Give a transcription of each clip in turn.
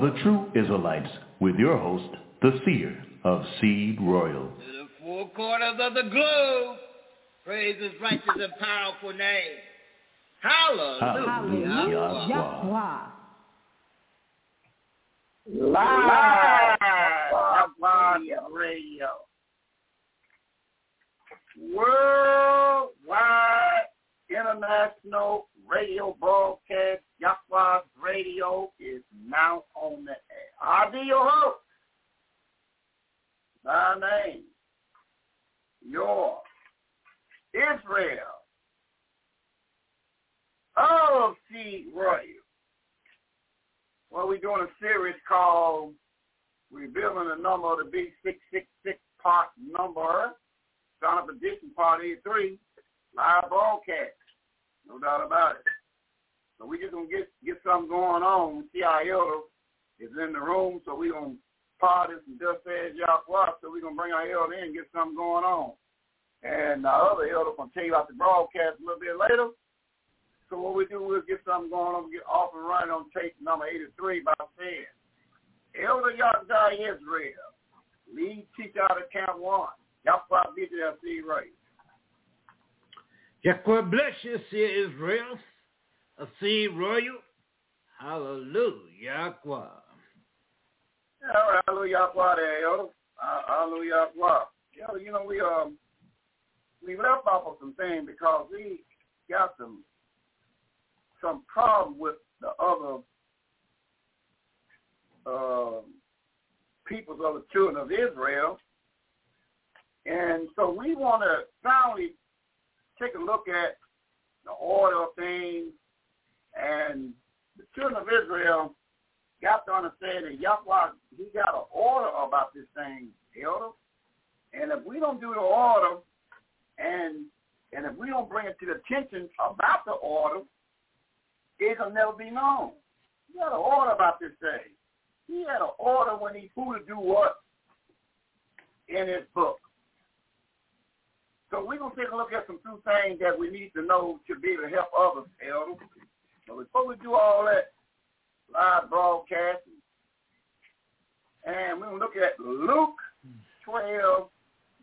Voices of the True Israelites with your host, the seer of Seed Royal. To the four corners of the globe, praise his righteous and powerful name. Hallelujah. Hallelujah. Live on radio. Worldwide international radio broadcast, Yahweh Radio, is now on the air. I'll be your host, thy name, your Israel, oh, of seed royal. Well, we're doing a series called Revealing the Number of the Beast 666 Part Number, Son of Perdition Part 83, live broadcast. No doubt about it. So we just gonna get get something going on. See elder is in the room, so we gonna pause this and just say Yahweh, so we gonna bring our elder in and get something going on. And our other elder gonna tell you about the broadcast a little bit later. So what we do, we'll get something going on, get off and running on tape number 83 by saying, Elder Yahweh Israel, lead teacher out of Camp 1. Yahweh BJFC right. Yahweh bless you, see Israel. A seed royal. Hallelujah. Yahweh. Hallelujah. Hallelujah, Yahweh. You know, we um we left off of some things because we got some some problem with the other uh, peoples of the children of Israel. And so we want to finally take a look at the order of things. And the children of Israel got to understand that Yahweh, he got an order about this thing, elder. And if we don't do the order, and and if we don't bring it to the attention about the order, it'll never be known. He had an order about this thing. He had an order when he who to do what in his book. So we're going to take a look at some few things that we need to know to be able to help others, Elder. So before we do all that live broadcasting, and to look at Luke 12,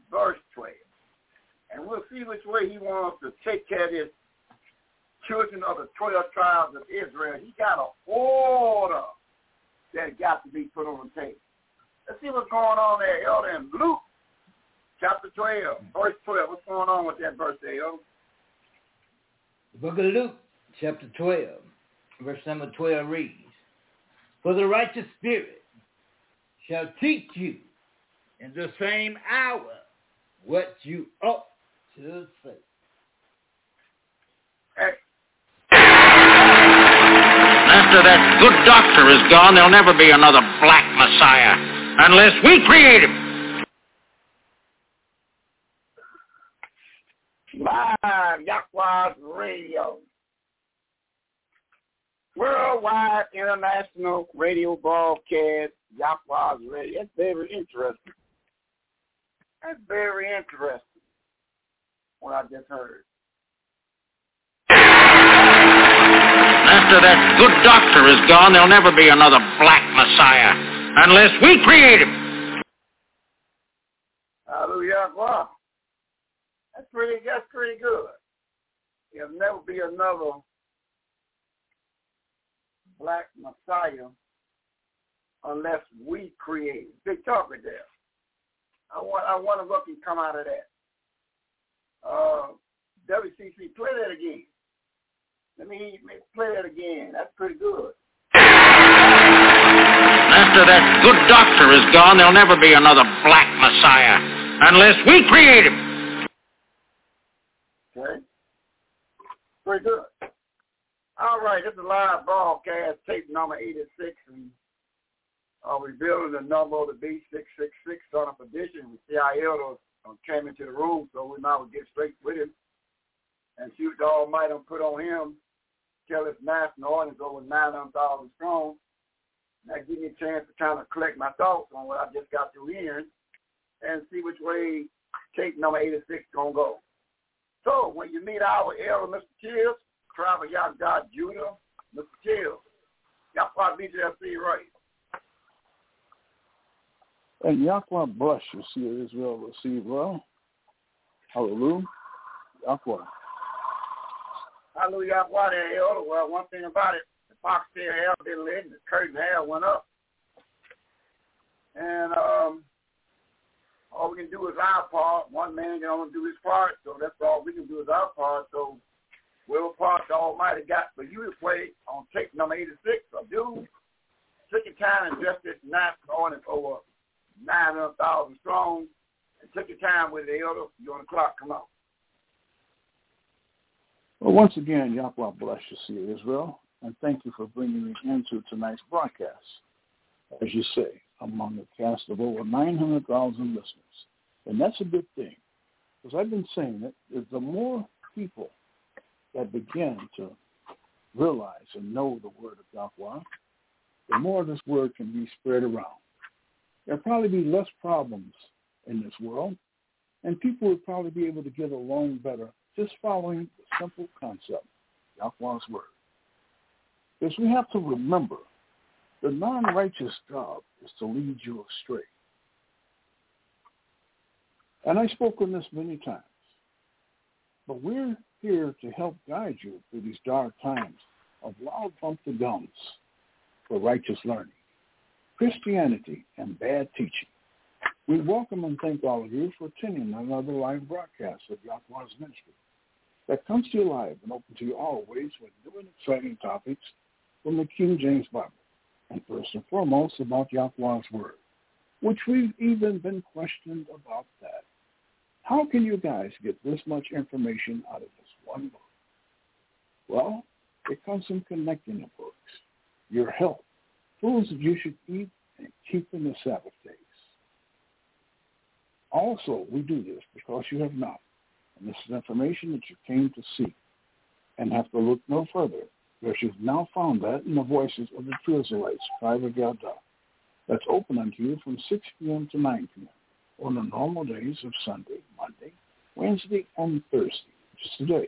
verse 12. And we'll see which way he wants to take care of his children of the 12 tribes of Israel. He got an order that got to be put on the table. Let's see what's going on there, Elder, in Luke chapter 12, verse 12. What's going on with that verse there, Elder? The book of Luke, chapter 12, verse number 12 reads, For the righteous spirit shall teach you in the same hour what you ought to say. After that good doctor is gone, there'll never be another black Messiah unless we create him. Live Yahweh's Radio. Worldwide International Radio Broadcast, Yahweh's Radio. That's very interesting. That's very interesting what I just heard. After that good doctor is gone, there'll never be another black Messiah unless we create him. Hallelujah. Wow. That's pretty that's pretty good. There'll never be another black Messiah unless we create. Big topic there. I want I wonder what can come out of that. Uh, WCC, play that again. Let me play that again. That's pretty good. After that good doctor is gone, there'll never be another black Messiah unless we create him. Okay. Pretty good. All right, this is live broadcast, tape number 86, and uh, we're building the number of the B666 on a edition. We see our elders uh, came into the room, so we might get straight with him and see what the Almighty put on him tell his national audience over 900,000 strong. That gives me a chance to kind of collect my thoughts on what I just got through hearing and see which way tape number 86 is going to go. So when you meet our elder, Mr. Chills, Travel Y'all God Judah, Mr. Chills, y'all probably BJFC right. And Yahweh bless you, see Israel receive well. Hallelujah. Yahweh. Hallelujah, why they held. Well, one thing about it, the fox tail hair didn't let the curtain hair went up. And um, all we can do is our part. One man can only do his part, so that's all we can do is our part. So part the Almighty got for you to play on tape number 86 of do, second time and justice night morning for 900,000 strong. And took your time with it, Elder. You're on the clock. Come on. Well, once again, Yahweh bless you, see Israel, and thank you for bringing me into tonight's broadcast. As you say, among a cast of over 900,000 listeners. And that's a good thing. Because I've been saying it, is the more people that begin to realize and know the word of Yahweh, the more this word can be spread around. There'll probably be less problems in this world, and people would probably be able to get along better just following the simple concept, Yahweh's word. Because we have to remember, the non-righteous job is to lead you astray. And I spoke on this many times. But we're here to help guide you through these dark times of loud bump the gums for righteous learning, Christianity, and bad teaching. We welcome and thank all of you for attending another live broadcast of Yahweh's Ministry that comes to you live and open to you always with new and exciting topics from the King James Bible, and first and foremost about Yahweh's Word, which we've even been questioned about that. How can you guys get this much information out of one book? Well, it comes from connecting the books, your health, foods that you should eat, and keeping the Sabbath days. Also, we do this because you have not. And this is information that you came to seek and have to look no further because you've now found that in the voices of the true Israelites, tribe of Yada. That's open unto you from 6 p.m. to 9 p.m. on the normal days of Sunday, Monday, Wednesday, and Thursday, which is today.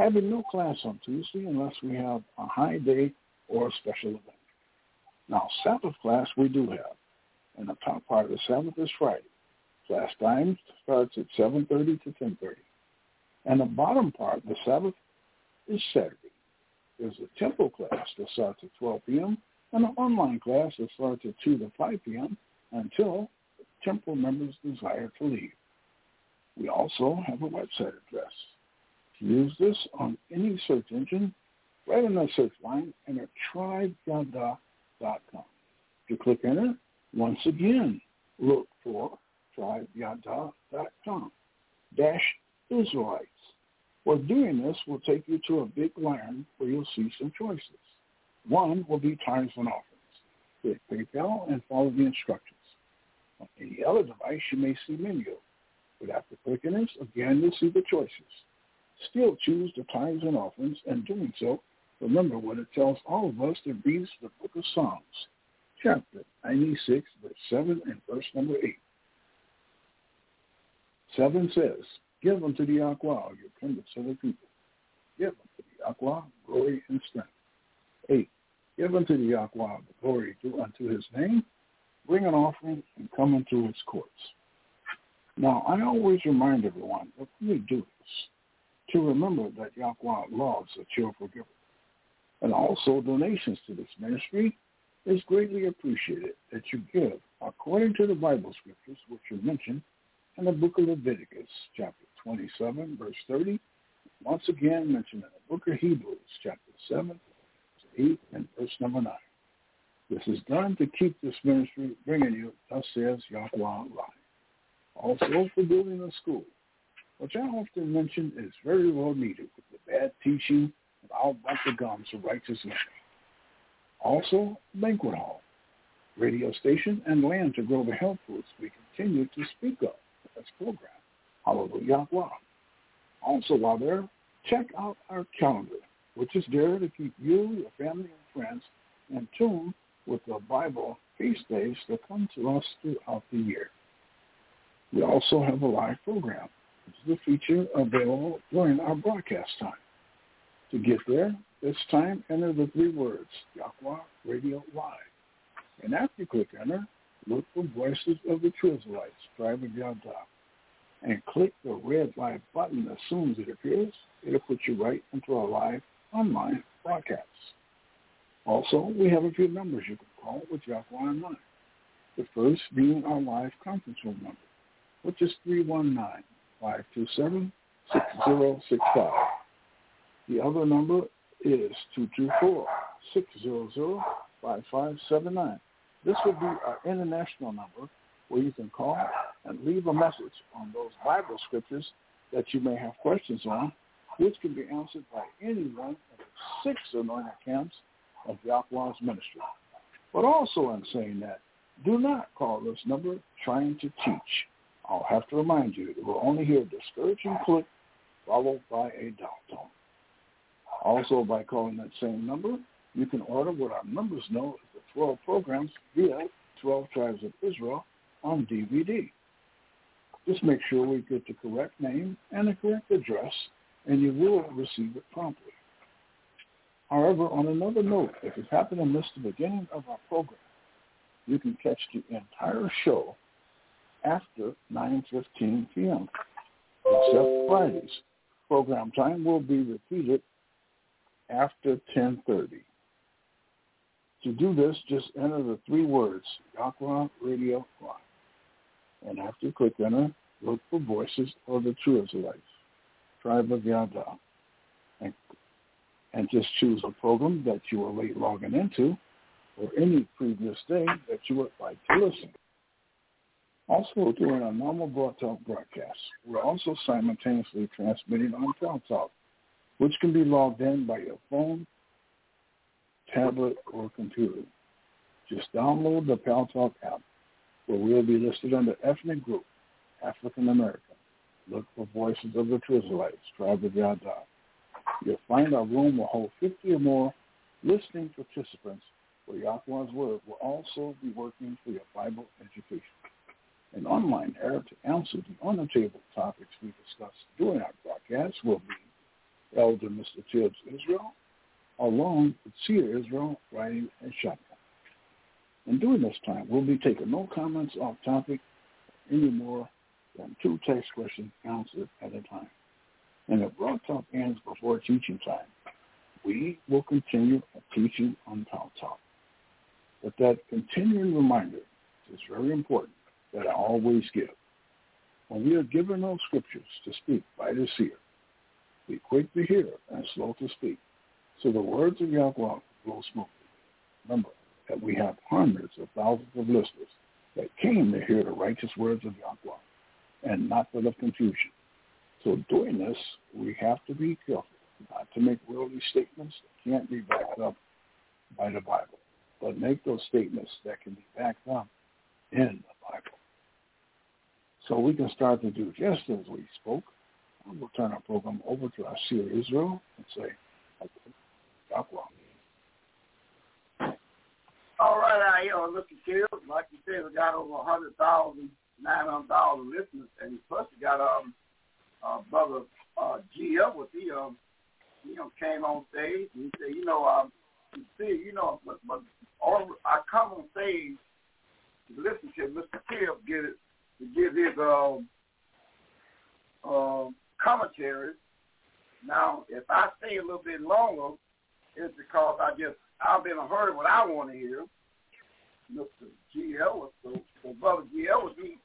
Having no class on Tuesday unless we have a high day or a special event. Now, Sabbath class we do have, and the top part of the Sabbath is Friday. Class time starts at 7.30 to 10.30. And the bottom part the Sabbath is Saturday. There's a temple class that starts at 12 p.m. and an online class that starts at 2 to 5 p.m. until temple members desire to leave. We also have a website address. Use this on any search engine, right in that search line, and enter tribeyada.com. If you click enter, once again, look for tribeyada.com dash Israelites. Well, doing this will take you to a big line where you'll see some choices. One will be tithes and offerings. Click PayPal and follow the instructions. On any other device, you may see menu. But after clicking this, again, you'll see the choices. Still choose the tithes and offerings, and doing so, remember what it tells all of us that reads the book of Psalms, chapter 96, verse 7 and verse number 8. 7 says, Give unto the Yahweh your kindreds of the people. Give unto the Yahweh glory and strength. 8. Give unto the Yahweh the glory due unto his name. Bring an offering and come into his courts. Now, I always remind everyone that we do this to remember that Yahweh loves a cheerful giver. And also donations to this ministry is greatly appreciated that you give according to the Bible scriptures which are mentioned in the book of Leviticus, chapter 27, verse 30. Once again mentioned in the book of Hebrews, chapter 7, verse 8, and verse number 9. This is done to keep this ministry bringing you, thus says Yahweh live. Also for building a school, which I often mention is very well needed with the bad teaching and all but the gums of righteous learning. Also, banquet hall, radio station, and land to grow the health foods we continue to speak of this program. Hallelujah. Also, while there, check out our calendar, which is there to keep you, your family, and friends in tune with the Bible feast days that come to us throughout the year. We also have a live program, a feature available during our broadcast time. To get there, this time enter the three words, Yahweh Radio Live. And after you click enter, look for Voices of the True Tribe of Yada, and click the red live button as soon as it appears. It'll put you right into our live online broadcast. Also, we have a few numbers you can call with Yahweh Online. The first being our live conference room number, which is 319-527-6065. The other number is 224-600-5579. This will be our international number where you can call and leave a message on those Bible scriptures that you may have questions on, which can be answered by anyone of the six anointed camps of Yahweh's ministry. But also in saying that, do not call this number trying to teach. I'll have to remind you, it will only hear a discouraging click followed by a dial tone. Also, by calling that same number, you can order what our members know as the 12 programs via 12 Tribes of Israel on DVD. Just make sure we get the correct name and the correct address, and you will receive it promptly. However, on another note, if you happen to miss the beginning of our program, you can catch the entire show after 9.15 p.m., except Fridays. Program time will be repeated after 10.30. To do this, just enter the three words, Yahweh Radio Live. And after you click enter, look for Voices of the True Israelites, Tribe of Yada. And, and just choose a program that you are late logging into or any previous day that you would like to listen. Also, during our normal Talk broadcast, we're also simultaneously transmitting on Pal Talk, which can be logged in by your phone, tablet, or computer. Just download the Pal Talk app, where we'll be listed under ethnic group, African American. Look for Voices of the True Israelites, Tribe of Yada. You'll find our room will hold 50 or more listening participants where Yahweh's Word will also be working for your Bible education. An online error to answer the on-the-table topics we discussed during our broadcast will be Elder Mr. Tibbs Israel, along with Seer Israel writing and shotgun. And during this time, we'll be taking no comments off topic any more than two text questions answered at a time. And if Blog Talk ends before teaching time, we will continue teaching on Pal Talk. But that continuing reminder is very important that I always give. When we are given those scriptures to speak by the seer, be quick to hear and slow to speak, so the words of Yahweh flow smoothly. Remember that we have hundreds of thousands of listeners that came to hear the righteous words of Yahweh and not full of confusion. So doing this, we have to be careful not to make worldly statements that can't be backed up by the Bible, but make those statements that can be backed up in the Bible. So we can start to do just as we spoke. We'll turn our program over to our seer Israel and say, Yahweh. All right, I you know, look at you. Like you said, we got over a hundred thousand, nine hundred thousand listeners, and plus we got um, uh, brother uh, G with the um, you know, came on stage and he said, you know, um, you see, you know, but, but all I come on stage listen to Mr. Tibb get it to give his um, uh, commentary. Now, if I stay a little bit longer, it's because I just I've been heard what I want to hear. Mr. G. Ellis, so, so brother G. Ellis, he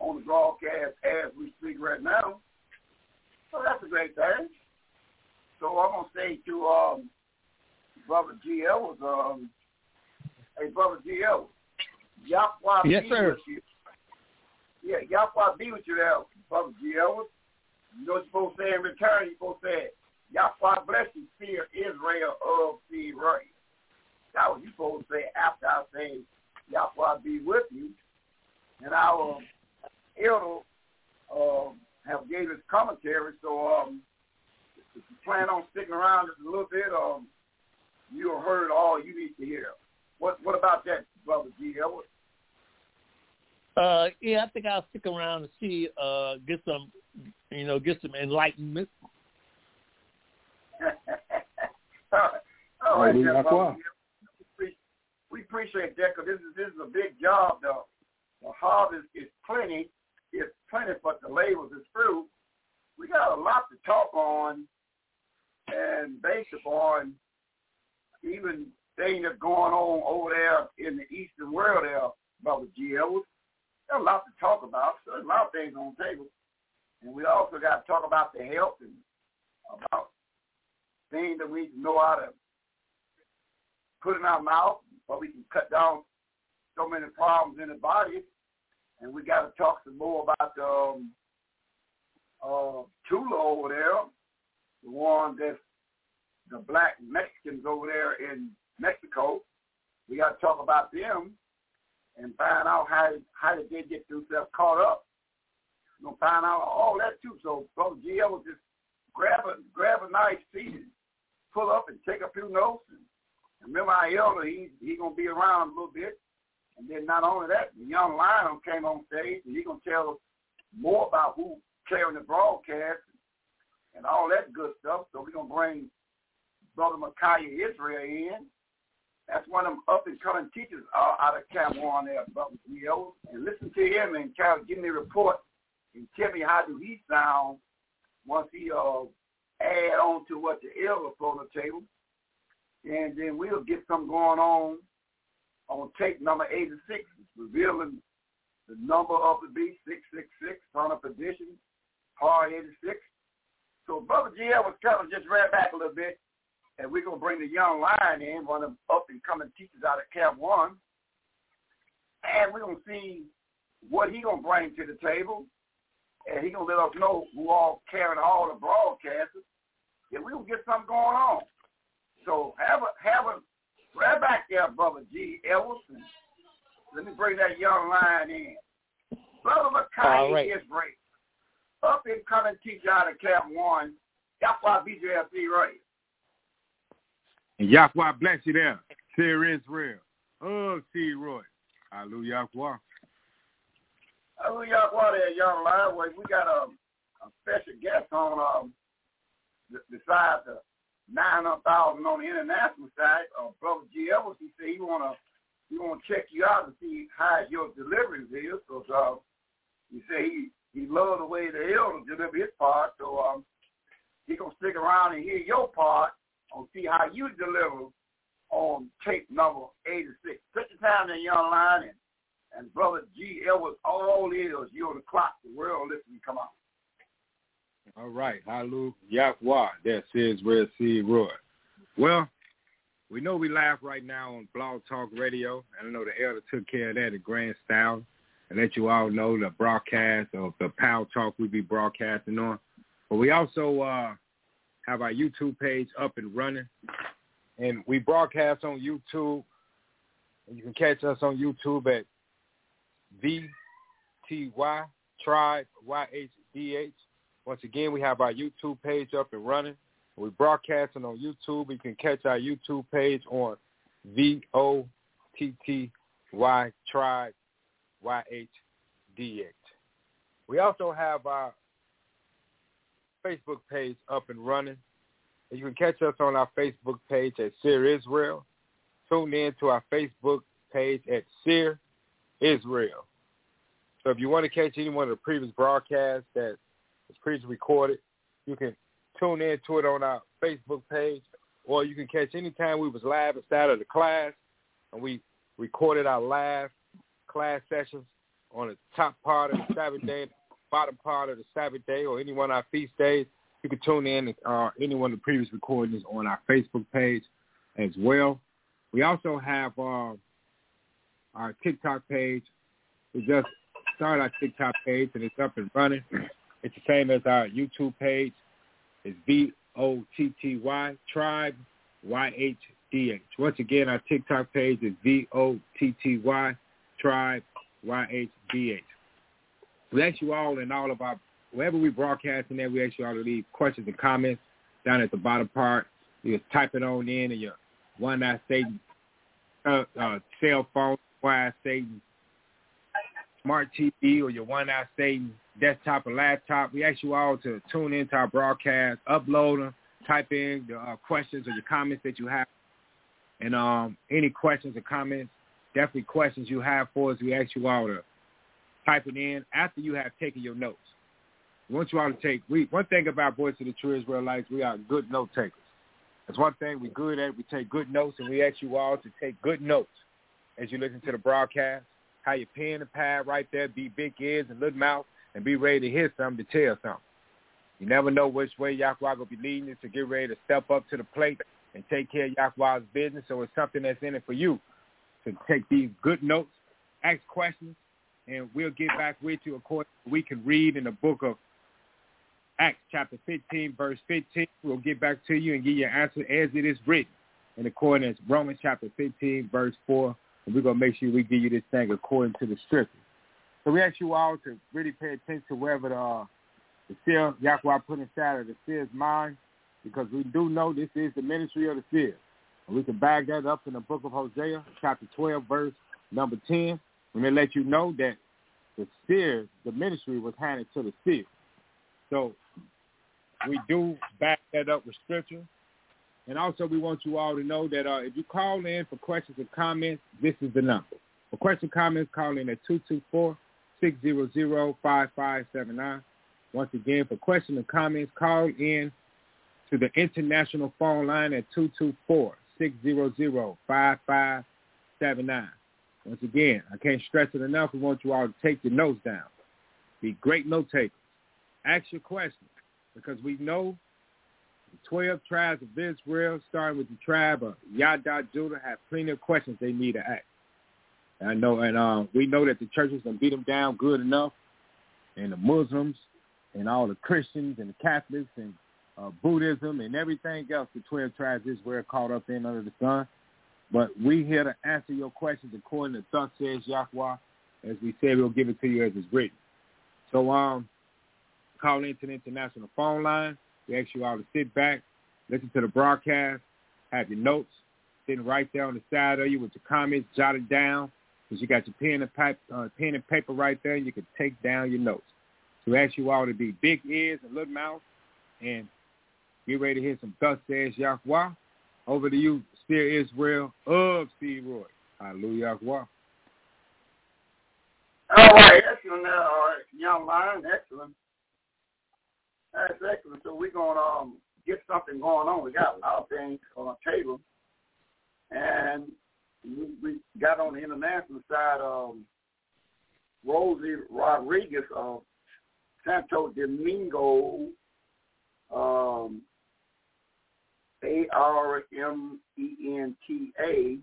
on the broadcast as we speak right now. So that's a great thing. So I'm gonna say to um, brother G. Ellis, um, hey brother G. Ellis, Yahweh yes, sir. with you. Yeah, Yahweh be with you there, brother G. Ellis. You know what you're supposed to say in return? You're supposed to say, Yahweh bless you, fear Israel of the right. That's what you're supposed to say after I say, Yahweh be with you. And our elder um, have gave his commentary, so um, if you plan on sticking around just a little bit, um, you heard all you need to hear. What What about that, brother G. Edwards? Uh, yeah, I think I'll stick around and see, uh, get some, you know, get some enlightenment. all right, all right, Hallelujah. yeah, brother. We, we appreciate that because this is this is a big job. though. the harvest is plenty. It's plenty, but the labels is few. We got a lot to talk on, and based upon even things that's going on over there in the Eastern world, there, brother G. Edwards. There's a lot to talk about. So there's a lot of things on the table. And we also got to talk about the health and about things that we know how to put in our mouth, but we can cut down so many problems in the body, and we got to talk some more about the um, uh, Tula over there, the one that's the black Mexicans over there in Mexico. We got to talk about them and find out how how did they get themselves caught up. We're gonna find out all that too. So Brother GL will just grab a grab a nice seat and pull up and take a few notes. And, remember our elder, he he gonna be around a little bit. And then not only that, the young lion came on stage and he gonna tell more about who carrying the broadcast and all that good stuff. So we're gonna bring Brother Micaiah Israel in. That's one of them up and coming teachers uh, out of One there, Brother Gio. And listen to him and kind of give me a report and tell me how do he sound once he uh, add on to what the elder put on the table. And then we'll get something going on on tape number 86, revealing the number of the beast, 666, on a position, part 86. So Brother GL was kind of just ran back a little bit, and we're going to bring the young lion in, one of them up-and-coming teachers out of Camp 1, and we're going to see what he going to bring to the table, and he going to let us know who all carrying all the broadcasters, and we're going to get something going on. So have a, have a, right back there, Brother G. Ellison. Let me bring that young lion in. Brother Mackay right. is great. Up and coming teacher out of Camp 1, Yahweh BJFC Radio. And Yahweh bless you there. Sir Israel. Oh, C. Roy. Hallelujah. Yahweh. Hallelujah, Yahweh there, young. Well, we got a, a special guest on um, besides the 900,000 on the international side. Uh, Brother G. Evans, he said he want to he want to check you out and see how your delivery is. So uh, he said he, he loved the way the elder deliver his part. So um, he going to stick around and hear your part and see how you deliver on tape number 86. Take the time in your line, and, and Brother G. Edwards, all is you on the clock. The world listening, come on. All right. Hallelujah. Yahweh. That says where C. Roy. Well, we know we live right now on Blog Talk Radio. And I know the elder took care of that in grand style and let you all know the broadcast of the Pal Talk we be broadcasting on. But we also uh, have our YouTube page up and running. And we broadcast on YouTube. You can catch us on YouTube at VTY Tribe YHDH. Once again, we have our YouTube page up and running. We're broadcasting on YouTube. You can catch our YouTube page on V-O-T-T-Y Tribe Y-H-D-H. We also have our Facebook page up and running. And you can catch us on our Facebook page at Seer Israel. Tune in to our Facebook page at Seer Israel. So if you want to catch any one of the previous broadcasts that was previously recorded, you can tune in to it on our Facebook page, or you can catch any time we was live inside of the class, and we recorded our live class sessions on the top part of the Sabbath day, bottom part of the Sabbath day, or any one of our feast days. You can tune in uh, any one of the previous recordings on our Facebook page as well. We also have uh, our TikTok page. We just started our TikTok page, and it's up and running. It's the same as our YouTube page. It's V-O-T-T-Y, Tribe, Y-H-D-H. Once again, our TikTok page is V-O-T-T-Y, Tribe, Y-H-D-H. We ask you all in all of our, wherever we broadcast in there, we ask you all to leave questions and comments down at the bottom part. You just type it on in and your one eye Satan uh, uh, cell phone, one eye Satan smart TV or your one eye Satan desktop or laptop. We ask you all to tune into our broadcast, upload them, type in the uh, questions or your comments that you have. And um, any questions or comments, definitely questions you have for us, we ask you all to type it in after you have taken your notes. We want you all to take, we, one thing about Voice of the True Israelites, we are good note takers. That's one thing we're good at. We take good notes, and we ask you all to take good notes as you listen to the broadcast. How your pen and pad right there, be big ears and little mouth, and be ready to hear something to tell something. You never know which way Yahweh will be leading you to get ready to step up to the plate and take care of Yahweh's business. So it's something that's in it for you to take these good notes ask questions, and we'll get back with you according we can read in the book of Acts chapter 15, verse 15. We'll get back to you and give you an answer as it is written in accordance Romans chapter 15, verse 4. And we're going to make sure we give you this thing according to the scripture. So we ask you all to really pay attention to wherever the, uh, the seer, Yahweh put inside of the seer's mind, because we do know this is the ministry of the seer. And we can bag that up in the book of Hosea, chapter 12, verse number 10. When they let you know that the seer, the ministry was handed to the seer. So we do back that up with scripture. And also we want you all to know that uh, if you call in for questions and comments, this is the number. For questions and comments, call in at 224-600-5579. Once again, for questions and comments, call in to the international phone line at 224-600-5579. Once again, I can't stress it enough. We want you all to take your notes down. Be great note takers. Ask your questions because we know the 12 tribes of Israel, starting with the tribe of Yada Judah, have plenty of questions they need to ask. And I know, and uh, we know that the churches can beat them down good enough, and the Muslims, and all the Christians, and the Catholics, and uh, Buddhism, and everything else the 12 tribes Israel caught up in under the sun. But we here to answer your questions according to thus says Yahweh. As we said, we'll give it to you as it's written. So um, call into the international phone line. We ask you all to sit back, listen to the broadcast, have your notes sitting right there on the side of you with your comments jotted down. Because you got your pen and, pipe, uh, pen and paper right there, you can take down your notes. So we ask you all to be big ears and little mouth and get ready to hear some thus says Yahweh. Over to you, Seer Israel of Steve Roy. Hallelujah. All right, excellent, uh, young man, excellent. That's excellent. So we're gonna um, get something going on. We got a lot of things on the table, and we, we got on the international side um, Rosie Rodriguez of Santo Domingo, um, A R M E N T A.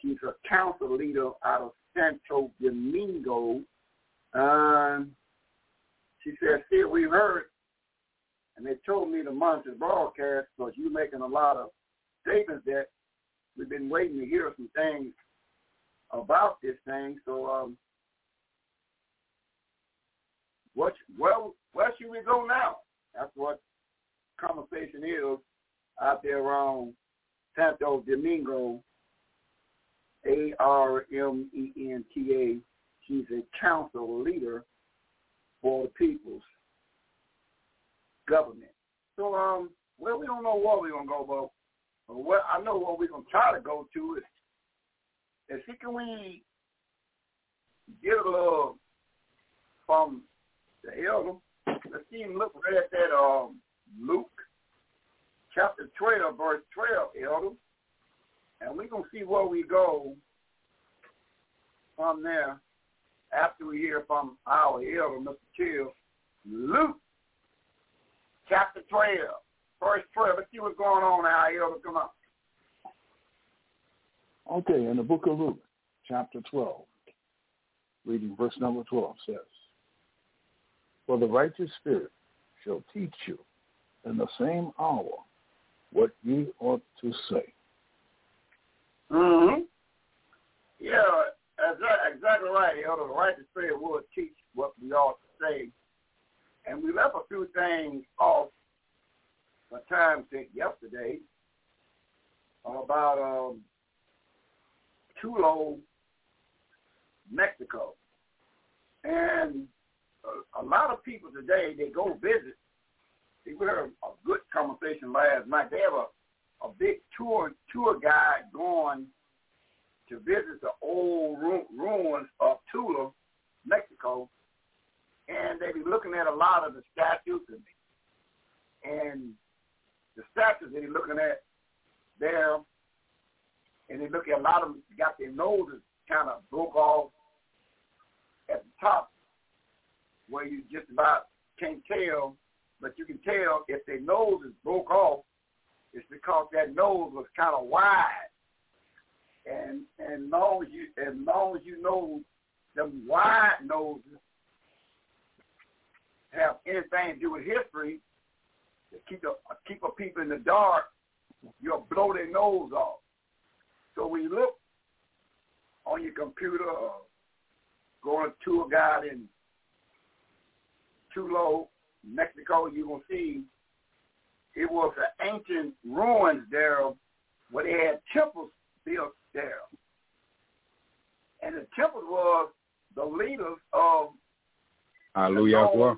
She's a council leader out of Santo Domingo. Um, she said, "See, we heard and they told me to monitor broadcast because you're making a lot of statements that we've been waiting to hear some things about this thing. So, um, what? Well, where should we go now? That's what conversation is out there around Santo Domingo. A R M E N T A. She's a council leader for the peoples government. So, um, well, we don't know where we're gonna go, about. but what I know what we're gonna try to go to is, is see can we get a little from the elder. Let's see him look right at that um Luke chapter twelve, verse twelve, elder. And we're gonna see where we go from there after we hear from our elder, Mr. Chill. Luke chapter 12, verse 12. Let's see what's going on now. Elder, come on. Okay, in the book of Luke, chapter 12, reading verse number 12 says, For the righteous spirit shall teach you in the same hour what ye ought to say. Mm-hmm. Yeah, exactly, exactly right, Elder. The righteous spirit will teach what we ought to say and we left a few things off a time since yesterday about um, Tula, Mexico. And a, a lot of people today, they go visit. We heard a good conversation last night. They have a, a big tour tour guide going to visit the old ru- ruins of Tula, Mexico, and they be looking at a lot of the statues and, and the statues that they're looking at there, and they look at a lot of them got their noses kind of broke off at the top, where you just about can't tell, but you can tell if their nose is broke off, it's because that nose was kind of wide. And and long as you as long as you know them wide noses have anything to do with history, to keep the keep a people in the dark, you'll blow their nose off. So when you look on your computer or go on a tour guide in Tula, Mexico, you're gonna see it was an ancient ruins there where they had temples built there. And the temples was the leaders of Hallelujah. the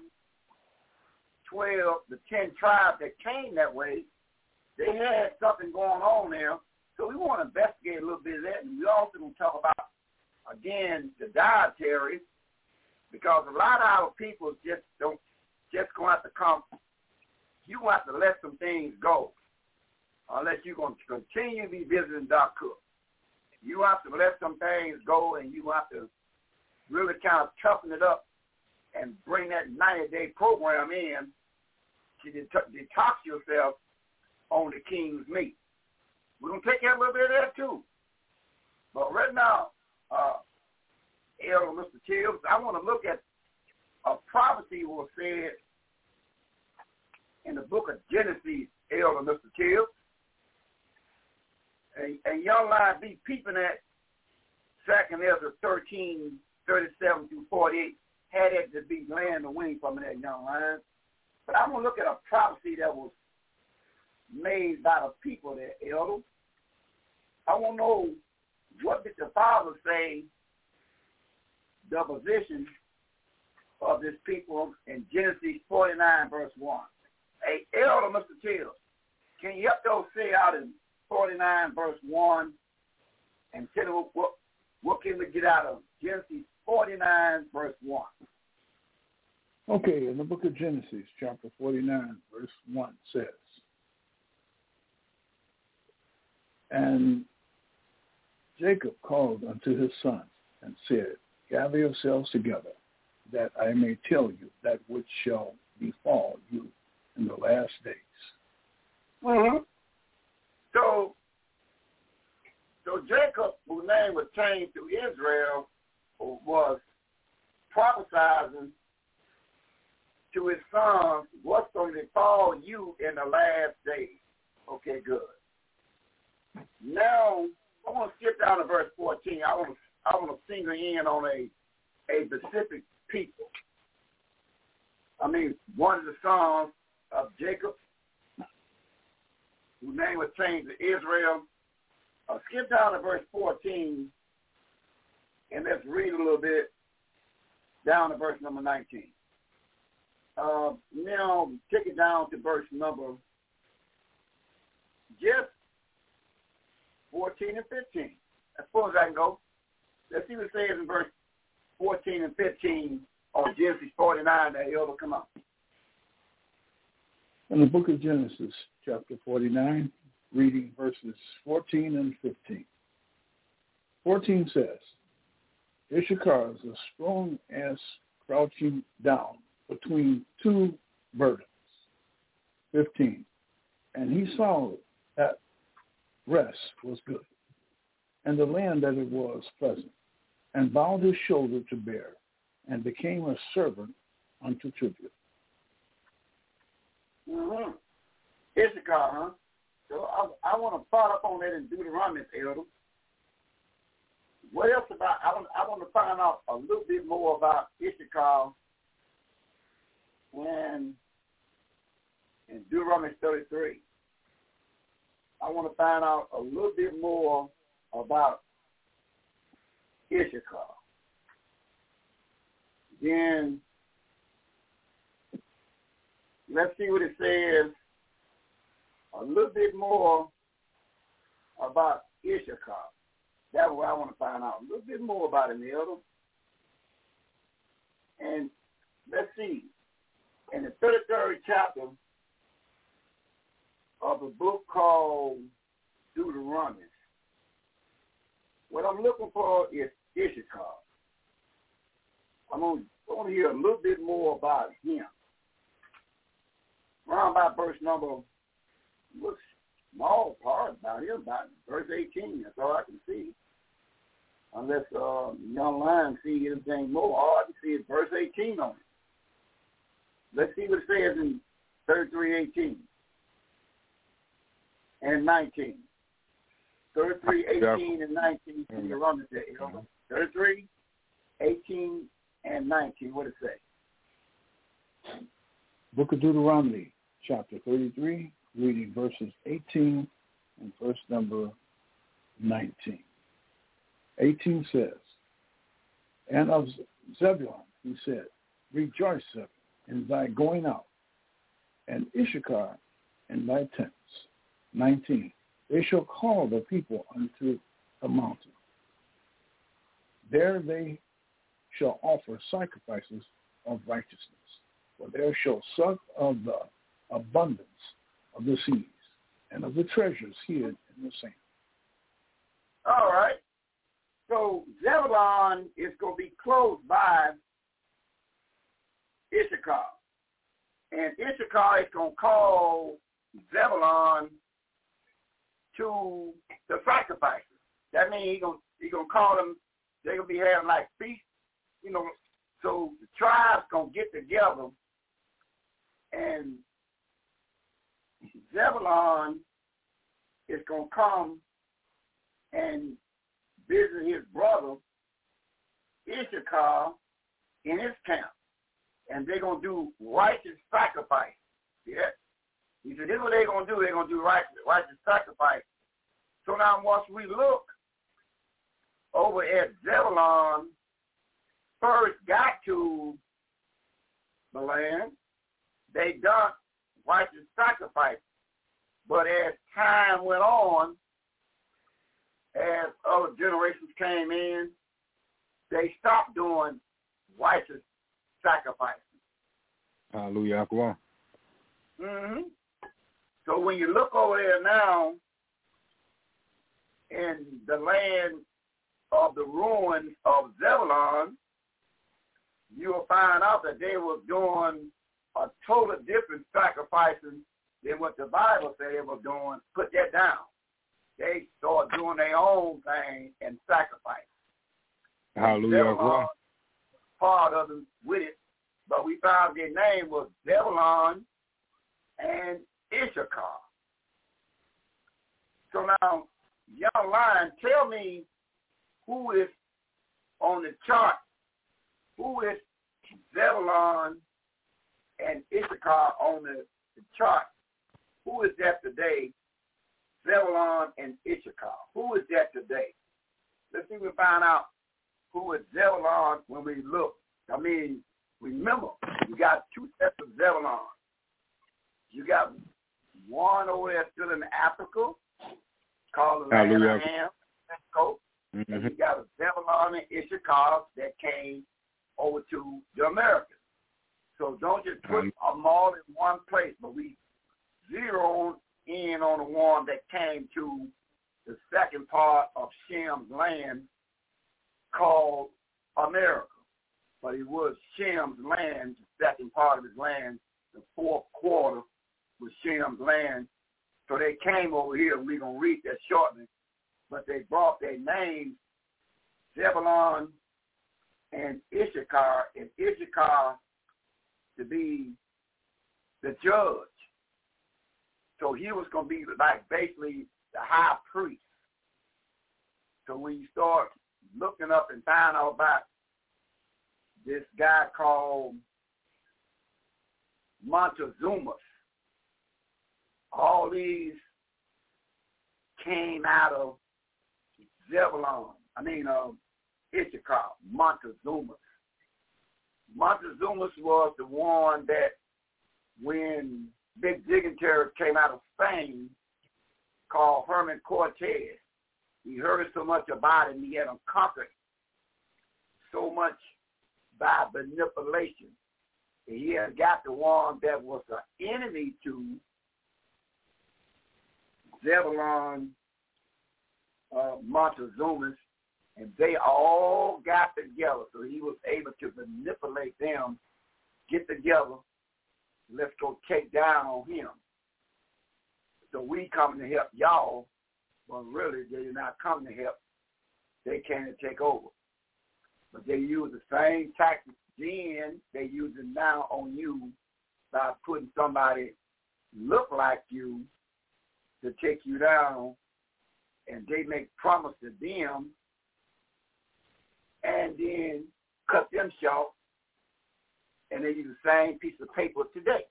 12, the 10 tribes that came that way. They had something going on there. So we want to investigate a little bit of that. And we also going to talk about, again, the dietary, because a lot of our people just don't, just going to have to come. You going to have to let some things go unless you're going to continue to be visiting Doc Cook. You have to let some things go and you have to really kind of toughen it up and bring that 90-day program in to det- detox yourself on the king's meat. We're going to take care of a little bit of that too. But right now, uh, Elder Mr. Tibbs, I want to look at a prophecy was said in the book of Genesis, Elder Mr. Tibbs. And, and y'all line be peeping at Second Ezra 13, 37 through 48, had it to be laying the wing from that young line. But I'm going to look at a prophecy that was made by the people there, Elder. I want to know what did the Father say the position of this people in Genesis 49, verse 1. Hey, Elder, Mr. Tibbs, can you help those say out in 49, verse 1, and tell me what, what can we get out of Genesis 49, verse 1? Okay, in the book of Genesis, chapter 49, verse 1 says, And Jacob called unto his sons and said, Gather yourselves together, that I may tell you that which shall befall you in the last days. Mm-hmm. So, so Jacob, whose name was changed to Israel, was prophesizing to his sons what's going to befall you in the last days. Okay, good. Now I want to skip down to verse 14. I want to I want to single in on a a specific people. I mean, one of the sons of Jacob, whose name was changed to Israel. Uh, skip down to verse 14, and let's read a little bit down to verse number 19. Uh, now, take it down to verse number just 14 and 15. As far as I can go. Let's see what it says in verse 14 and 15 of Genesis 49 that he'll come up. In the book of Genesis, chapter 49, reading verses 14 and 15. 14 says, Issachar is a strong ass crouching down between two burdens. 15. And he saw that rest was good, and the land that it was pleasant, and bowed his shoulder to bear, and became a servant unto tribute. Mm-hmm. Issachar, huh? So I, I want to follow up on that in Deuteronomy, Elder. What else about? I want I want to find out a little bit more about Issachar when in Deuteronomy 33. I want to find out a little bit more about Issachar. Then let's see what it says a little bit more about Issachar. That's what I want to find out. A little bit more about him, Elder. And let's see. In the 33rd chapter of a book called Deuteronomy, what I'm looking for is Issachar. I'm going to hear a little bit more about him. Around about verse number, looks small part about him, about verse 18. That's all I can see. unless uh, young lion see anything more. All I can see is verse 18 on it. Let's see what it says in 33, 18 and 19. 33, 18, and 19. Can you run it there? 33, 18, and 19. What it say? Book of Deuteronomy, chapter 33, reading verses 18 and verse number 19. 18 says, And of Zebulun he said, Rejoice, Zebulun, in thy going out, and Issachar in thy tents. 19. They shall call the people unto the mountain. There they shall offer sacrifices of righteousness, for there shall suck of the abundance of the seas and of the treasures hid in the sand. All right. So Zebulon is going to be close by Issachar. And Issachar is going to call Zebulon to the sacrifices. That means he's going gonna call them, they're going to be having like feasts, you know. So the tribes going to get together and Zebulon is going to come and visit his brother Issachar in his camp. And they're going to do righteous sacrifice. Yeah. He said, this is what they're going to do. They're going to do righteous, righteous sacrifice. So now once we look over at Zebulon, first got to the land, they done righteous sacrifice. But as time went on, as other generations came in, they stopped doing righteous sacrifices. Hallelujah. Mm-hmm. So when you look over there now in the land of the ruins of Zebulon, you'll find out that they were doing a totally different sacrificing than what the Bible said they were doing. Put that down. They start doing their own thing and sacrifice. Hallelujah. Part of them with it, but we found their name was Zebulon and Issachar. So now, young lion, tell me who is on the chart, who is Zebulon and Issachar on the, the chart. Who is that today? Zebulon and Issachar. Who is that today? Let's see if we find out who is Zebulon when we look. I mean, remember, you got two sets of Zebulon. You got one over there still in Africa called the land of Ham, Mexico. Mm-hmm. And you got a Zebulon and Issachar that came over to the Americas. So don't just put them all in one place, but we zeroed in on the one that came to the second part of Shem's land called America. But it was Shem's land, the second part of his land, the fourth quarter was Shem's land. So they came over here, we're going to read that shortly. But they brought their names, Zebulon and Issachar, and Issachar to be the judge. So he was going to be like basically the high priest. So you start looking up and find out about this guy called Montezumas, all these came out of Zebulon. I mean, uh, Issachar, Montezumas. Montezumas was the one that when Big Dignitary came out of Spain called Herman Cortez, he heard so much about him, he had him conquered so much by manipulation. He had got the one that was an enemy to Zebulon uh, Montezumas, and they all got together. So he was able to manipulate them, get together, let's go take down on him. So we coming to help y'all, but really they're not coming to help. they came to take over. But they use the same tactics then they use it now on you by putting somebody look like you to take you down and they make promise to them and then cut them short and they use the same piece of paper today.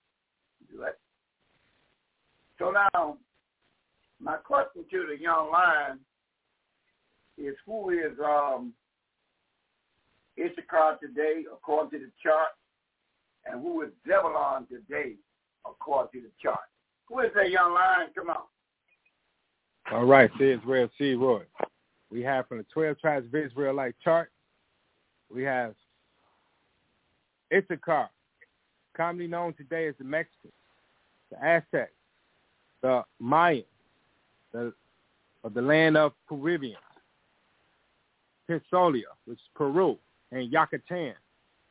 Right? So now, my question to the young lion is who is um, Issachar today according to the chart, and who is Zebulon today according to the chart? Who is that young lion? Come on. All right, say Israel C. Roy. We have from the 12 tribes of Israelite chart, we have Issachar, commonly known today as the Mexicans, the Aztecs, the Mayans, the, of the land of Peruvians, Pisolia, which is Peru, and Yucatan,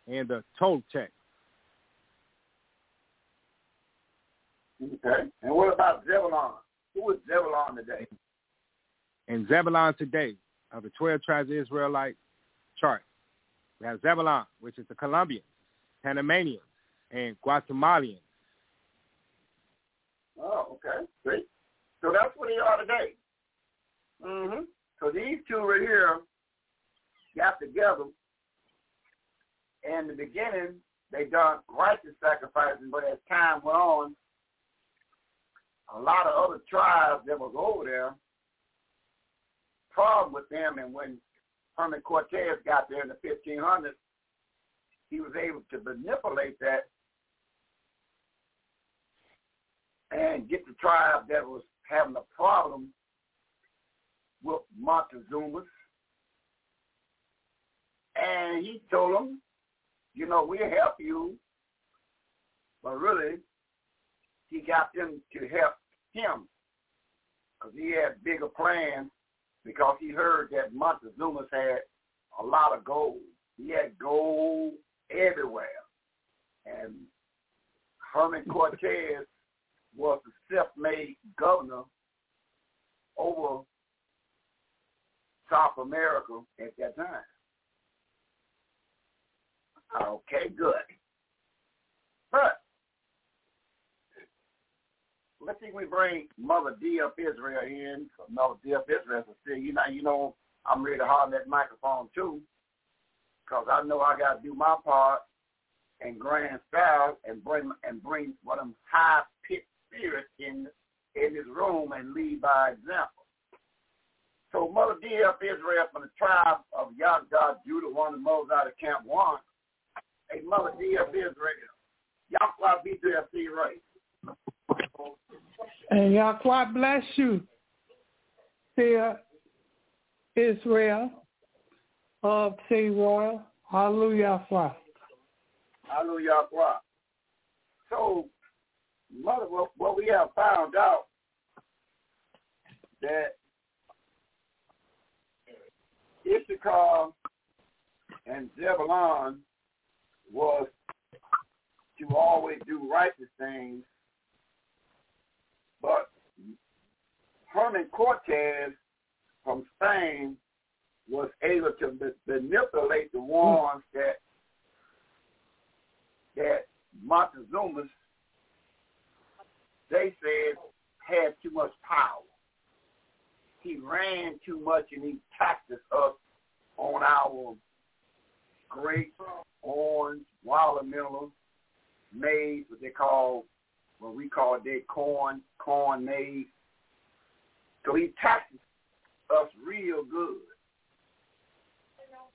and the Toltec. Okay. And what about Zebulon? Who is Zebulon today? And Zebulon today, of the 12 tribes of Israelite chart, we have Zebulon, which is the Colombians, Panamanians, and Guatemalans. Oh, okay. See? So that's what they are today. Mm-hmm. So these two right here got together. In the beginning, they done righteous sacrificing, but as time went on, a lot of other tribes that was over there problem with them. And when Herman Cortez got there in the 1500s, he was able to manipulate that and get the tribe that was having a problem with Montezuma's. And he told them, you know, we'll help you. But really, he got them to help him because he had bigger plans because he heard that Montezuma's had a lot of gold. He had gold everywhere. And Herman Cortez was the self-made governor over South America at that time. Okay, good. But let's see if we bring Mother D of Israel in. Mother D of Israel to see, you know, you know, I'm ready to hold that microphone too, because I know I got to do my part and grand style and bring and bring of them high pitched spirits in in this room and lead by example. So Mother D of Israel from the tribe of Yahdah, Judah, one of the mothers out of Camp One. Hey, Mother D of Israel. Yahweh be there, see right. And Yahweh bless you, dear Israel Uh, of Sea Royal. Hallelujah. Hallelujah. So, mother, what, what we have found out that Issachar and Zebulon was to always do righteous things but Herman Cortez from Spain was able to manipulate the ones that that Montezuma's they said had too much power. He ran too much and he taxed us on our grapes, orange, watermelon, maize, what they call what we call dead corn, corn maize. So he taxes us real good.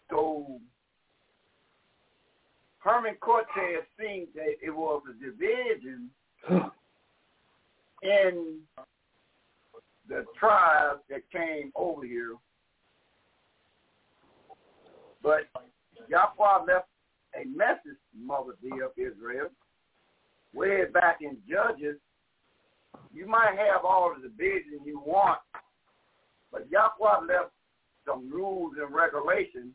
So Herman Cortez thinks that it was a division in the tribes that came over here. But Yahweh left a message, Mother D of Israel, way back in Judges, you might have all of the vision you want, but Yahweh left some rules and regulations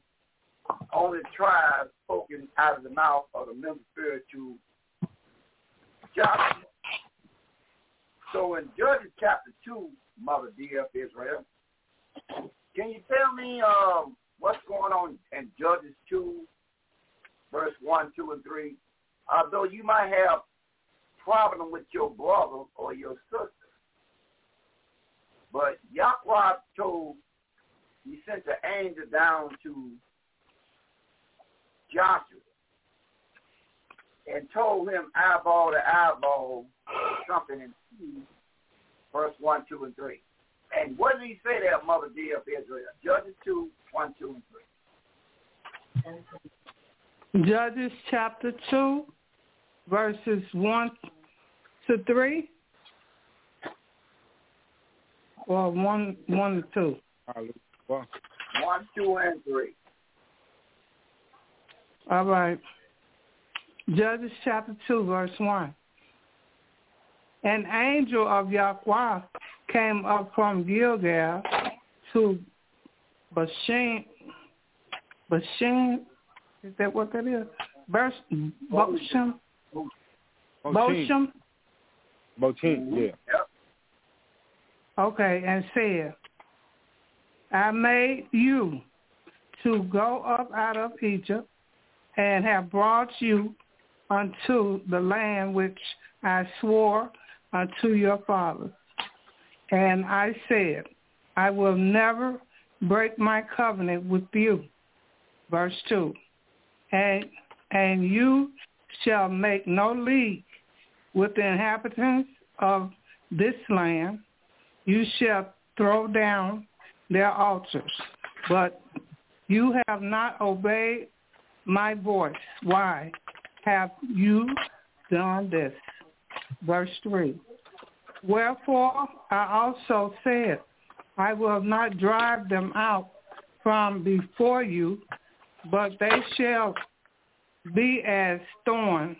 on the tribes spoken out of the mouth of the member to Joshua. So in Judges chapter 2, Mother D of Israel, can you tell me um, what's going on in Judges 2, verse 1, 2, and 3? Although you might have problem with your brother or your sister, but Yahweh told, he sent the angel down to Joshua and told him eyeball to eyeball something in two, verse 1, 2, and 3. And what did he say there, Mother dear of Israel? Judges 2, 1, 2, and 3. Judges chapter 2, verses 1 to 3. Or 1, 1 to 2. One, two, and 3. All right. Judges chapter 2, verse 1. An angel of Yahweh came up from Gilgal to Bashan. Bashan, is that what that is? Verse, Bosham? Bosham? Bochim, yeah. Okay, and said, I made you to go up out of Egypt and have brought you unto the land which I swore unto your fathers. And I said, I will never break my covenant with you. Verse 2. And, and you shall make no league with the inhabitants of this land. You shall throw down their altars. But you have not obeyed my voice. Why have you done this? Verse 3. Wherefore I also said, I will not drive them out from before you, but they shall be as thorns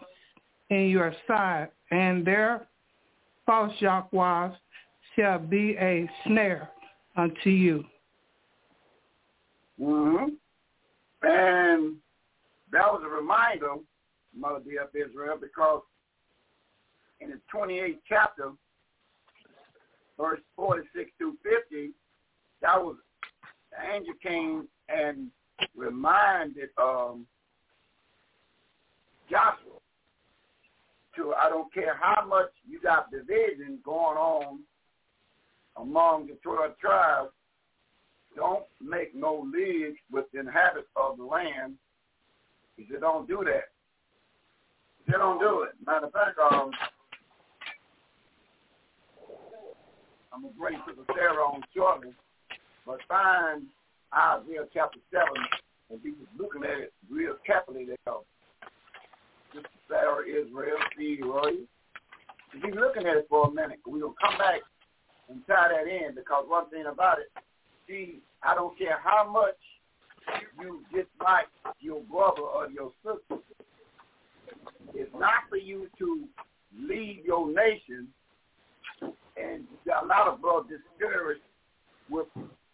in your side, and their false Yahwehs shall be a snare unto you. Mm-hmm. And that was a reminder, Mother dear of Israel, because in the 28th chapter, verse 46 through 50, that was the angel came and reminded um, Joshua to I don't care how much you got division going on among the 12 tribes, don't make no league with the inhabitants of the land. He said, don't do that. He said, don't do it. Matter of fact, um, I'm going to bring Sister Sarah on shortly, but find Isaiah chapter 7 and be looking at it real carefully there. Sister Sarah Israel, see Roy. Be looking at it for a minute. Going to come back and tie that in because one thing about it, see, I don't care how much you dislike your brother or your sister. It's not for you to leave your nation and a lot of brothers discouraged with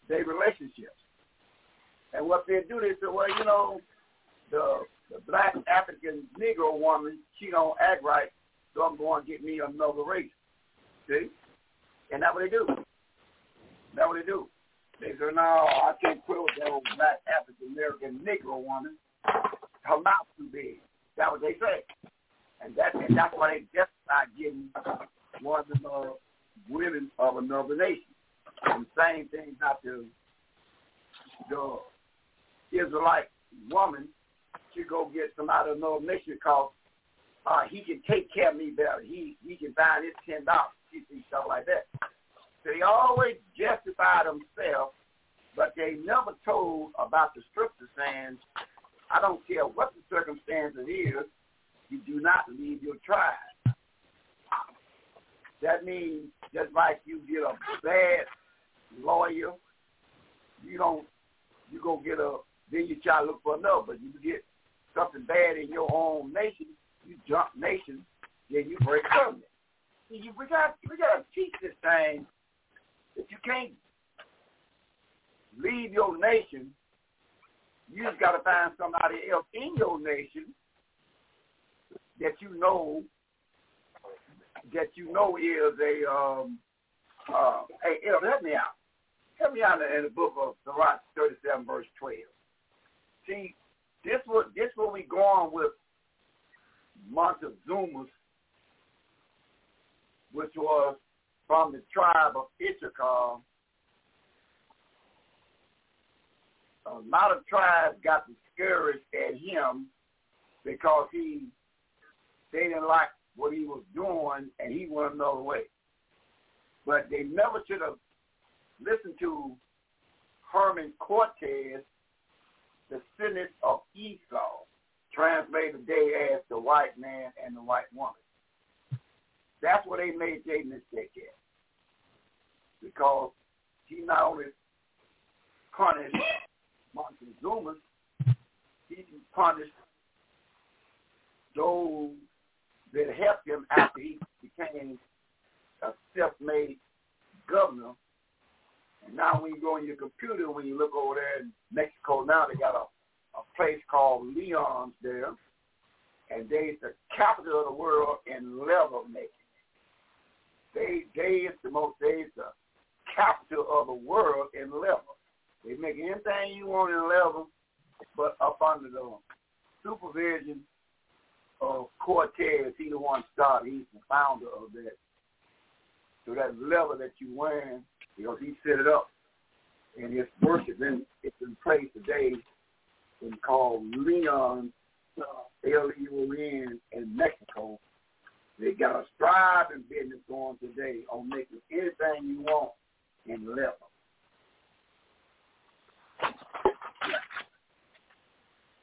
their relationships. And what they do, they say, well, you know, the the black African Negro woman, she don't act right, so I'm going to get me another race. See? And that's what they do. That's what they do. They say, no, I can't quit with that old black African American Negro woman. Her mouth too big. That's what they say. And that's and that's why they just not getting one of the women of another nation. And same thing not the the Israelite woman she go get some out of another nation because uh, he can take care of me better. He he can buy this ten dollars. She see stuff like that. They always justify themselves, but they never told about the scripture saying, I don't care what the circumstance is, you do not leave your tribe. That means just like you get a bad lawyer, you don't you go get a then you try to look for another, but you get something bad in your own nation, you jump nations, then you break covenant. We got we got to teach this thing that you can't leave your nation. You just got to find somebody else in your nation that you know that you know is a um uh hey help me out. help me out in the book of Sirach 37, verse 12. See, this what this what we go on with Montezuma's, which was from the tribe of Issachar. A lot of tribes got discouraged at him because he they didn't like what he was doing and he went another way. But they never should have listened to Herman Cortez, the Senate of Esau, translated today as the white man and the white woman. That's where they made their mistake at. Because he not only punished Montezuma, he punished those that helped him after he became a self-made governor. And now when you go on your computer, when you look over there in Mexico now, they got a, a place called Leon's there. And they is the capital of the world in leather making. They they is the most they is the capital of the world in leather. They make anything you want in leather, but up under the supervision of uh, Cortez. He the one started. He's the founder of that. So that leather that you wearing, you know, he set it up, and his worship in it's in place today. It's called Leon, uh, L-E-O-N, in Mexico. They got a striving business going today on making anything you want in leather.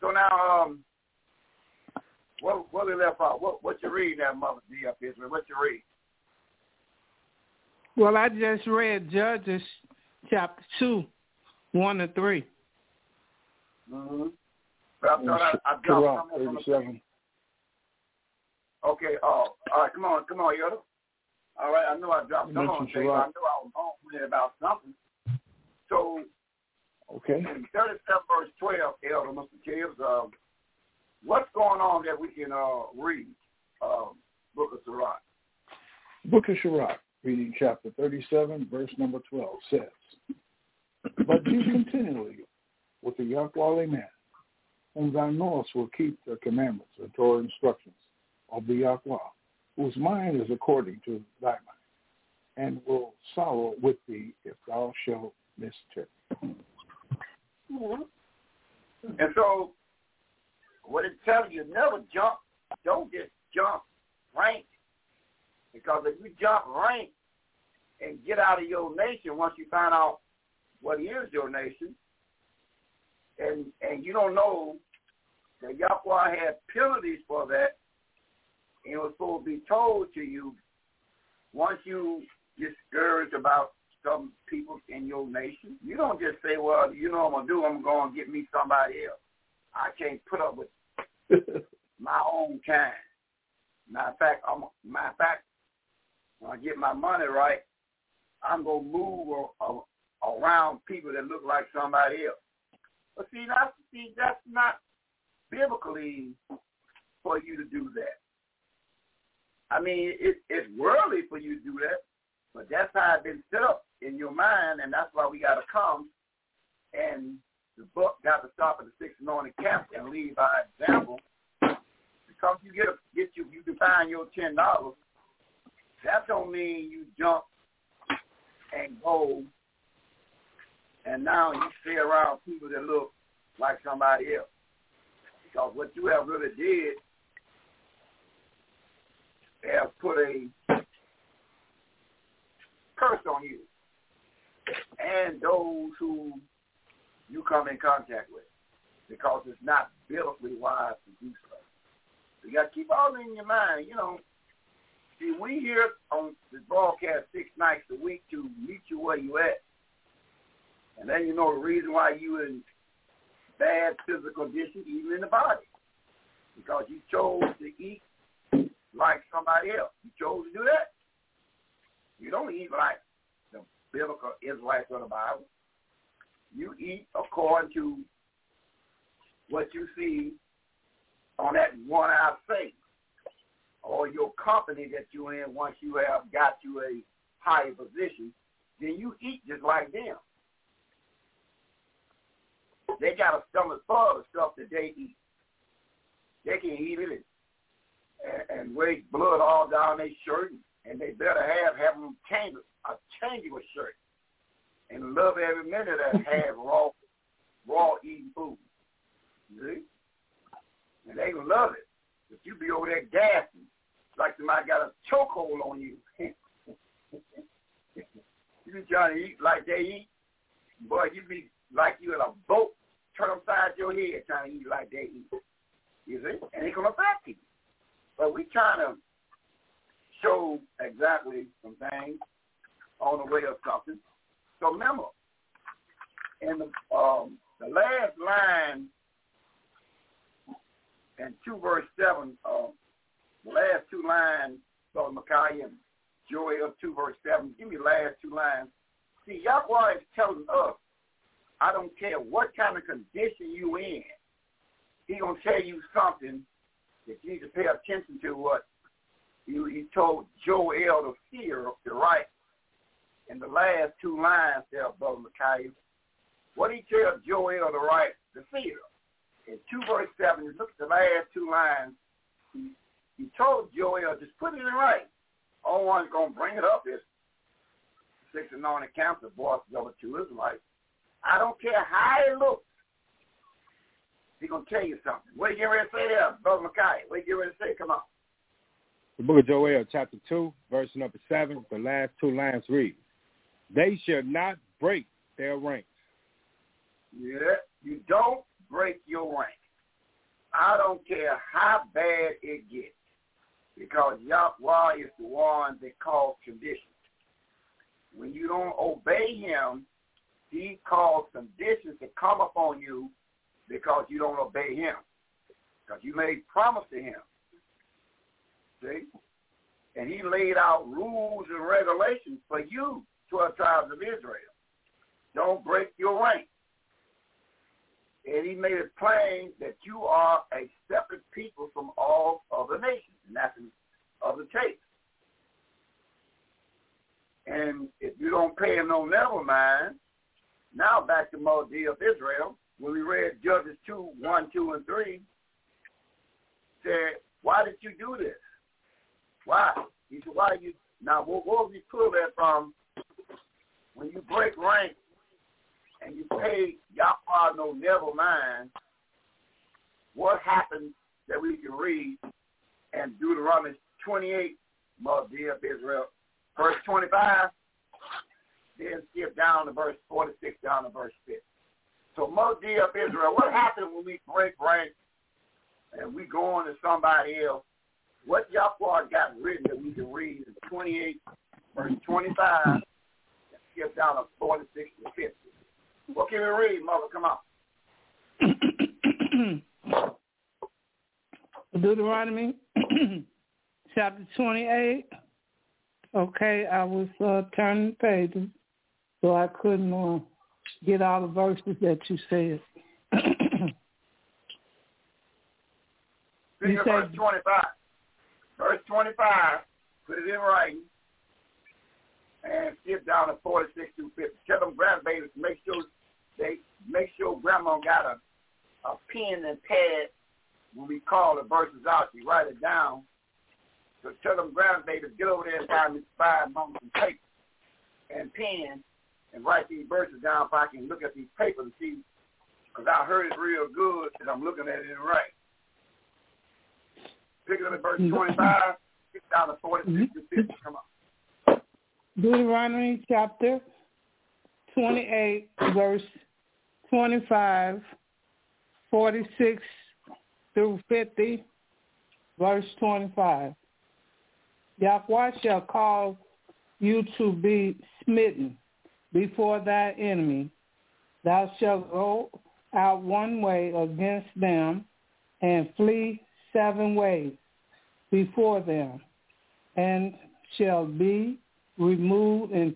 So now, um, what what we left out? What what you reading there, Mother D up Israel? What you read? Well, I just read Judges chapter two, one to 3 Mm-hmm. But I thought I, I dropped something from the Okay, oh, all right, come on, come on, Yoda. All right, I know I dropped You some on I know I was home about something. So Okay. in 37 verse 12, Elder Mr. Gibbs, um, what's going on that we can uh, read? Um, Book of Sirach. Book of Sirach, reading chapter 37, verse number 12, says, But do continually with the Yahweh man, whom thou knowest will keep the commandments and Torah instructions of the Yahweh, whose mind is according to thy mind, and will sorrow with thee if thou shalt miscarry. And so, what it tells you, never jump. Don't just jump rank. Because if you jump rank and get out of your nation once you find out what is your nation, and and you don't know that Yahweh had penalties for that, it was supposed to be told to you once you discouraged about some people in your nation. You don't just say, well, you know what I'm going to do? I'm going to get me somebody else. I can't put up with my own kind. Matter of fact, I'm, matter of fact, when I get my money right, I'm going to move a, a, around people that look like somebody else. But see, that's, see, that's not biblically for you to do that. I mean, it, it's worldly for you to do that, but that's how it's been set up in your mind, and that's why we got to come. And the book got to stop at the six anointed camp and lead by example. Because you get a, get you you define your ten dollars, that don't mean you jump and go, and now you stay around people that look like somebody else. Because what you have really did have put a curse on you and those who you come in contact with because it's not biblically wise to do so. You got to keep all in your mind. You know, see, we here on this broadcast six nights a week to meet you where you at. And then you know the reason why you in bad physical condition, even in the body. Because you chose to eat like somebody else. You chose to do that. You don't eat like the biblical Israelites of the Bible. You eat according to what you see on that one-eyed face or your company that you're in once you have got to a higher position, then you eat just like them. they got a stomach full of stuff that they eat. They can eat it and, waste blood all down their shirt, and they better have have them change a changeable shirt and love every minute that have raw raw eating food. You see? And they gonna love it. But you be over there gasping like somebody got a chokehold on you. you be trying to eat like they eat. Boy, you be like you in a boat, turn upside your head trying to eat like they eat. You see? And it's gonna affect you. But we trying to show exactly some things on the way of something. So remember, in the um, the last line in two verse seven, uh, the last two lines, Brother Micaiah and Joel two verse seven. Give me the last two lines. See, Yahweh is telling us, I don't care what kind of condition you in, he gonna tell you something that you need to pay attention to what he, he told Joel to fear the right in the last two lines there, Brother Micaiah. What he tell Joel to write the fear? In 2 verse 7, look at the last two lines. He, he told Joel, just put it in writing. All one's going to bring it up is six anointed council boss the other two Israelites. I don't care how it looks. He's going to tell you something. What are you getting ready to say there, Brother Micaiah? What are you getting ready to say? Come on. The book of Joel, chapter 2, verse number 7, the last two lines read, They shall not break their ranks. Yeah, you don't break your rank. I don't care how bad it gets because Yahweh is the one that calls conditions. When you don't obey him, he calls conditions to come upon you because you don't obey him. Because you made promise to him. See? And he laid out rules and regulations for you, 12 tribes of Israel. Don't break your rank and he made it plain that you are a separate people from all other nations, and that's in other tapes. And if you don't pay him no never mind, now back to Moses of Israel, when we read Judges 2, 1, 2, and 3, said, why did you do this? Why? He said, why you, now what, what we pull that from, when you break rank and you pay Yahweh no never mind, what happened that we can read in Deuteronomy 28, Mother of Israel, verse 25, then skip down to verse 46 down to verse 50. So Mother of Israel, what happened when we break rank and we go on to somebody else? What Yahweh got written that we can read in 28, verse 25, skip down to 46 to 50. What can we read, Mother? Come on. Deuteronomy chapter 28. Okay, I was uh, turning pages, so I couldn't uh, get all the verses that you said. you said, verse 25. Verse 25, put it in writing and skip down to 46 to 50. Tell them grandbabies make sure they make sure grandma got a, a pen and pad when we call the verses out. You write it down. So tell them grandbabies get over there and find me five moments and paper and pen and write these verses down so I can look at these papers and see because I heard it real good and I'm looking at it right. Pick up at verse mm-hmm. 25, get down to 46 mm-hmm. to 50. Come on. Deuteronomy chapter 28, verse 25, 46 through 50, verse 25. Yahweh shall cause you to be smitten before thy enemy. Thou shalt go out one way against them and flee seven ways before them, and shall be removed in,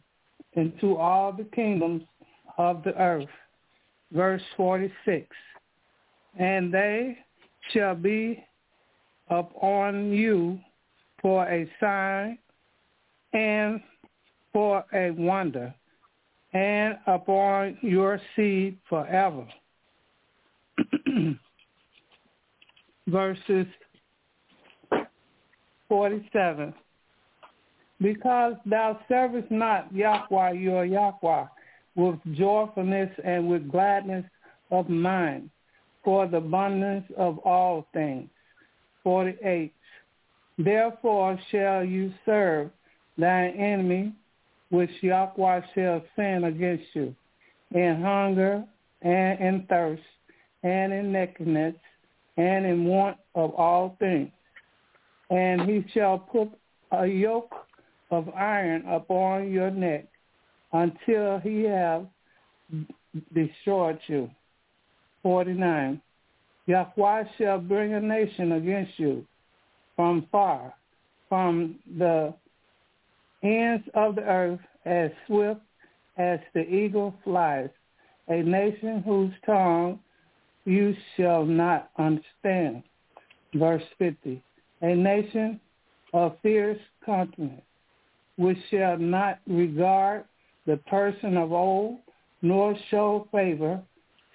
into all the kingdoms of the earth. Verse 46. And they shall be upon you for a sign and for a wonder, and upon your seed forever. verses 47. Because thou servest not Yahweh your Yahweh with joyfulness and with gladness of mind for the abundance of all things. 48. Therefore shall you serve thine enemy, which Yahweh shall send against you, in hunger and in thirst and in nakedness and in want of all things. And he shall put a yoke of iron upon your neck until he have destroyed you. 49. Yahweh shall bring a nation against you from far, from the ends of the earth, as swift as the eagle flies, a nation whose tongue you shall not understand. Verse 50. A nation of fierce countenance, which shall not regard the person of old, nor show favor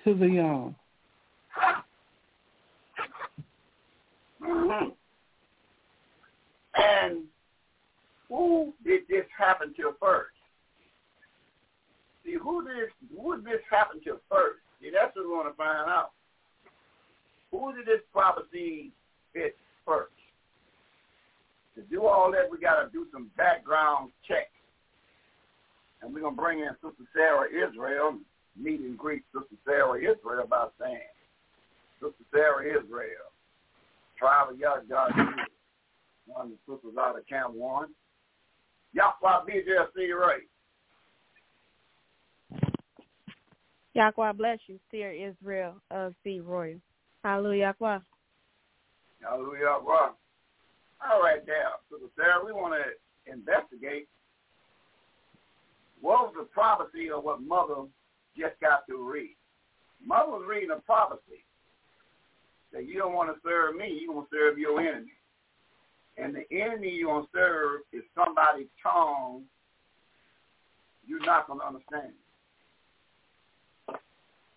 to the young. And who did this happen to first? See, who did who did this happen to first? See, that's what we want to find out. Who did this prophecy hit first? To do all that, we got to do some background checks. And we're going to bring in Sister Sarah Israel, meet and greet Sister Sarah Israel by saying, Sister Sarah Israel, tribe of Yahweh, one of the sisters out of Camp 1. Yahweh there, see right. Yahweh bless you, Seer Israel of Seed Royal. Hallelujah, Yahweh. Hallelujah, Yahweh. All right, now, Sister Sarah, we want to investigate what was the prophecy of what Mother just got to read. Mother was reading a prophecy that you don't want to serve me, you're going to serve your enemy. And the enemy you're going to serve is somebody's tongue you're not going to understand.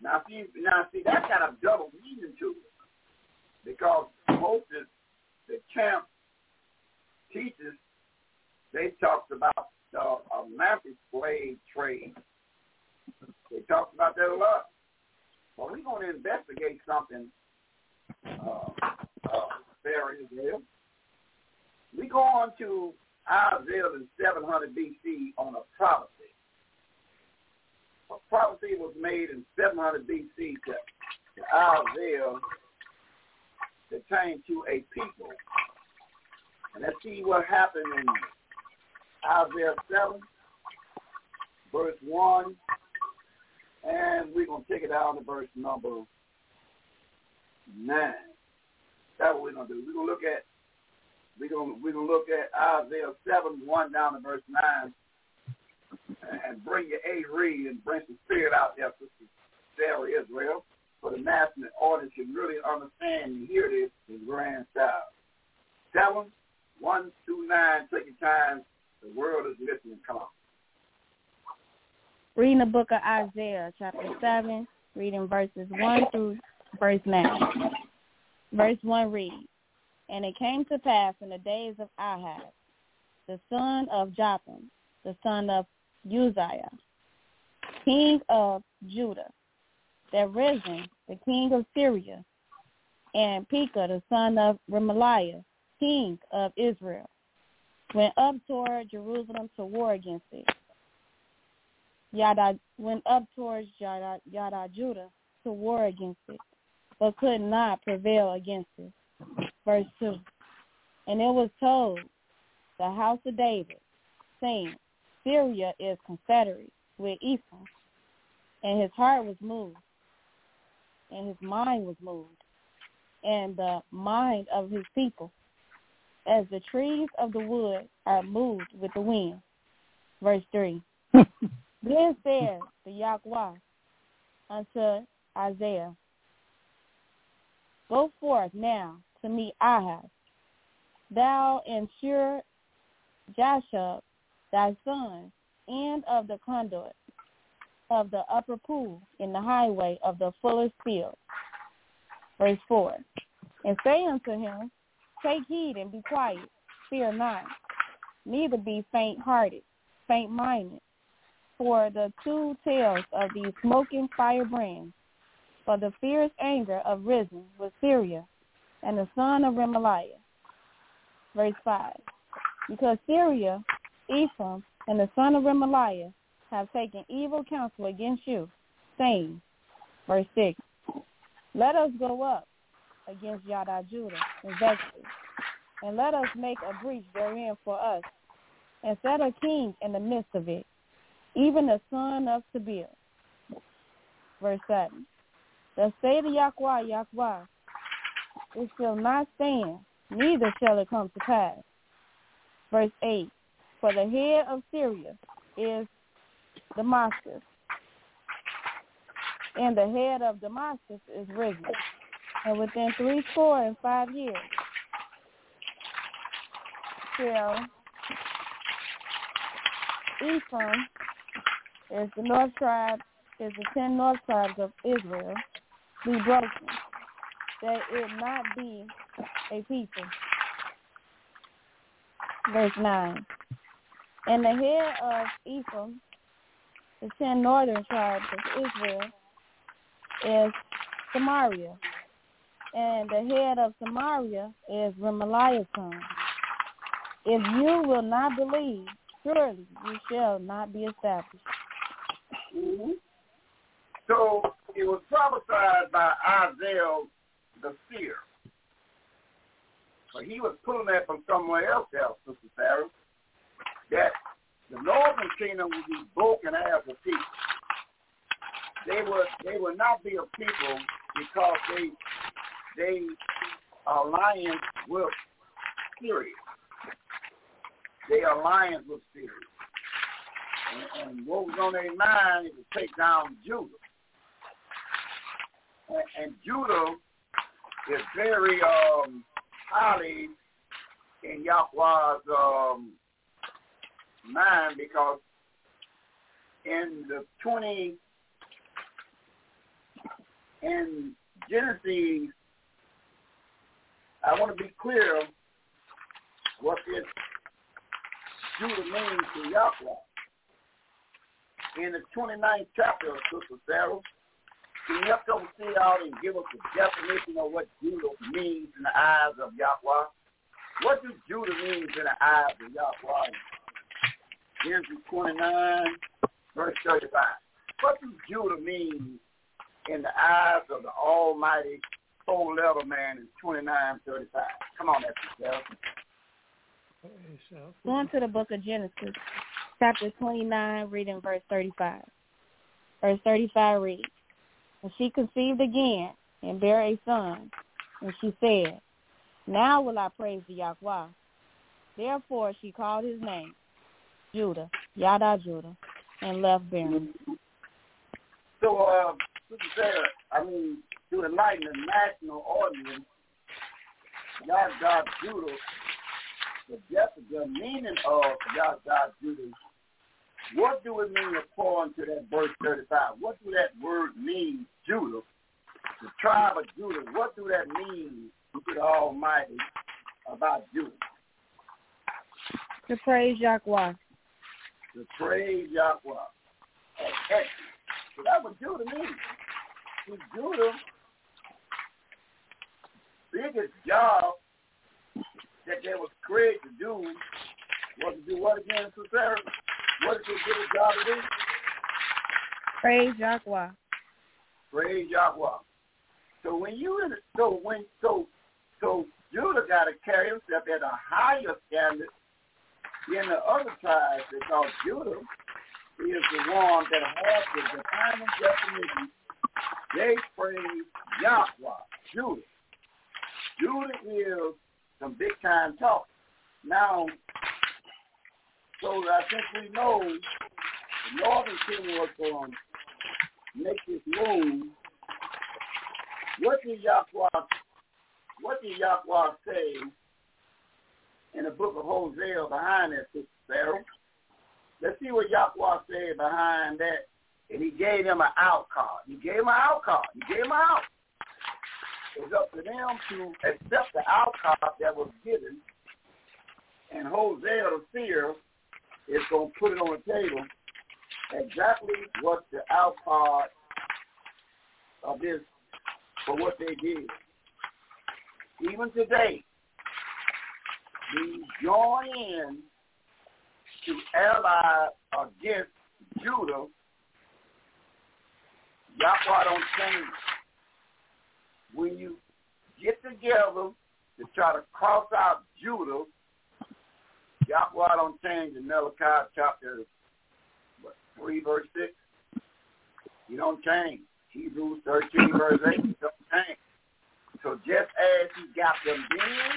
Now see, now see, that's got a double meaning to it, because most of the camp teachers they talked about the Atlantic slave trade. They talked about that a lot. Well, we're going to investigate something uh, uh, there Israel. We go on to Isaiah in 700 BC on a prophecy. A prophecy was made in 700 BC to, to Isaiah to a people. And let's see what happened in Isaiah 7, verse 1, and we're going to take it down to verse number 9. That's what we're going to do. We're going to look at we're going to, we're to look at Isaiah 7, 1 down to verse 9 and bring your A read and bring some spirit out there for Sarah Israel for the national audience can really understand and hear this in grand style. Seven, one, two, nine, take your time. The world is listening. Come on. Reading the book of Isaiah, chapter 7, reading verses 1 through verse 9. Verse 1 reads, And it came to pass in the days of Ahaz, the son of Jotham, the son of Uzziah, king of Judah, that Rezin, the king of Syria, and Pekah, the son of Remaliah, king of Israel, went up toward Jerusalem to war against it. Yada went up towards Yada, Yada Judah to war against it, but could not prevail against it. Verse 2. And it was told the house of David, saying, Syria is confederate with Ephraim, and his heart was moved, and his mind was moved, and the mind of his people, as the trees of the wood are moved with the wind. Verse 3. then said the Yahweh unto Isaiah, Go forth now to meet Ahaz, thou and sure Joshua thy son, and of the conduit of the upper pool in the highway of the fullest field. Verse 4. And say unto him, Take heed and be quiet, fear not, neither be faint-hearted, faint-minded, for the two tails of these smoking firebrands. For the fierce anger of Rezin with Syria and the son of Remaliah. Verse 5. Because Syria, Ephraim, and the son of Remaliah have taken evil counsel against you, saying, verse 6, Let us go up against Yada Judah and vex and let us make a breach therein for us, and set a king in the midst of it, even the son of Tabir. Verse 7. Thus say to Yahweh, Yahweh, it shall not stand, neither shall it come to pass. Verse 8. For the head of Syria is Damascus, and the head of Damascus is Rezin. And within three score and five years shall Ephraim is the north tribe, is the ten north tribes of Israel, be broken, that it not be a people. Verse 9. And the head of Ephraim, the ten northern tribes of Israel, is Samaria. And the head of Samaria is Remaliah's son. If you will not believe, surely you shall not be established. Mm-hmm. So it was prophesied by Isaiah the fear. But he was pulling that from somewhere else, there, Sister Sarah, that the northern kingdom would be broken as a people. They would they would not be a people because they they alliance with Syria. They alliance with Syria. And, and what was on their mind is to take down Judah. And, and Judah is very um, highly in Yahweh's um, mind because in the 20 in Genesis, I want to be clear what this Judah means to Yahweh. In the 29th chapter of Sister Sarah, can you help us see out and give us a definition of what Judah means in the eyes of Yahweh? What does Judah mean in the eyes of Yahweh? Genesis 29, verse 35. What does Judah mean in the eyes of the Almighty four-letter man in 2935? Come on, that's yourself. Going to the book of Genesis, chapter 29, reading verse 35. Verse 35 reads, And she conceived again and bare a son, and she said, Now will I praise the Yahweh. Therefore she called his name Judah, Yada Judah, and left bearing. So, uh, Sister Sarah, I mean, to enlighten the national audience, Yada Judah the the meaning of God Judah, what do it mean according to that verse 35? What do that word mean, Judah? The tribe of Judah, what do that mean to the Almighty about Judah? To praise Yahweh. To praise Yahweh. Okay. So that's what Judah means. See, Judah, biggest job that they was created to do was to do what again, Sister What did they give a job to do? Praise Yahweh. Praise Yahweh. So when you so when so so Judah got to carry himself at a higher standard than the other tribes because Judah is the one that has the defining definition. They praise Yahweh, Judah. Judah is some big time talk. Now, so I think we know the Northern Kingdom was going to make this move. What did Yahweh, what did Yahweh say in the book of Hosea behind that, Sister Sarah? Let's see what Yahweh said behind that. And he gave them an out card. He gave him an out card. He gave him an out. It's up to them to accept the outcome that was given, and Hosea the seer is going to put it on the table exactly what the outcome of this for what they did. Even today, we join in to ally against Judah. Yahweh don't change. When you get together to try to cross out Judah, Yahweh don't change in Malachi chapter what, 3 verse 6. He don't change. Hebrews 13 verse 8, he don't change. So just as he got them then,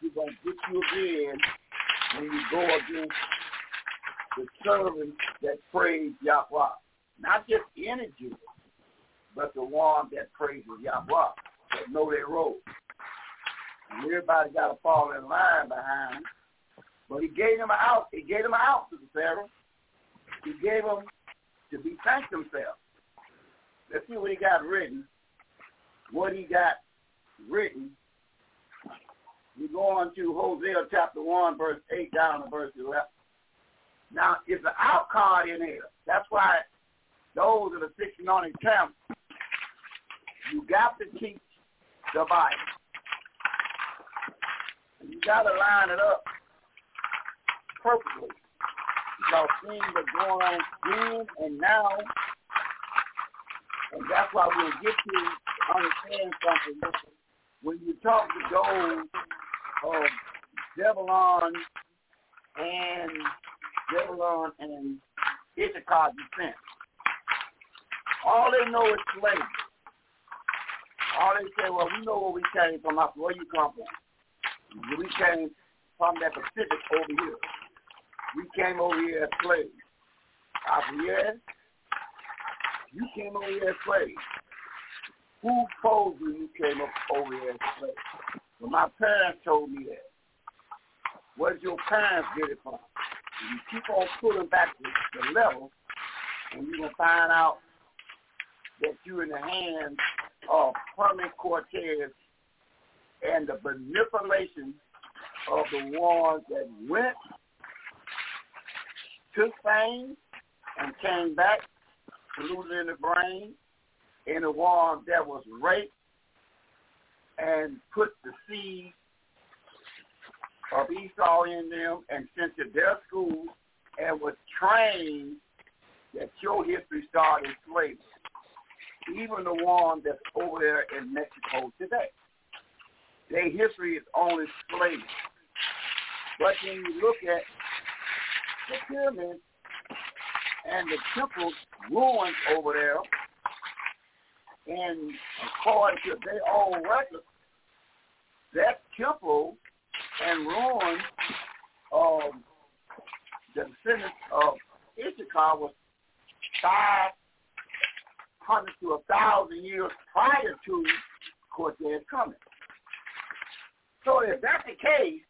he's going to get you again when you go against the servants that praise Yahweh. Not just any Jew, but the one that praises Yahweh, that know their role. And everybody got to fall in line behind. But he gave them out. He gave them out to the Pharaoh. He gave them to be thanked themselves. Let's see what he got written. What he got written. We go on to Hosea chapter 1, verse 8 down to verse 11. Now, it's an out card in here. That's why those are sitting on the camp, you got to teach the Bible. You got to line it up perfectly. Because things are going then and now and that's why we'll get to understand something. When you talk to those of Zebulon and Zebulon and Issachar descent, all they know is slavery. All they say, well, we know where we came from. Where you come from? We came from that Pacific over here. We came over here as slaves. Yes, you came over here as slaves. Who told you you came up over here as slaves? Well, my parents told me that. Where did your parents get it from? you keep on pulling back the, the level, and you're going to find out that you're in the hands of Herman Cortez and the manipulation of the ones that went, took things, and came back polluted in the brain, in the one that was raped and put the seed of Esau in them and sent to their schools and was trained that your history started in slavery. Even the one that's over there in Mexico today. Their history is only slavery. But when you look at the pyramids and the temples ruins over there. And according to their own records, that temple and ruins of the descendants of Issachar was 500 to a 1,000 years prior to Cortez coming. So if that's the case,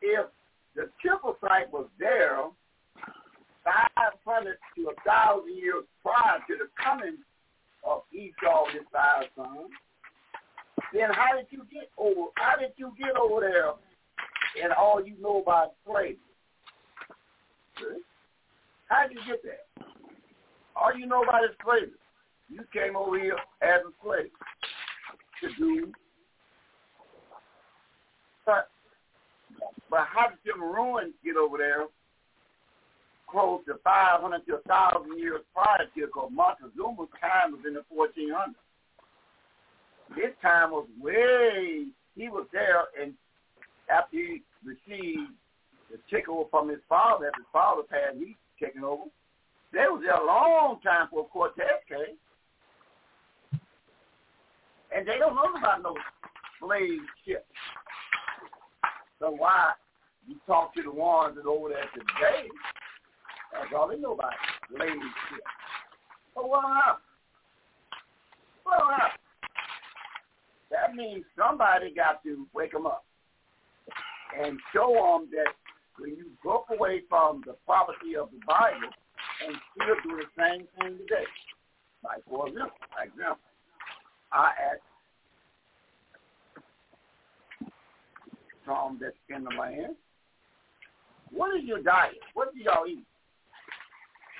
if the temple site was there 500 to a 1,000 years prior to the coming of Esau and his five sons, then how did you get over, how did you get over there and all you know about slavery? How did you get there? All you know about is slavery. You came over here as a slave to do but but how did them ruins get over there close to 500 to 1,000 years prior to because Montezuma's time was in the 1400s. His time was way, he was there and after he received the takeover from his father, after his father passed, he taken over. They was there a long time before Cortez came. And they don't know about no slave ships. So why you talk to the ones that over there today that's all they know about ladies shit. But what happened? What happened? That means somebody got to wake them up and show them that when you broke away from the prophecy of the Bible and still do the same thing today. Like for example, for example, I ask some that's in the land, what is your diet? What do y'all eat?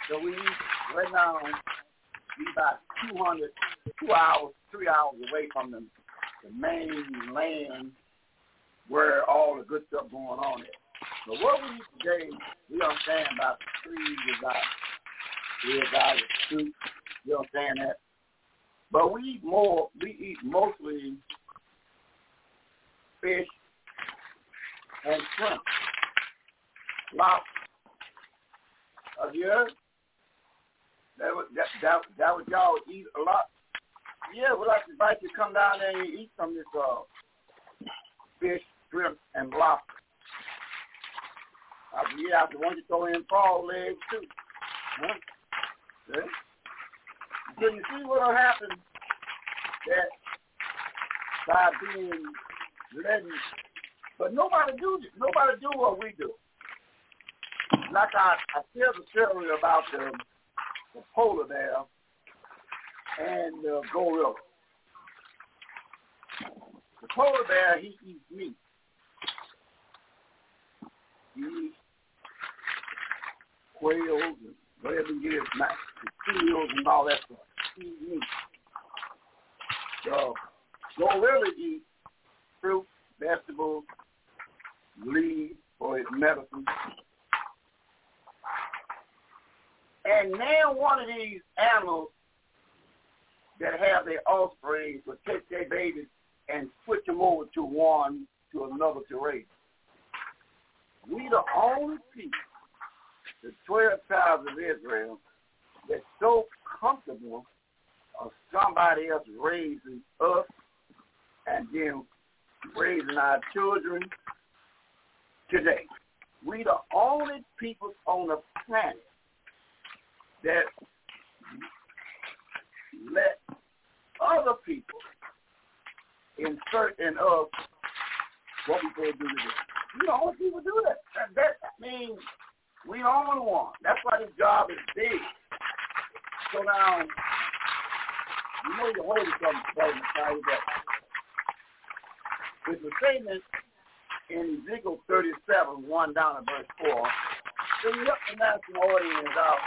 So we right now, we about 200, two hours, three hours away from the, the main land where all the good stuff going on is. So what we eat today, we understand about the trees, about we the soup, you understand that? But we eat more, we eat mostly fish and shrimp, lobster. Have you heard? That was that that that was y'all eat a lot. Yeah, we'd like to invite you to come down there and eat some of this uh, fish, shrimp, and lobster. Uh, yeah, I want to throw in frog legs too. Huh? Yeah. So you see what'll happen that by being letting, but nobody do nobody do what we do. Like I, I tell the story about the, the polar bear and the gorilla. The polar bear he eats meat. He eats quails and whatever he gets, seals and all that stuff. He eats meat. So gorilla eats fruit, vegetables, leaves for his medicine. And now one of these animals that have their offspring will take their babies and switch them over to one to another to raise. We the only people, the 12 tribes of Israel, that's so comfortable of somebody else raising us and then raising our children today. We the only people on the planet that let other people insert in us what we going to do today. We the only people do that. That, that means we the only one. That's why this job is big. So now, you know you're holding something that it's a statement in Ezekiel 37, 1 down to verse 4. So you have to ask audience out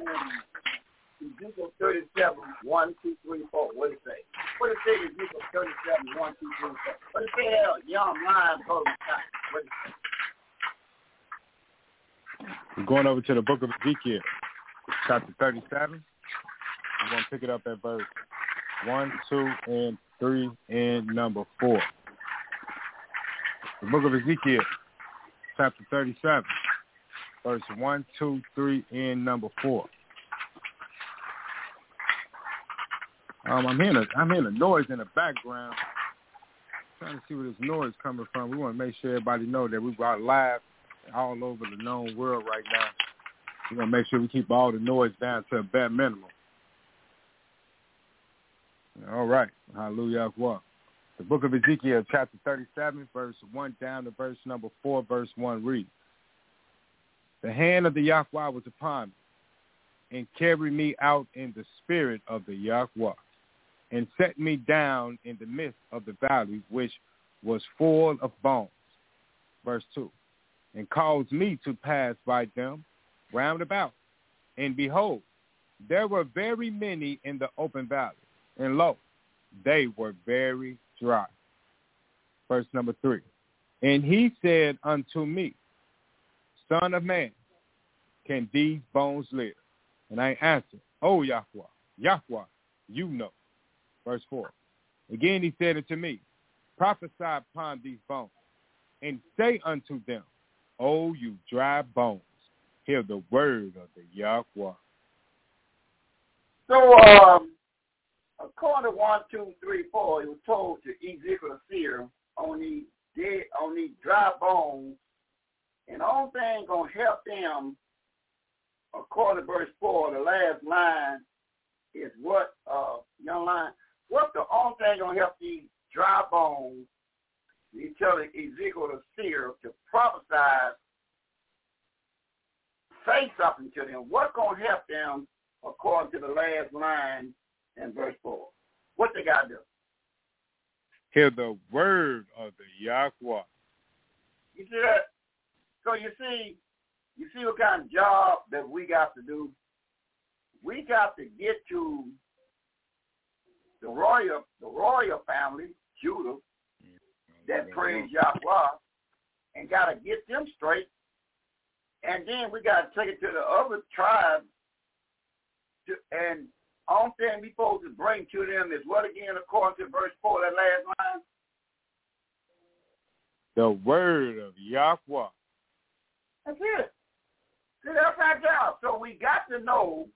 in Ezekiel 37, 1, 2, 3, 4. What did it say? What did it say in Ezekiel 37, 1, 2, 3, 4? What did it say there? Young lion told him What did it say? We're going over to the book of Ezekiel, chapter 37. We're going to pick it up at verse 1, 2, and 3, and number 4. The book of Ezekiel, chapter 37, verse 1, 2, 3, and number 4. Um, I'm hearing a, I'm hearing a noise in the background. I'm trying to see where this noise is coming from. We want to make sure everybody know that we've got live all over the known world right now. We're to make sure we keep all the noise down to a bare minimum. All right. Hallelujah. Well, the book of Ezekiel, chapter 37, verse 1 down to verse number 4, verse 1 reads, The hand of the Yahweh was upon me and carried me out in the spirit of the Yahweh and set me down in the midst of the valley, which was full of bones. Verse 2 and caused me to pass by them round about. And behold, there were very many in the open valley, and lo, they were very dry. Verse number three. And he said unto me, Son of man, can these bones live? And I answered, O Yahweh, Yahweh, you know. Verse 4. Again he said unto me, Prophesy upon these bones, and say unto them, O you dry bones, hear the word of the Yahweh. So, um, according to one, two, three, four, it was told to Ezekiel the seer on these dead, on these dry bones, and the only thing gonna help them, according to verse four, the last line is what, uh, young line, what's the only thing gonna help these dry bones He's telling Ezekiel the seer to prophesy, say something to them. What's going to help them according to the last line in verse 4? what they got to do? Hear the word of the Yahweh. You see that? So you see, you see what kind of job that we got to do. We got to get to the royal, the royal family, Judah, that praise Yahweh, and got to get them straight. And then we got to take it to the other tribes. To, and all thing we supposed to bring to them is what again, according to verse 4, that last line? The word of Yahweh. That's it. See, that's our job. So we got to know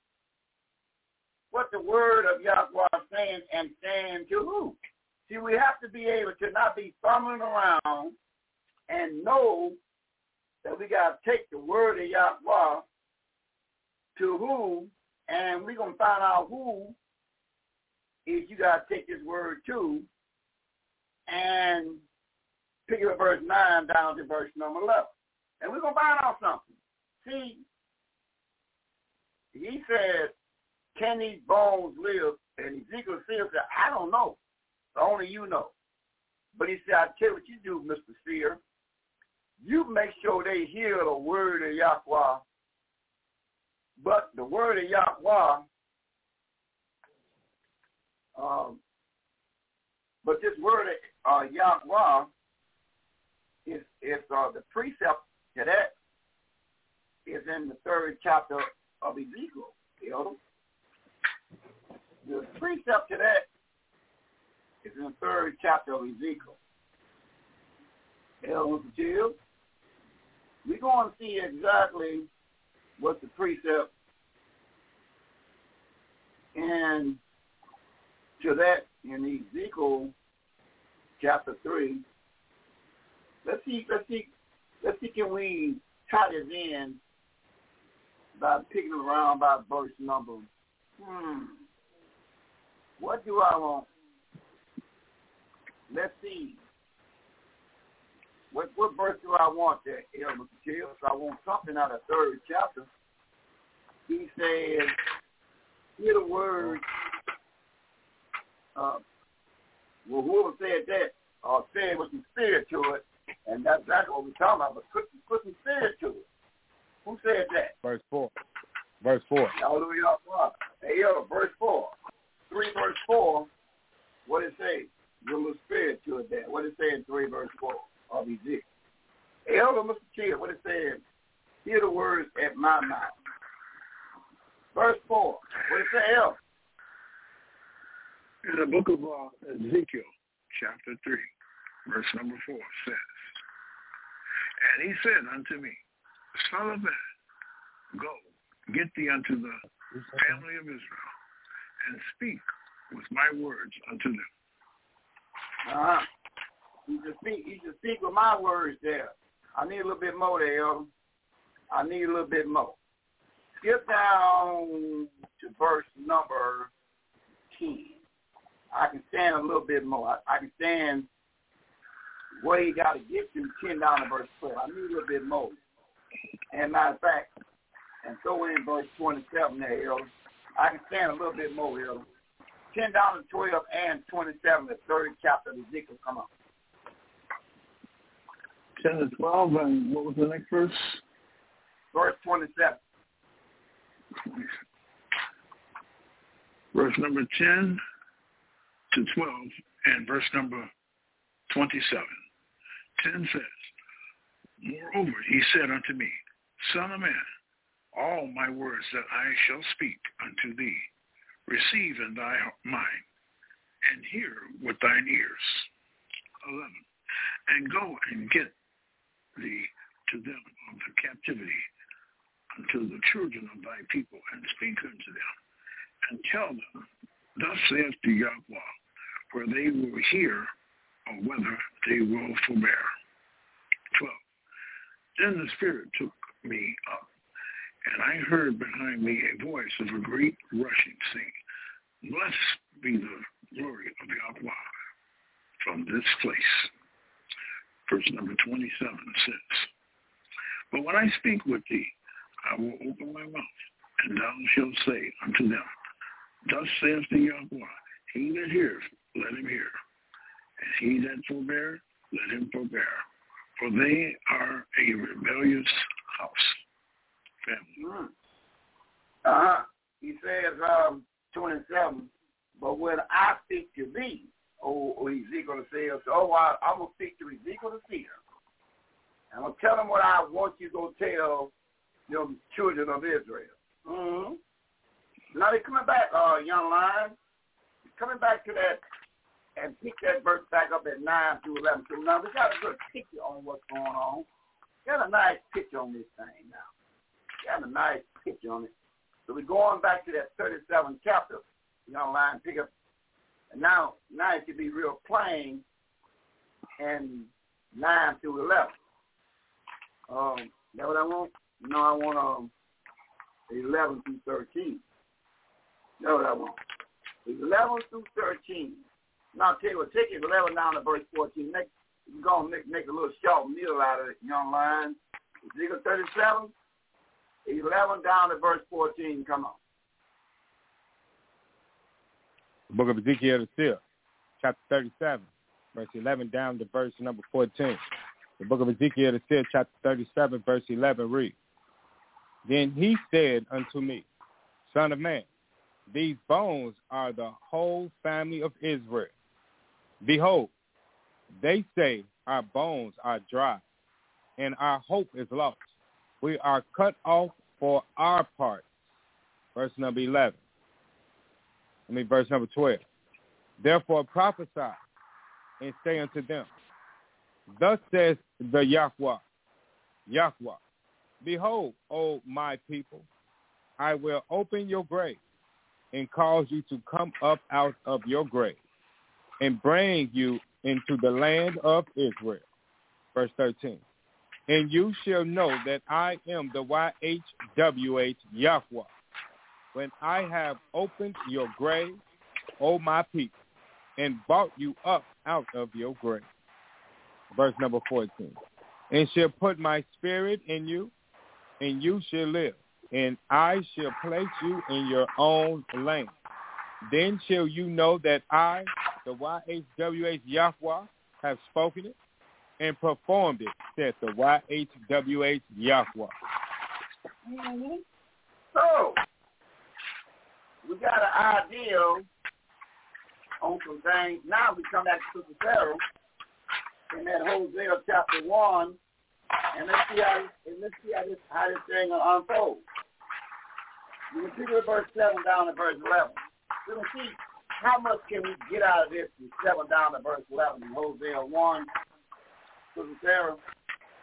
what the word of Yahweh is saying and saying to who. See, we have to be able to not be fumbling around and know that we got to take the word of Yahweh to who, and we're going to find out who is you got to take this word to and pick it up verse 9 down to verse number 11. And we're going to find out something. See, he said, can these bones live? And Ezekiel said, I don't know. Only you know. But he said, I tell you what you do, Mr. Seer. You make sure they hear the word of Yahweh. But the word of Yahweh, um, but this word of uh, Yahweh is, is uh, the precept to that is in the third chapter of Ezekiel. You know? The precept to that is in the third chapter of Ezekiel. Elder Jill, we're going to see exactly what the precept and to that in Ezekiel chapter three. Let's see, let's see, let's see can we tie this in by picking around by verse number. Hmm. What do I want? Let's see. What what verse do I want there, Elder Jill? So I want something out of third chapter. He says, hear the word. Uh, well, whoever said that, uh, said with some spirit to it, and that's that's what we're talking about. But put, put some spirit to it. Who said that? Verse four. Verse four. Hallelujah. Hey, Elder, verse four. Three verse four. What it say? Your little spirit to it there. What it say in three verse four of Ezekiel? Hey, Elder, Mr. Chill, what it say? Hear the words at my mouth. Verse four. What it say, Elder? In the book of uh, Ezekiel, chapter 3, verse number 4 says, And he said unto me, Son of man, go, get thee unto the family of Israel, and speak with my words unto them. Uh-huh. You just speak, you just speak with my words there. I need a little bit more there, I need a little bit more. Skip down to verse number 10. I can stand a little bit more. I, I can stand where you got to get to 10 down to verse 12. I need a little bit more. And matter of fact, and throw in verse 27 there. I can stand a little bit more, Elder. 10 down to 12 and 27, the third chapter of Ezekiel come up. 10 to 12, and what was the next verse? Verse 27. Verse number 10 to 12 and verse number 27. 10 says, Moreover, he said unto me, Son of man, all my words that I shall speak unto thee, receive in thy mind, and hear with thine ears. 11. And go and get thee to them of the captivity unto the children of thy people, and speak unto them, and tell them, Thus saith the Yahweh, where they will hear or whether they will forbear. 12. Then the Spirit took me up, and I heard behind me a voice of a great rushing, saying, Blessed be the glory of Yahweh from this place. Verse number 27 says, But when I speak with thee, I will open my mouth, and thou shalt say unto them, Thus saith the Yahweh, He that hears, let him hear. And he that forbear, let him forbear. For they are a rebellious house. Family. Mm. Uh-huh. He says, um, 27, but when I speak to thee, oh, Ezekiel says, oh, I, I'm going to speak to Ezekiel the seer. And I'm going to tell him what I want you to tell your children of Israel. Mm-hmm. Now they're coming back, uh, young lion. Coming back to that and pick that verse back up at 9 through 11. So now we got a good picture on what's going on. Got a nice picture on this thing now. Got a nice picture on it. So we're going back to that 37th chapter. Young lion, pick up. Now, now it can be real plain and 9 through 11. Um, that what I want? No, I want um, 11 through 13. That's what I want. 11 through 13. Now, I'll tell you what, take it 11 down to verse 14. Make, you go and make, make a little short meal out of it, young lion. Ezekiel 37, 11 down to verse 14. Come on. The book of Ezekiel the Seer, chapter 37, verse 11 down to verse number 14. The book of Ezekiel the Seer, chapter 37, verse 11 reads, Then he said unto me, Son of man, these bones are the whole family of Israel. Behold, they say our bones are dry, and our hope is lost. We are cut off for our part. Verse number 11. I mean, verse number 12. Therefore prophesy and say unto them, Thus says the Yahweh, Yahweh, Behold, O my people, I will open your grave and cause you to come up out of your grave and bring you into the land of Israel. Verse 13. And you shall know that I am the YHWH Yahweh when I have opened your grave, O my people, and brought you up out of your grave. Verse number 14. And shall put my spirit in you, and you shall live, and I shall place you in your own land. Then shall you know that I, the YHWH Yahweh, have spoken it and performed it, said the YHWH Yahweh. So, we got an idea on some things. Now we come back to Sister Sarah in that Hosea chapter 1, and let's see how, and let's see how this, how this thing unfolds. You can see verse 7 down to verse 11. We can see how much can we get out of this from 7 down to verse 11 in Hosea 1. Sister Sarah,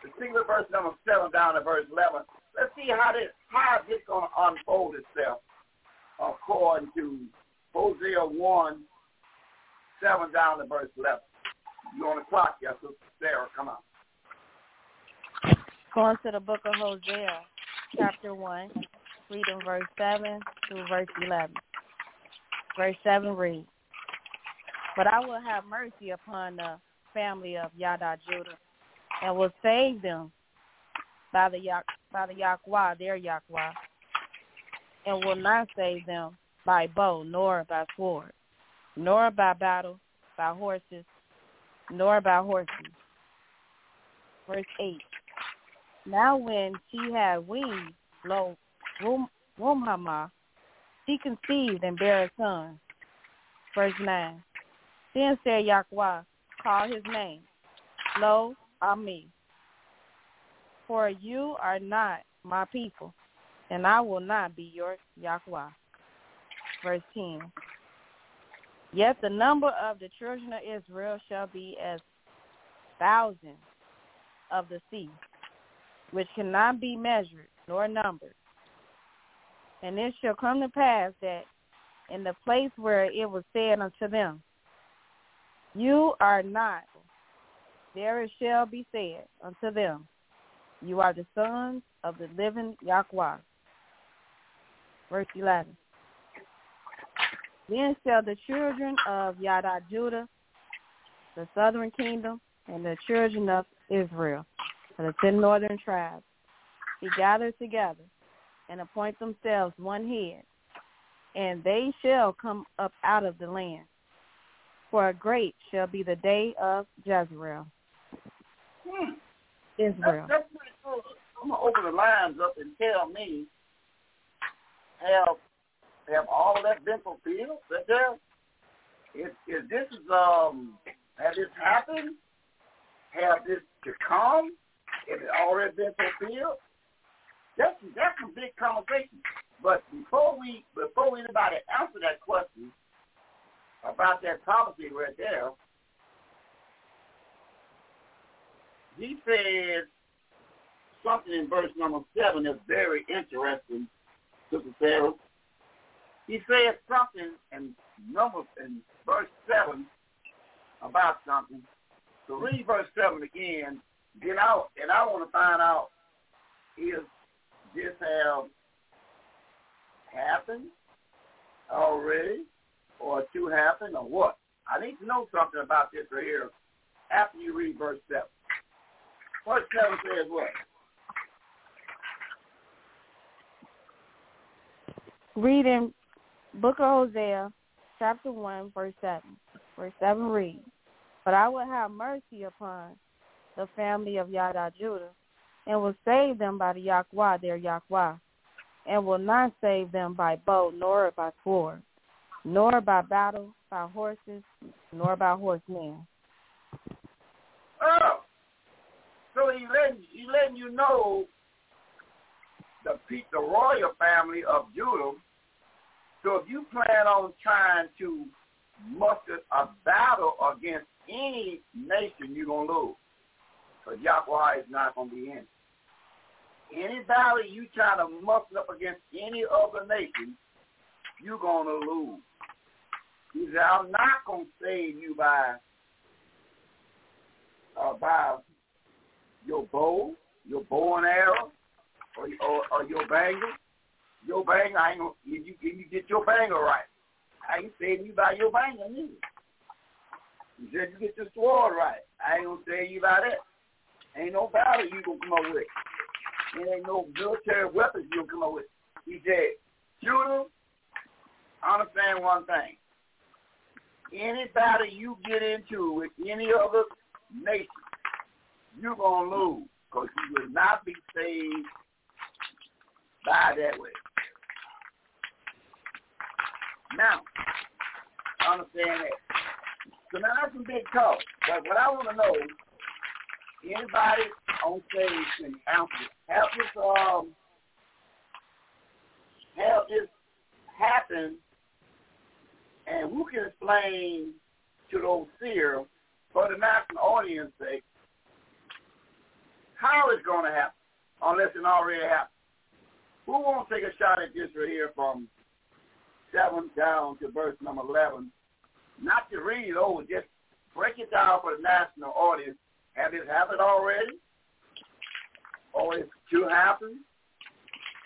particular verse number 7 down to verse 11. Let's see how this how this to unfold itself according to Hosea 1, 7 down to verse 11. You on the clock, yes, Sister Sarah, come on. Going to the book of Hosea, chapter 1, reading verse 7 through verse 11. Verse 7 reads, But I will have mercy upon the family of Yada Judah, and will save them by the by the Yahweh, their Yahweh, and will not save them by bow, nor by sword, nor by battle, by horses, nor by horses. Verse 8. Now when she had weaned, lo, Ruhamah, she conceived and bare a son. Verse 9. Then said Yahweh, call his name, Lo Ami. For you are not my people, and I will not be your Yahweh. Verse 10. Yet the number of the children of Israel shall be as thousands of the sea, which cannot be measured nor numbered. And it shall come to pass that in the place where it was said unto them, You are not, there it shall be said unto them, You are the sons of the living Yahweh. Verse 11. Then shall the children of Yada Judah, the southern kingdom, and the children of Israel, the ten northern tribes, be gathered together and appoint themselves one head, and they shall come up out of the land, for a great shall be the day of Jezreel. Hmm. Israel. That's, that's pretty cool. I'm gonna open the lines up and tell me have have all of that been fulfilled? That there is is this is um has this happened? Have this to come? Has it already been fulfilled? That's that's a big conversation. But before we before anybody answer that question about that prophecy right there, he says something in verse number seven that's very interesting, Sister Sarah. He says something in number in verse seven about something. So read verse seven again. Get out, and I want to find out is this have happened already, or to happen, or what? I need to know something about this right here after you read verse seven. Verse seven says what? Reading Book of Hosea, chapter 1, verse 7. Verse 7 reads, But I will have mercy upon the family of Yada Judah, and will save them by the Yahweh, their Yahweh, and will not save them by bow, nor by sword, nor by battle, by horses, nor by horsemen. Oh, so he letting he letting you know the the royal family of Judah. So if you plan on trying to muster a battle against any nation, you're gonna lose. Because Yahweh is not gonna be in it. Any battle you try to muster up against any other nation, you're gonna lose. He said, I'm not gonna save you by uh, by your bow, your bow and arrow, or, or, or your banger. Your banger, I ain't gonna, if you, if you get your banger right, I ain't saying you by your banger neither. You said you get your sword right. I ain't gonna say you by that. Ain't no battle you gonna come up with. There ain't no military weapons you gonna come up with. He said, I understand one thing. Any battle you get into with any other nation, you're to lose because you will not be saved by that way. Now, understand that. So now that's some big talk. But what I want to know, anybody on stage can answer. Have this um have this happen and who can explain to those seers for the national audience sake how it's going to happen unless it already happened. Who to take a shot at this right here from 7 down to verse number 11? Not to read it over, just break it down for the national audience. Have it happened already? Or it's to happen?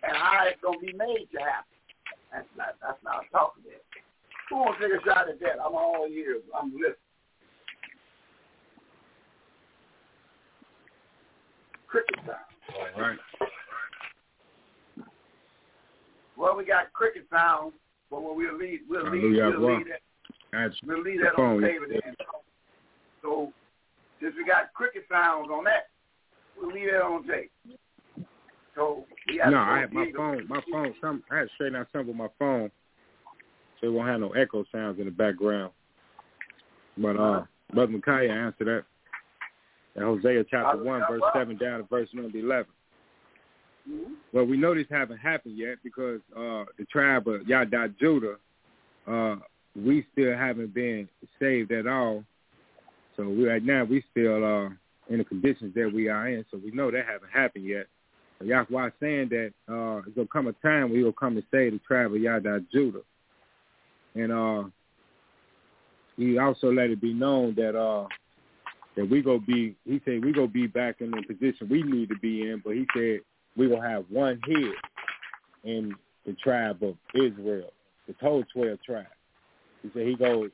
And how it's going to be made to happen? That's not, that's not talking about. Who to take a shot at that? I'm all ears. I'm listening. Cricket sound. All right. Well, we got cricket sound, but we'll leave. We'll leave. We'll Well, leave that. We'll leave that on the table. So, since we got cricket sounds on that, we'll leave that on tape. So we have No, I had my phone. My phone. Some I had to straighten out something with my phone, so it won't have no echo sounds in the background. But uh, Brother Micaiah answered that. In Hosea chapter one, verse seven down to verse number eleven. Well, we know this haven't happened yet because uh, the tribe of Yada Judah, uh, we still haven't been saved at all. So we right now we still uh, in the conditions that we are in. So we know that haven't happened yet. Yahweh saying that uh, there's gonna come a time where He will come and save the tribe of Yada Judah, and uh, He also let it be known that uh, that we go be. He said we go be back in the position we need to be in, but He said we will have one head in the tribe of Israel, the whole twelve tribes. He said he goes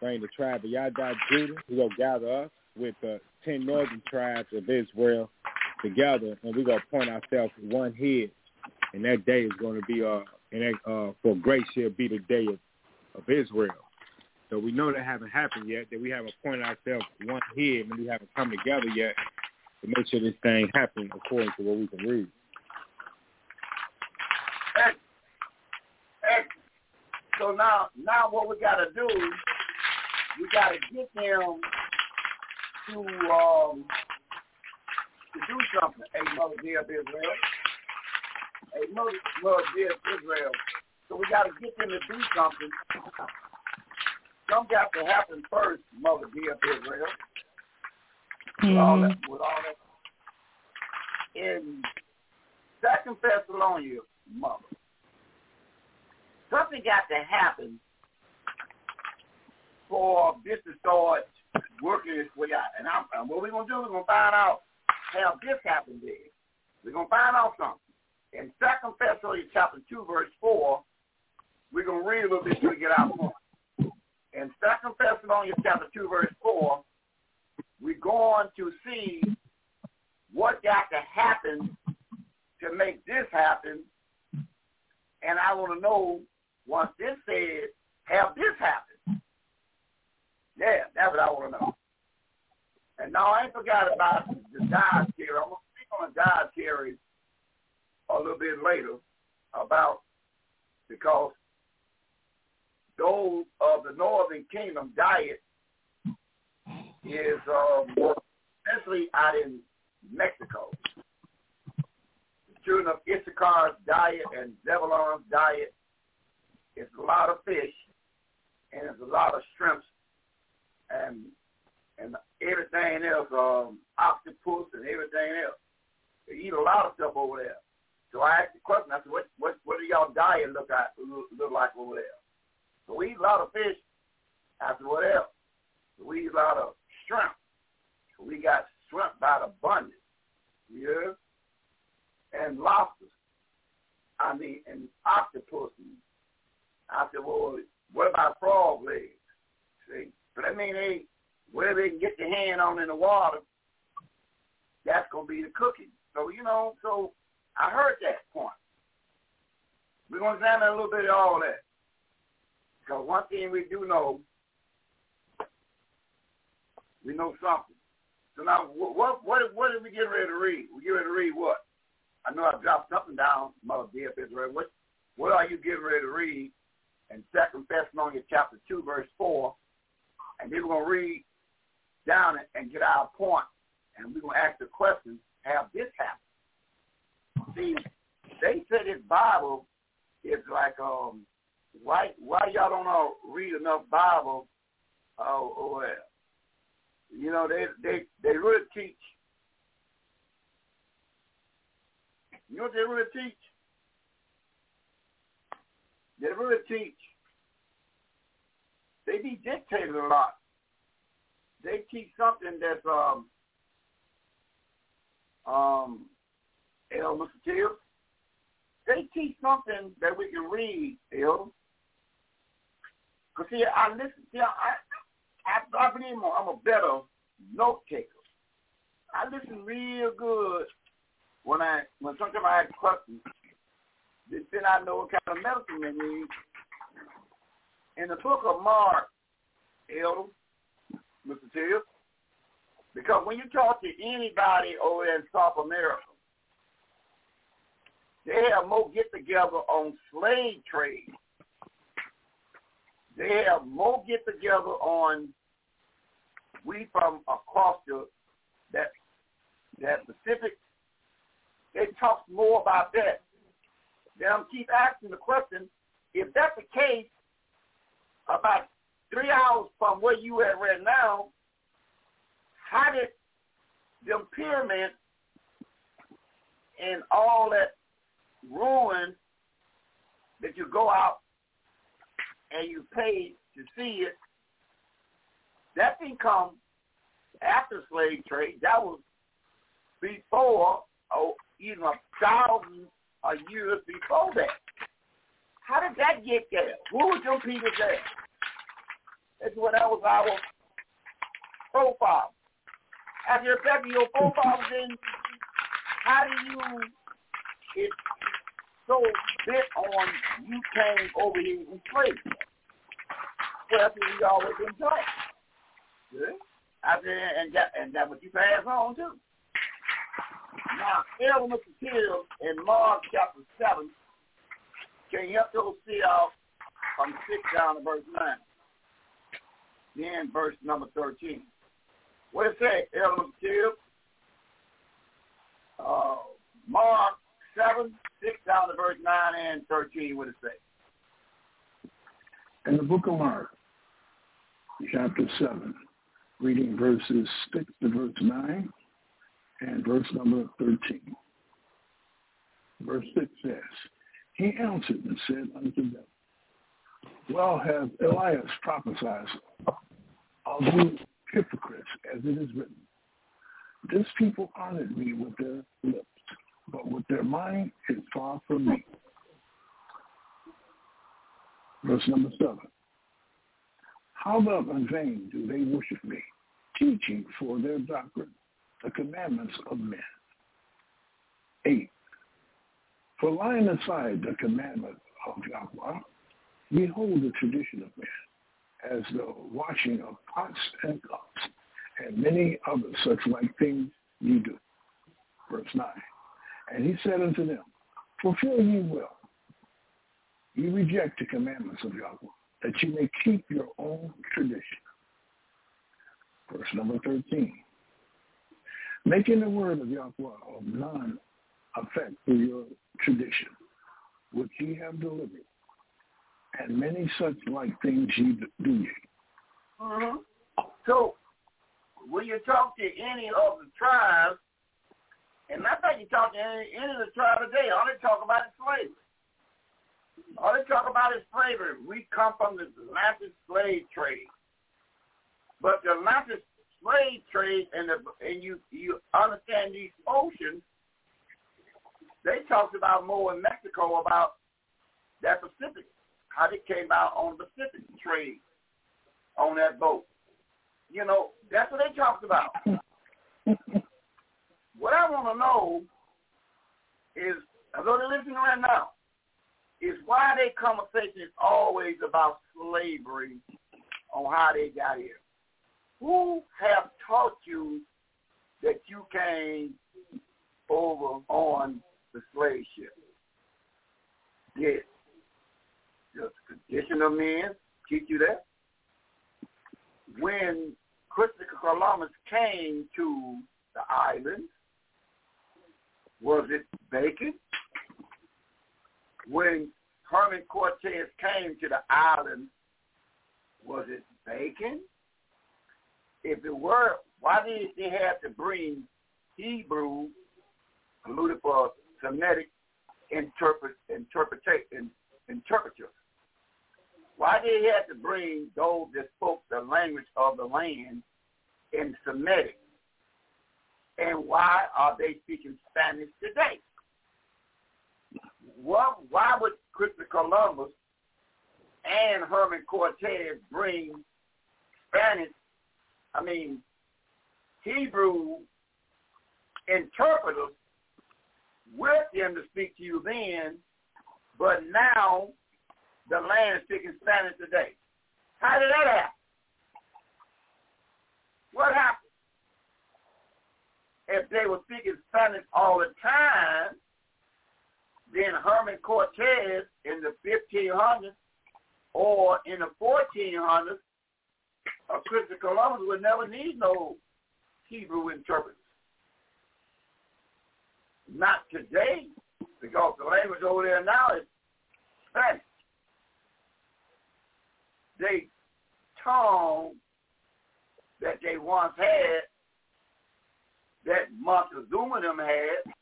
bring the tribe of Yada Judah. He gonna gather us with the ten northern tribes of Israel together, and we're gonna point ourselves to one head. And that day is going to be uh, and that, uh, for grace shall be the day of, of Israel. So we know that haven't happened yet, that we haven't pointed ourselves one head and we haven't come together yet to make sure this thing happens according to what we can read. So now, now what we got to do, we got to get them to um, to do something. Hey, mother dear Israel. Hey, mother, dear Israel. So we got to get them to do something. Something got to happen first, mother dear Israel. With all mm-hmm. that, with all that. In Second Thessalonians, mother, something got to happen for this to start working its way out. And I'm, and what we're gonna do, we're gonna find out how this happened there. We're gonna find out something. In Second Thessalonians chapter two, verse four, we're gonna read a little bit till we get out point. In Second Thessalonians chapter two, verse four, we're going to see what got to happen to make this happen. And I want to know once this said, have this happen. Yeah, that's what I want to know. And now I ain't forgot about the dietary. I'm going to speak on the dietary a little bit later about because those of the northern kingdom diet is um, especially out in Mexico. The children of Issachar's diet and Zebulon's diet is a lot of fish and it's a lot of shrimps and and everything else, um, octopus and everything else. They eat a lot of stuff over there. So I asked the question, I said, what what what do y'all diet look at look, look like over there? So we eat a lot of fish. I said, what else? So we eat a lot of shrimp. We got shrimp by the abundance. Yeah. And lobsters. I mean, and octopus. I said, well, what about frog legs? See? But I mean, they, whatever they can get their hand on in the water, that's going to be the cooking. So, you know, so I heard that point. We're going to examine a little bit of all that. Because one thing we do know, we know something. So now, what what what did we get ready to read? We get ready to read what? I know I dropped something down, Mother dear Israel. What what are you getting ready to read in Second Thessalonians chapter two, verse four? And then we're gonna read down it and get our point. and we're gonna ask the question: Have this happened? See, they said this Bible is like um why why y'all don't know read enough Bible uh, or you know they they they really teach you know what they really teach they really teach they be dictated a lot they teach something that's um um El Mr. They teach something that we can read, El. Because, see, I listen, see, I, I, I believe I'm a better note taker. I listen real good when I, when sometimes I ask questions. Then I know what kind of medicine they need. In the book of Mark, Elder, Mr. Tibbs, because when you talk to anybody over in South America, they have more get together on slave trade. They have more get together on we from across the that that Pacific. They talk more about that. Then I'm keep asking the question: If that's the case, about three hours from where you at right now, how did them pyramids and all that ruin that you go out and you pay to see it, that didn't come after slave trade. That was before, oh, even a thousand of years before that. How did that get there? Who was them people there? That's what that was our profile. After you're your profile, then how do you it so bent on you came over here and slavery? questions we always been taught. I said, and that, and that's what you pass on too. Now, element material in Mark chapter 7, can you help those see out from 6 down to verse 9? Then verse number 13. What it say? Element material. Uh, Mark 7, 6 down to verse 9 and 13. What it say? In the book of Mark, chapter 7, reading verses 6 to verse 9 and verse number 13. Verse 6 says, He answered and said unto them, Well hath Esaias prophesied of you hypocrites, as it is written, This people honored me with their lips, but with their mind is far from me. Verse number 7. How thus in vain do they worship me, teaching for their doctrine the commandments of men. 8. For laying aside the commandment of Yahweh, behold the tradition of men, as the washing of pots and cups, and many other such like things ye do. Verse 9. And he said unto them, Fulfill ye well. Ye reject the commandments of Yahweh, that ye may keep your own tradition. Verse number 13 making the word of Yahweh of none effect through your tradition, which ye have delivered, and many such like things ye do ye. Mm-hmm. So, when you talk to any of the tribes, and I think you talk to any, any of the tribes today, all they talk about is slavery. All they talk about is slavery. We come from the Atlantic slave trade. But the Atlantic slave trade and the, and you you understand these oceans, they talked about more in Mexico about that Pacific, how they came out on the Pacific trade on that boat. You know, that's what they talked about. what I want to know is, although they're listening right now, is why their conversation is always about slavery on how they got here who have taught you that you came over on the slave ship? Did the condition of men teach you that? When Christopher Columbus came to the island, was it bacon? When Herman Cortez came to the island, was it bacon? if it were, why did they have to bring Hebrew, alluded for Semitic interpret, interpretation, interpreters? Why did they have to bring those that spoke the language of the land in Semitic? And why are they speaking Spanish today? What, why would Christopher Columbus and Herman Cortez bring Spanish I mean, Hebrew interpreters with them to speak to you then, but now the land is speaking Spanish today. How did that happen? What happened? If they were speaking Spanish all the time, then Herman Cortez in the 1500s or in the 1400s a Christopher Columbus would never need no Hebrew interpreters. Not today, because the language over there now is Spanish. They tongue that they once had, that Montezuma them had,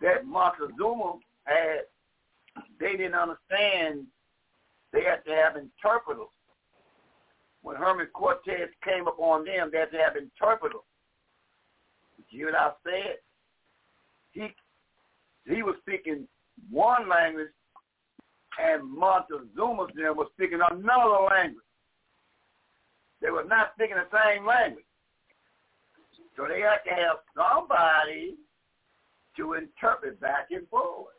that Montezuma had, they didn't understand they had to have interpreters. When Herman Cortez came upon them, they had to have interpreters. You hear what I said? He he was speaking one language, and Montezuma's them was speaking another language. They were not speaking the same language. So they had to have somebody to interpret back and forth.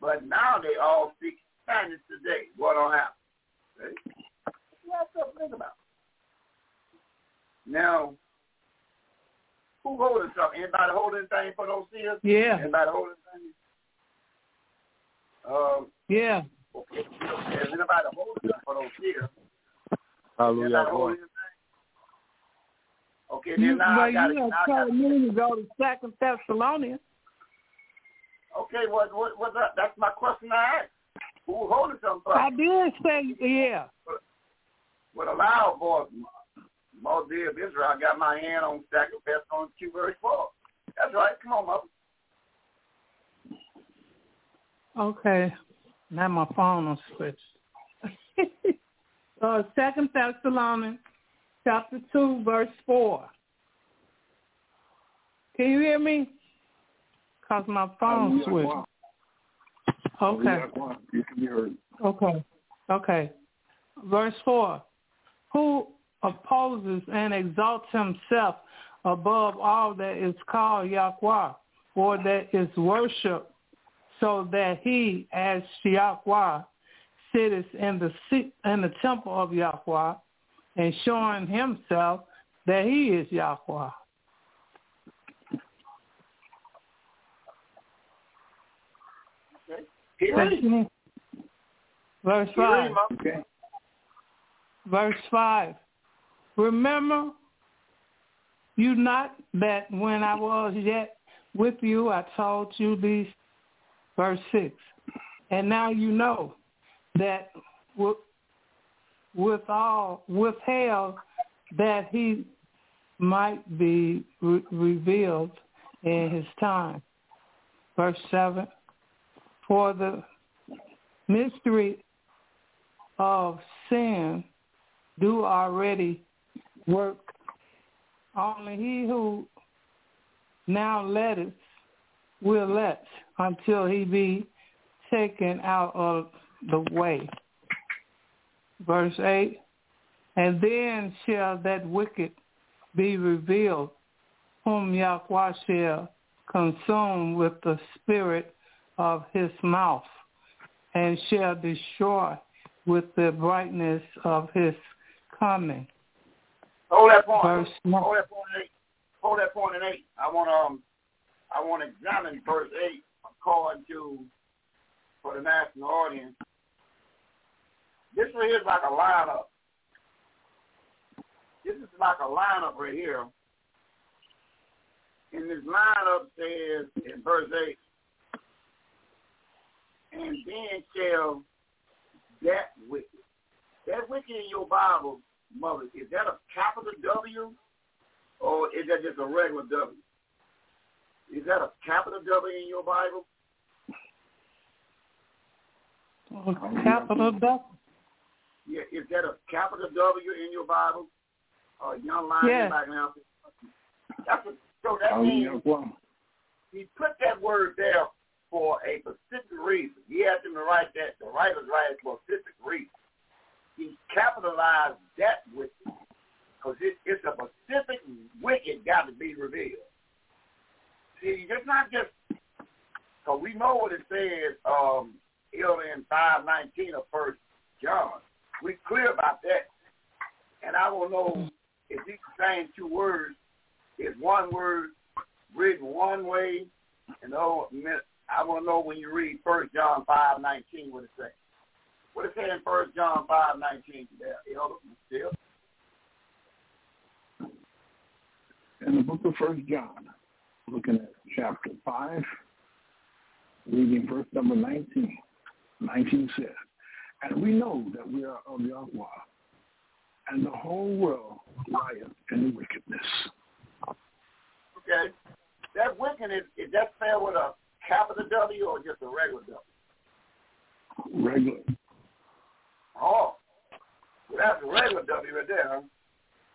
But now they all speak Spanish today what'll happen. Okay? You have to think about. Now, who holding something? Anybody holding anything for those seers? Yeah. Anybody holding anything? Um, yeah. Okay. Is anybody holding something for those seers? Hallelujah. Anybody? Okay, then You, now well, I got you it. have told me to go to Second Thessalonians. Okay, what what what's that? That's my question I asked. Who holding something for? I did say, yeah. With a loud voice, Multi of Israel, I got my hand on Second Thessalonians two verse four. That's right. Come on, mother. Okay. Now my phone on switch. uh, Second Thessalonians chapter two, verse four. Can you hear me? Cause my phone switched. Okay. You can be heard. Okay. Okay. Verse 4. Who opposes and exalts himself above all that is called Yahweh or that is worshipped, so that he, as Yahweh, sitteth in the in the temple of Yahweh, and showing himself that he is Yahweh. Okay. Verse 5. Verse 5. Remember you not that when I was yet with you, I told you these, verse 6. And now you know that with, all, withheld that he might be re- revealed in his time. Verse 7. For the mystery of sin do already work. Only he who now letteth will let until he be taken out of the way. Verse 8, and then shall that wicked be revealed, whom Yahweh shall consume with the spirit of his mouth, and shall destroy with the brightness of his coming. Hold that point. Verse Hold that point in eight. Hold that point in eight. I want to um, I want to examine verse eight according to for the national audience. This right here is like a lineup. This is like a lineup right here. And this lineup says in verse eight, and then shall that wicked. That wicked in your Bible, mother, is that a capital W or is that just a regular W? Is that a capital W in your Bible? Capital W. Yeah, is that a capital W in your Bible? Or a young line Yes. back now? That's a, so that Oh, means yeah, he put that word there for a specific reason. He asked him to write that. The writer's write it for a specific reason. He capitalized that wicked because it, it's a specific wicked got to be revealed. See, it's not just because we know what it says um, here in five nineteen of First John. We clear about that, and I will know if these same two words is one word written one way, and oh, I want to know when you read First John five nineteen what it says. What it say in First John five nineteen there, still. in the book of First John, looking at chapter 5, reading verse number 19. 19 says, And we know that we are of Yahweh, and the whole world lieth in wickedness. Okay. That wicked is, that spelled with a capital W or just a regular W? Regular. Oh. Well, that's a regular W right there, huh?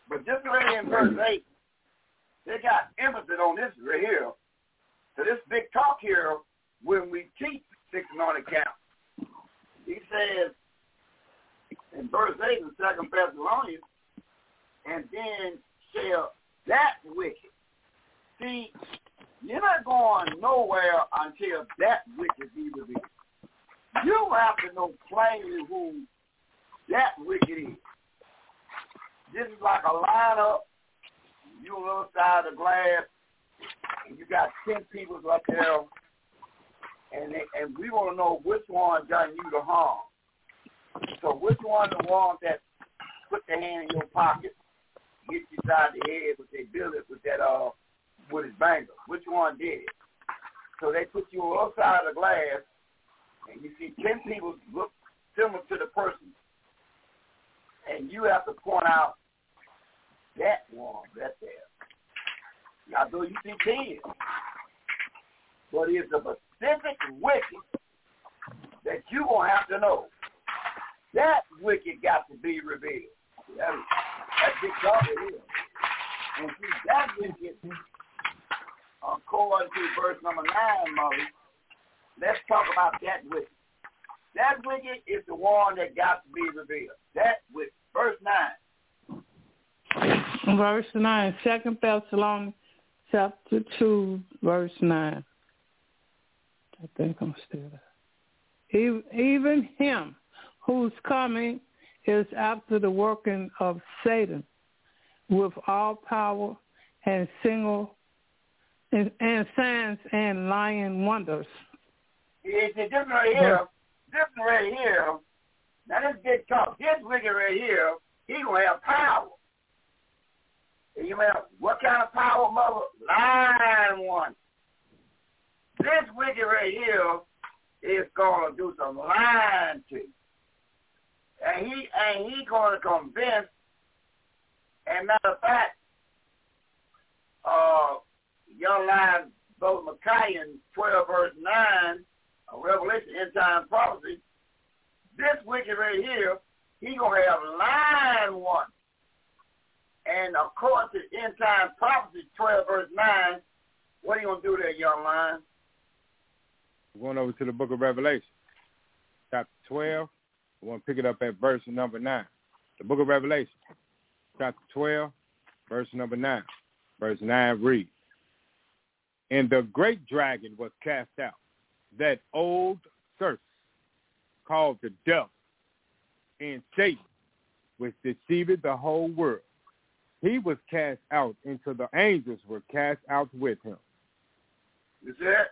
But just right in verse 8, they got emphasis on this right here. So this big talk here when we teach six anointed count. He says in verse 8 in Second Thessalonians, and then shall that wicked. See, you're not going nowhere until that wicked be revealed. you have to know plainly who that wicked is. This is like a lineup. You on the other side of the glass, and you got ten people up there, and they, and we want to know which one done you the harm. So which one the one that put their hand in your pocket, get you inside the head with their billet with that uh with his banger? Which one did it? So they put you on the side of the glass, and you see ten people look similar to the person, and you have to point out that one right there. Now, though you see ten, but it's a specific wicked that you gonna have to know. That wicked got to be revealed. That, that's big God it is. And see that wicked, according to verse number nine, Mother, let's talk about that wicked. That wicked is the one that got to be revealed. That wicked. Verse nine. Verse 9, 2 Thessalonians chapter 2, verse 9. I think I'm still there. Even him whose coming is after the working of Satan with all power and single and, and signs and lying wonders. It's this right here, this right here, now this big talk, this wicked right here, he gonna have power. You mean what kind of power, mother? Lying one. This wicked right here is gonna do some lying to you. And he and he gonna convince and matter of fact, uh young line both Micaiah in twelve verse nine, uh, Revelation end time prophecy, this wicked right here, he gonna have lying one. And according to end time prophecy, 12 verse 9, what are you to do there, young lion? We're going over to the book of Revelation, chapter 12. We want to pick it up at verse number 9. The book of Revelation, chapter 12, verse number 9. Verse 9 reads, And the great dragon was cast out, that old serpent called the devil and Satan, which deceived the whole world he was cast out into the angels were cast out with him. See that?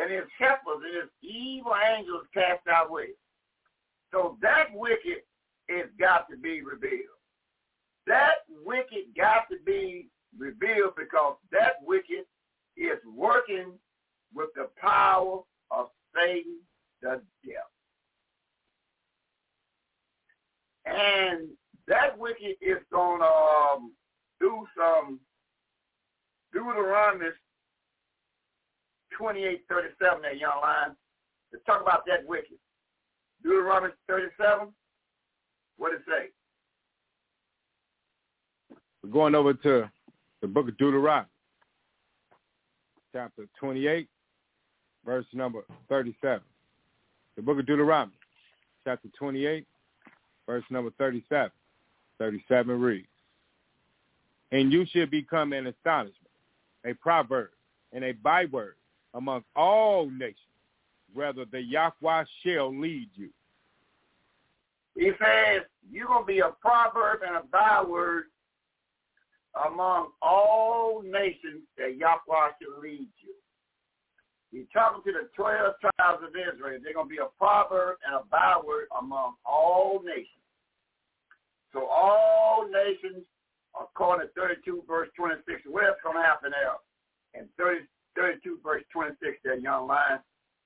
And his helpers and his evil angels cast out with. So that wicked is got to be revealed. That wicked got to be revealed because that wicked is working with the power of Satan, the devil. And that wicked is going to um, do some Deuteronomy 28, 37, that young line. Let's talk about that wicked. Deuteronomy 37, what it say? We're going over to the book of Deuteronomy, chapter 28, verse number 37. The book of Deuteronomy, chapter 28, verse number 37. 37 reads, and you shall become an astonishment, a proverb, and a byword among all nations, whether the Yahweh shall lead you. He says, you're going to be a proverb and a byword among all nations that Yahweh shall lead you. He's talking to the 12 tribes of Israel. They're going to be a proverb and a byword among all nations. So all nations according to 32 verse 26. What's going to happen there? In 30, 32 verse 26, that young line.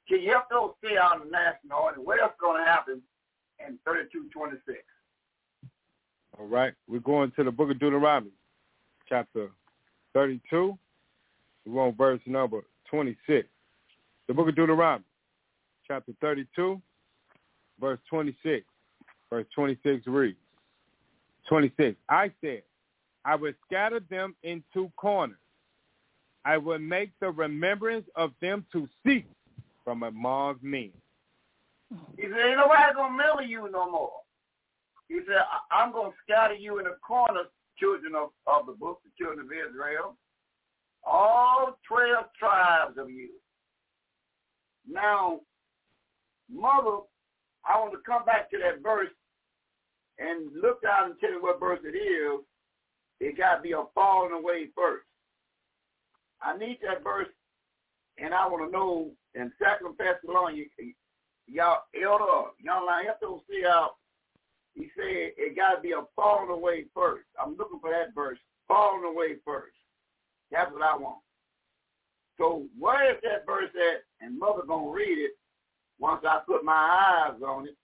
Can you help those stay out in the national order? and what's going to happen in 32, 26? All right. We're going to the book of Deuteronomy, chapter 32. We're on verse number 26. The book of Deuteronomy, chapter 32, verse 26. Verse 26 reads, 26. I said, I will scatter them into corners. I will make the remembrance of them to cease from among men. He said, ain't nobody going to remember you no more. He said, I'm going to scatter you in the corners, children of, of the book, the children of Israel, all 12 tribes of you. Now, mother, I want to come back to that verse and look down and tell you what verse it is. It got to be a falling away first. I need that verse, and I want to know in Second Thessalonians, y'all elder, y'all I have to see how he said it got to be a falling away first. I'm looking for that verse, falling away first. That's what I want. So where is that verse at? And mother gonna read it once I put my eyes on it.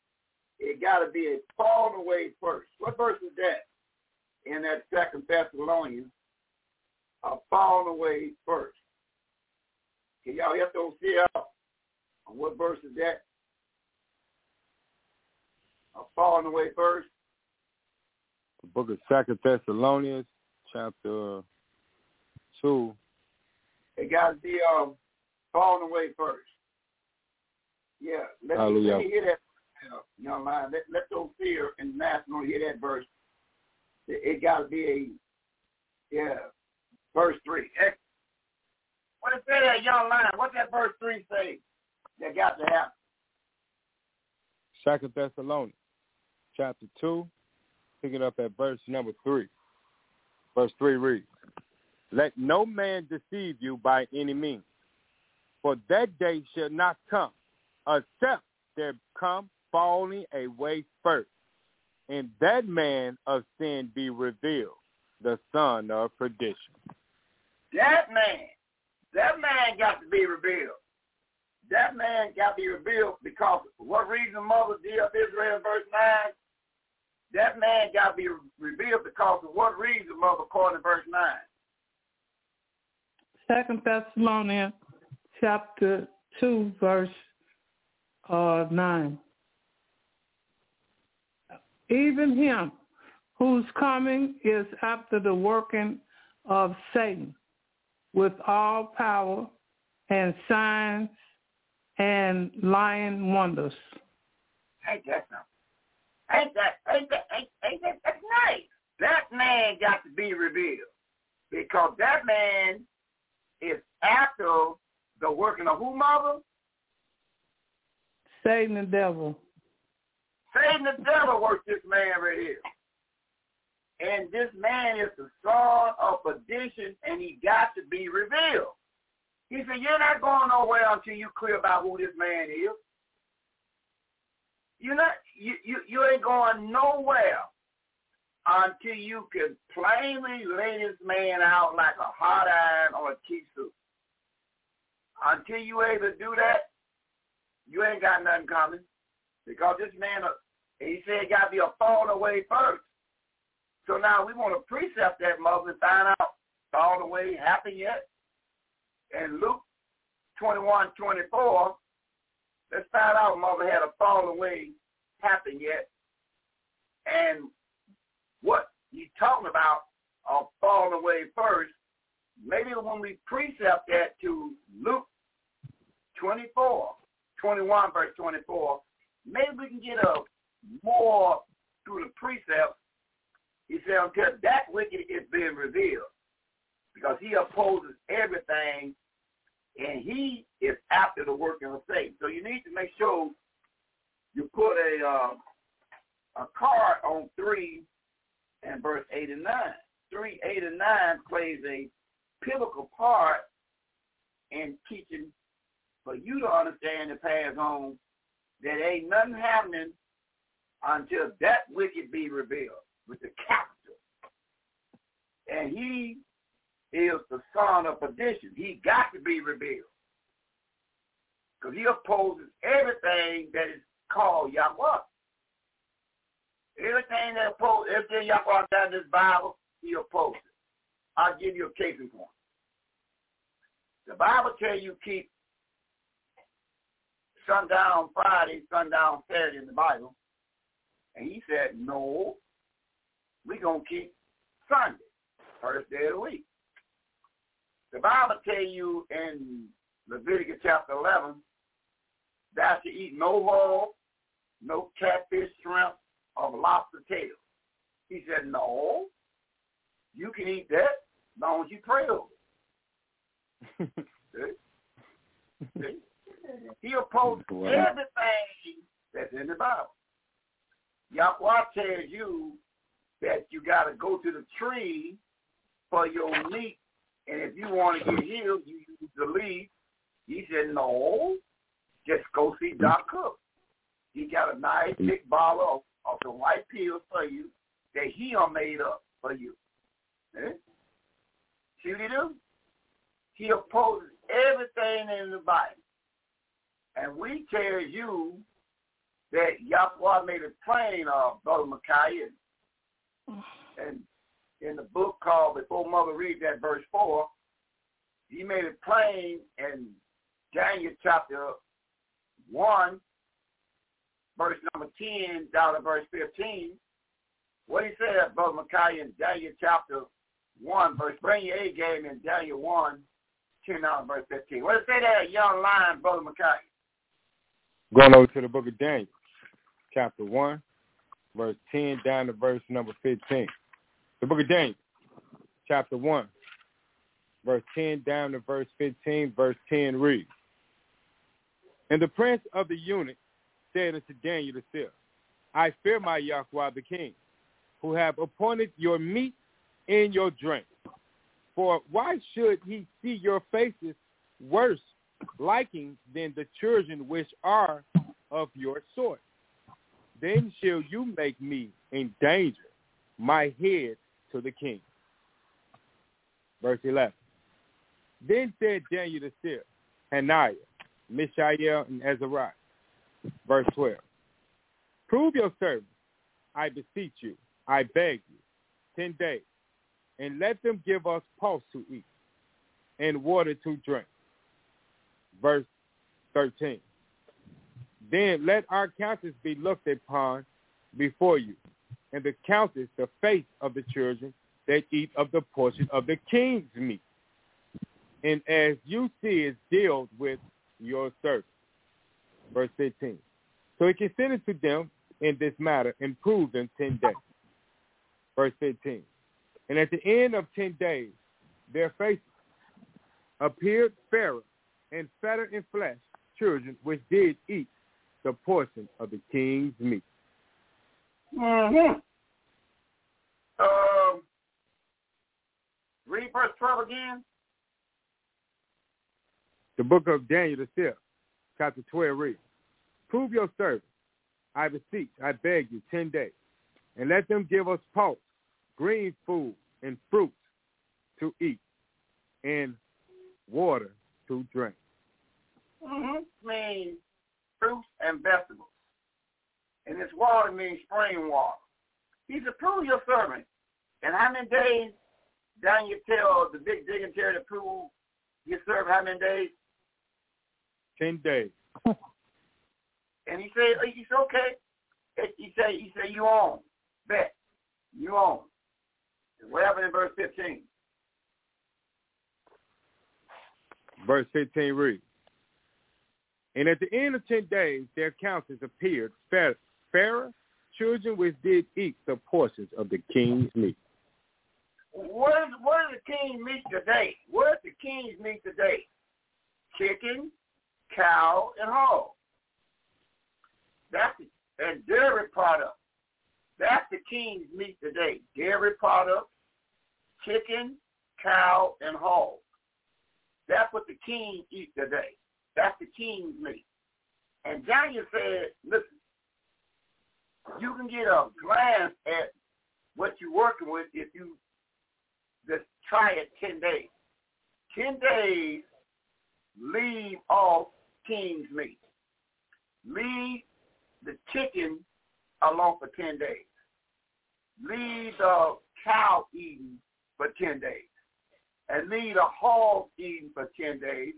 It got to be a falling away first. What verse is that? In that Second Thessalonians, a falling away first. Can y'all help those out? What verse is that? A falling away first. The book of Second Thessalonians, chapter two. It got to be um, falling away first. Yeah, let, let me hear that. young man. Let, let those fear and national hear that verse. It, it got to be a yeah, verse three. What it that young line? What that verse three say? That got to happen. Second Thessalonians, chapter two, picking up at verse number three. Verse three reads, "Let no man deceive you by any means, for that day shall not come, except there come falling away first, and that man of sin be revealed, the son of perdition." That man, that man got to be revealed. That man got to be revealed because what reason mother did of Israel verse 9? That man got to be revealed because of what reason mother according to verse 9? Second Thessalonians chapter 2 verse uh, 9. Even him whose coming is after the working of Satan with all power and signs and lying wonders. Ain't that something? Ain't that, ain't that, ain't, ain't that, that's nice. That man got to be revealed because that man is after the working of who, mother? Satan the devil. Satan the devil works this man right here. And this man is the son of perdition, and he got to be revealed. He said, you're not going nowhere until you clear about who this man is. You're not, you, you, you ain't going nowhere until you can plainly lay this man out like a hot iron or a tea. Until you able to do that, you ain't got nothing coming. Because this man, uh, he said got to be a falling away first. So now we want to precept that mother and find out all the way happened yet. And Luke 21, 24, let's find out mother had a fall away happen yet. And what you talking about a fall away first, maybe when we precept that to Luke 24, 21 verse 24, maybe we can get a more through the precept until that wicked is being revealed, because he opposes everything, and he is after the working of Satan. So you need to make sure you put a uh, a card on three and verse eight and nine. Three, eight, and nine plays a pivotal part in teaching for you to understand and pass on that ain't nothing happening until that wicked be revealed with the capital. And he is the son of perdition. He got to be revealed. Because he opposes everything that is called Yahweh. Everything that opposes, everything Yahweh got in this Bible, he opposes. I'll give you a case in point. The Bible tells you keep sundown Friday, sundown Saturday in the Bible. And he said, no, we're going to keep Sunday, first day of the week. The Bible tell you in Leviticus chapter 11, thou shalt eat no hog, no catfish, shrimp, or lobster tail. He said, no, you can eat that as long as you pray over it. See? See? He opposes everything that's in the Bible. Yahweh tells you that you got to go to the tree for your meat, and if you want to get healed, you use the leaf. He said, no, just go see Doc Cook. He got a nice big bottle of, of the white pills for you that he made up for you. Eh? See what he do? He opposes everything in the Bible. And we tell you that Yahweh made it plain, uh, Brother Micaiah, and in the book called Before Mother Read that verse 4, he made it plain in Daniel chapter 1, verse number 10 down to verse 15. What he said, Brother Micaiah, in Daniel chapter 1, verse, bring your A game in Daniel 1, 10 down to verse 15. What does it say there, young lion, Brother Micaiah? Going over to the book of Daniel, chapter 1, verse 10 down to verse number 15. The book of Daniel, chapter 1, verse 10 down to verse 15, verse 10 reads, And the prince of the eunuchs said unto Daniel the seer, I fear my Yahweh the king, who have appointed your meat and your drink. For why should he see your faces worse liking than the children which are of your sort? Then shall you make me in danger, my head to the king. Verse 11. Then said Daniel the seer, Hananiah, Mishael, and Azariah. Verse 12. Prove your servants, I beseech you, I beg you, ten days, and let them give us pulse to eat and water to drink. Verse 13. Then let our countenance be looked upon before you, and the countenance the face of the children that eat of the portion of the king's meat. And as you see is dealt with your servant. Verse 15. So he consented to them in this matter and proved them ten days. Verse 15. And at the end of ten days, their faces appeared fairer and fatter in flesh children which did eat the portion of the king's meat. Mm-hmm. Um, read verse 12 again. The book of Daniel the fifth, chapter 12 reads, Prove your servant, I beseech, I beg you, ten days, and let them give us pulse, green food, and fruits to eat, and water to drink. Mm-hmm. Means fruits and vegetables. And this water means spring water. He said, prove your servant. And how many days Daniel tell the big dignitary to prove your servant how many days? Ten days. Oh, and he said, he said, okay. He said, he said, you on. Bet. You on. And what happened in verse 15? Verse 15 reads, And at the end of ten days, their countenance appeared fairer, children which did eat the portions of the king's meat. What is, what is the king's meat today? What is the king's meat today? Chicken, cow, and hog. That's the, and dairy product. That's the king's meat today. Dairy product, chicken, cow, and hog. That's what the king eats today. That's the king's meat. And Daniel said, listen, you can get a glance at what you're working with if you just try it 10 days. 10 days, leave off king's meat. Leave the chicken alone for 10 days. Leave the cow eating for 10 days. And leave the hog eating for 10 days.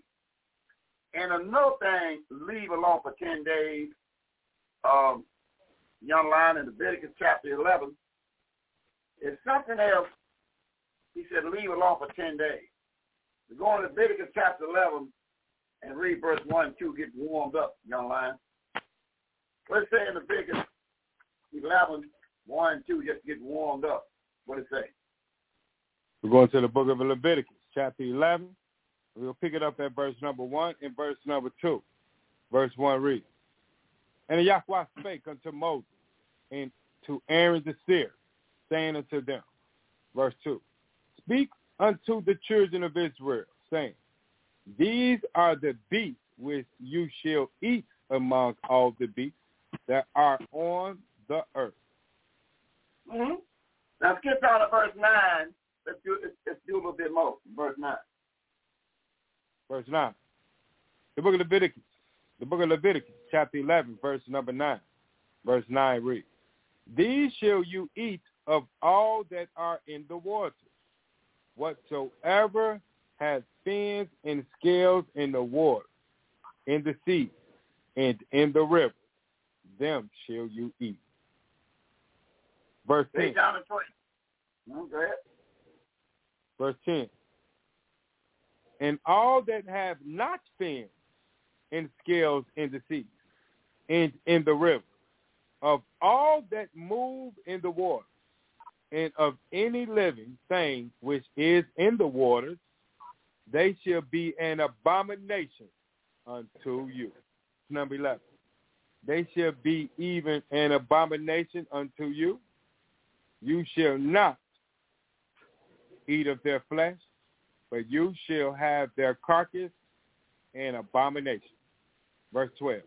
And another thing, leave alone for 10 days, young lion in Leviticus chapter 11, is something else. He said, leave alone for 10 days. We go to Leviticus chapter 11 and read verse 1 and 2, get warmed up, young lion. Let's say in Leviticus 11, 1 and 2, just get warmed up. What it say? We're going to the book of Leviticus, chapter 11. We'll pick it up at verse number 1 and verse number 2. Verse 1 reads, And Yahweh spake unto Moses and to Aaron the seer, saying unto them, verse 2, Speak unto the children of Israel, saying, These are the beasts which you shall eat among all the beasts that are on the earth. Mm-hmm. Now skip down to verse 9. Let's do, let's, let's do a little bit more. Verse 9. Verse 9. The book of Leviticus. The book of Leviticus, chapter 11, verse number 9. Verse 9 reads, These shall you eat of all that are in the waters, whatsoever has fins and scales in the water, in the sea, and in the river, them shall you eat. Verse 10. down to 20. Mm, go ahead. Verse 10. And all that have not fins and scales in the sea and in the river, of all that move in the water, and of any living thing which is in the waters, they shall be an abomination unto you. Number 11. They shall be even an abomination unto you. You shall not eat of their flesh, but you shall have their carcass an abomination. Verse 12.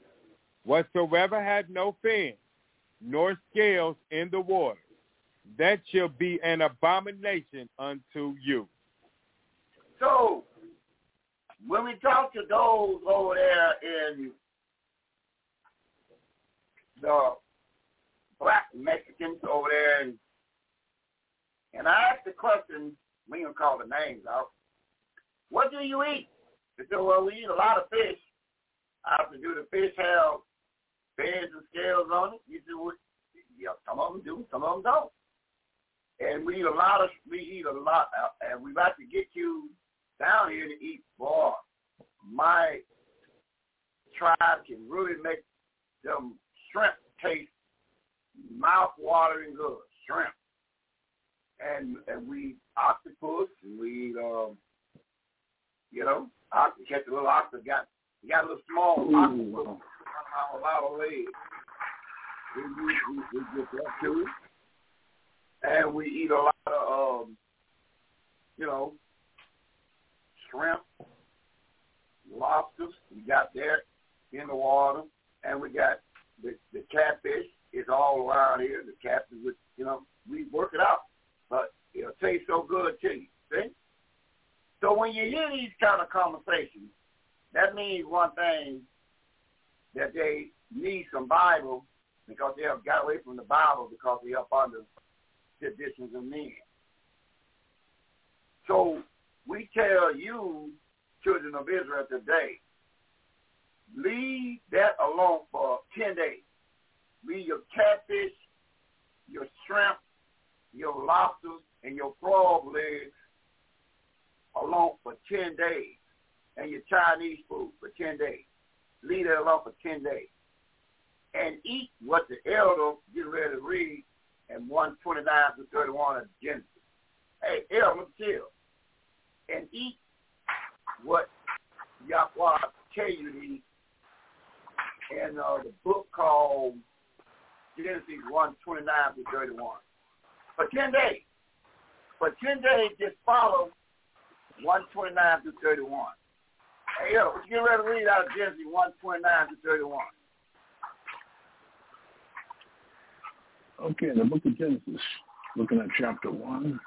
Whatsoever had no fin, nor scales in the water, that shall be an abomination unto you. So, when we talk to those over there in the black Mexicans over there, and, and I asked the question, we can call the names out, what do you eat? They said, well, we eat a lot of fish. I have to do the fish have fins and scales on it? You do yeah, some of them do, some of them don't. And we eat a lot of, we eat a lot, and we about to get you down here to eat. Boy, my tribe can really make them shrimp taste mouth-watering good. Shrimp. And and we eat octopus, and we eat, um, you know, octopus, catch a little octopus, got, got a little small octopus, a lot of legs. We, we, we, we get that too. And we eat a lot of, um, you know, shrimp, lobsters. We got that in the water, and we got the, the catfish is all around here. The catfish, with you know, we work it out, but it'll taste so good to you. See? So when you hear these kind of conversations, that means one thing that they need some Bible because they have got away from the Bible because they're up under traditions of men. So we tell you, children of Israel today, leave that alone for 10 days. Leave your catfish, your shrimp, your lobsters, and your frog legs alone for 10 days. And your Chinese food for 10 days. Leave that alone for 10 days. And eat what the elder get ready to read in 129 to 31 of Genesis. Hey, elder, chill. And eat what Yahweh tell you to eat in uh, the book called Genesis 1, 29 to 31. For 10 days. For 10 days, just follow 129 to 31. Hey, yo, get ready to read out of Genesis 129 to 31. Okay, the book of Genesis, looking at chapter 1,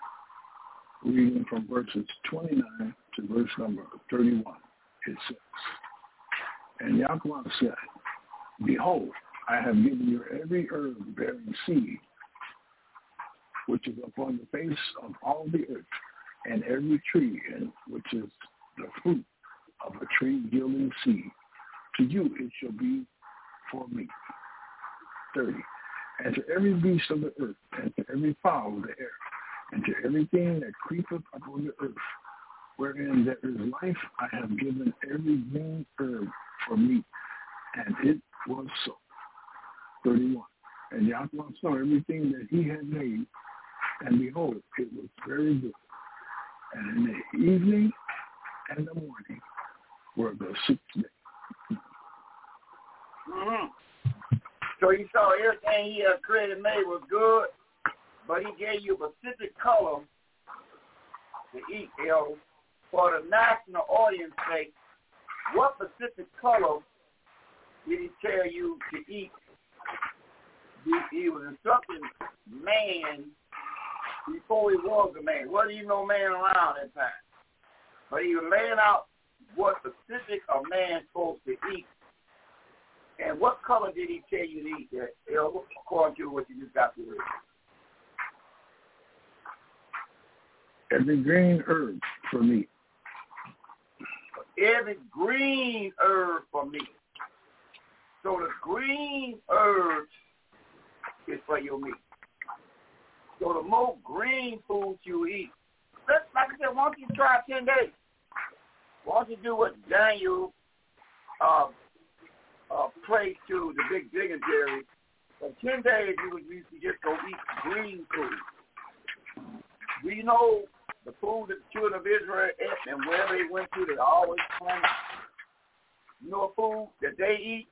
reading from verses 29 to verse number 31, it says, And Yahweh said, Behold, I have given you every herb bearing seed, which is upon the face of all the earth, and every tree in which is the fruit of a tree yielding seed. To you it shall be for meat. 30. And to every beast of the earth, and to every fowl of the air, and to everything that creepeth upon the earth, wherein there is life, I have given every green herb for meat. And it was so. 31. And Yahweh saw everything that he had made, and behold, it was very good. And in the evening and the morning were the sixth day. Mm-hmm. So he saw everything he had created made was good, but he gave you a specific color to eat, elder. For the national audience sake, what specific color did he tell you to eat? He, he was instructing man before he was a man. Wasn't even no man around at that time. But he was laying out what specific a man supposed to eat. And what color did he tell you to eat that, Elder, according to what you just got to read? Every green herb for meat. Every green herb for meat. So the green herbs is for your meat. So the more green foods you eat, like I said, why don't you try 10 days? Why don't you do what Daniel uh, uh, prayed to the big dignitary? For 10 days, you would used to just go eat green food. We know the food that the children of Israel ate and wherever they went to, they always find, you know, food that they eat.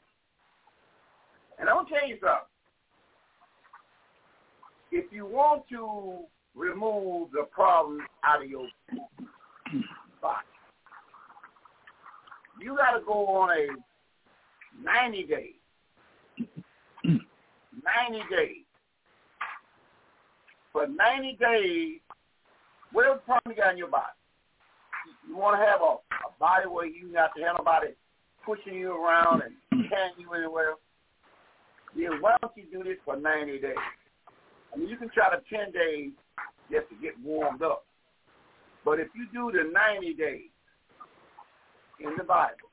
And I'm going to tell you something if you want to remove the problem out of your body, you got to go on a 90 days. 90 days. For 90 days, whatever problem you got in your body, you want to have a, a body where you not to have nobody pushing you around and carrying you anywhere. Then why don't you do this for 90 days? I mean, you can try the 10 days just to get warmed up. But if you do the 90 days in the Bible,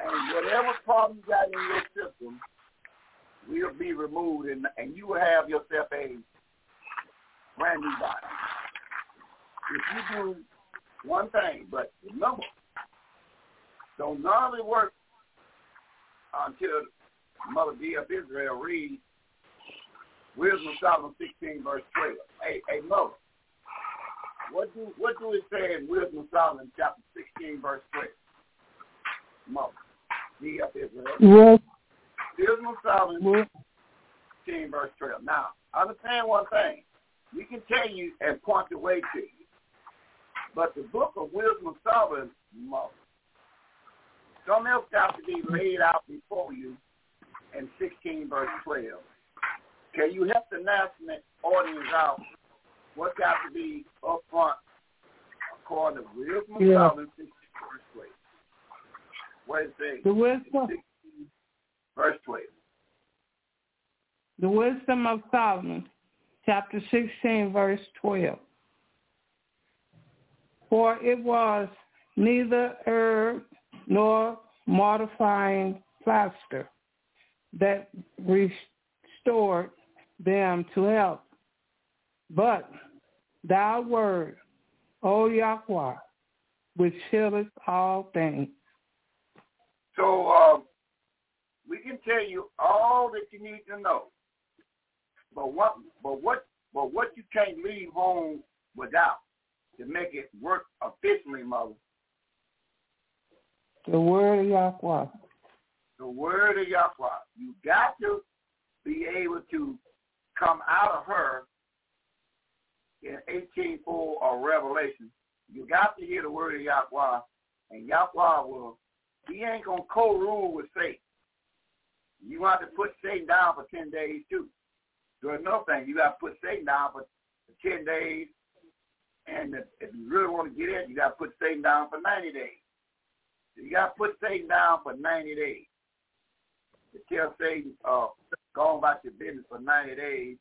and whatever problem you got in your system will be removed, and, and you will have yourself a brand new body. If you do one thing, but remember, don't normally work until Mother D of Israel reads Wisdom Solomon 16, verse 12. Hey, hey, Mo, what do what do it say in Wisdom of Solomon chapter 16, verse 12? Mo, be up Israel. Yes. Wisdom of Solomon 16, verse 12. Now, understand one thing. We can tell you and point the way to you. But the book of Wisdom of Solomon, Mo, something else got to be laid out before you in 16, verse 12. Can you help the national audience out? What's got to be up front according to wisdom yeah. of Solomon, verse 12? What is it? The wisdom. Verse 12. The wisdom of Solomon, chapter 16, verse 12. For it was neither herb nor mortifying plaster that restored them to health, But thy word, O Yahweh, which healeth all things. So uh, we can tell you all that you need to know. But what but what but what you can't leave home without to make it work efficiently, mother. The word of Yahweh. The word of Yahweh. You got to be able to come out of her in 18.4 of Revelation, you got to hear the word of Yahweh, and Yahweh will, he ain't going to co-rule with Satan. You have to put Satan down for 10 days too. So another thing, you got to put Satan down for 10 days, and if you really want to get in, you got to put Satan down for 90 days. So you got to put Satan down for 90 days. To tell Satan, uh, go on about your business for 90 days.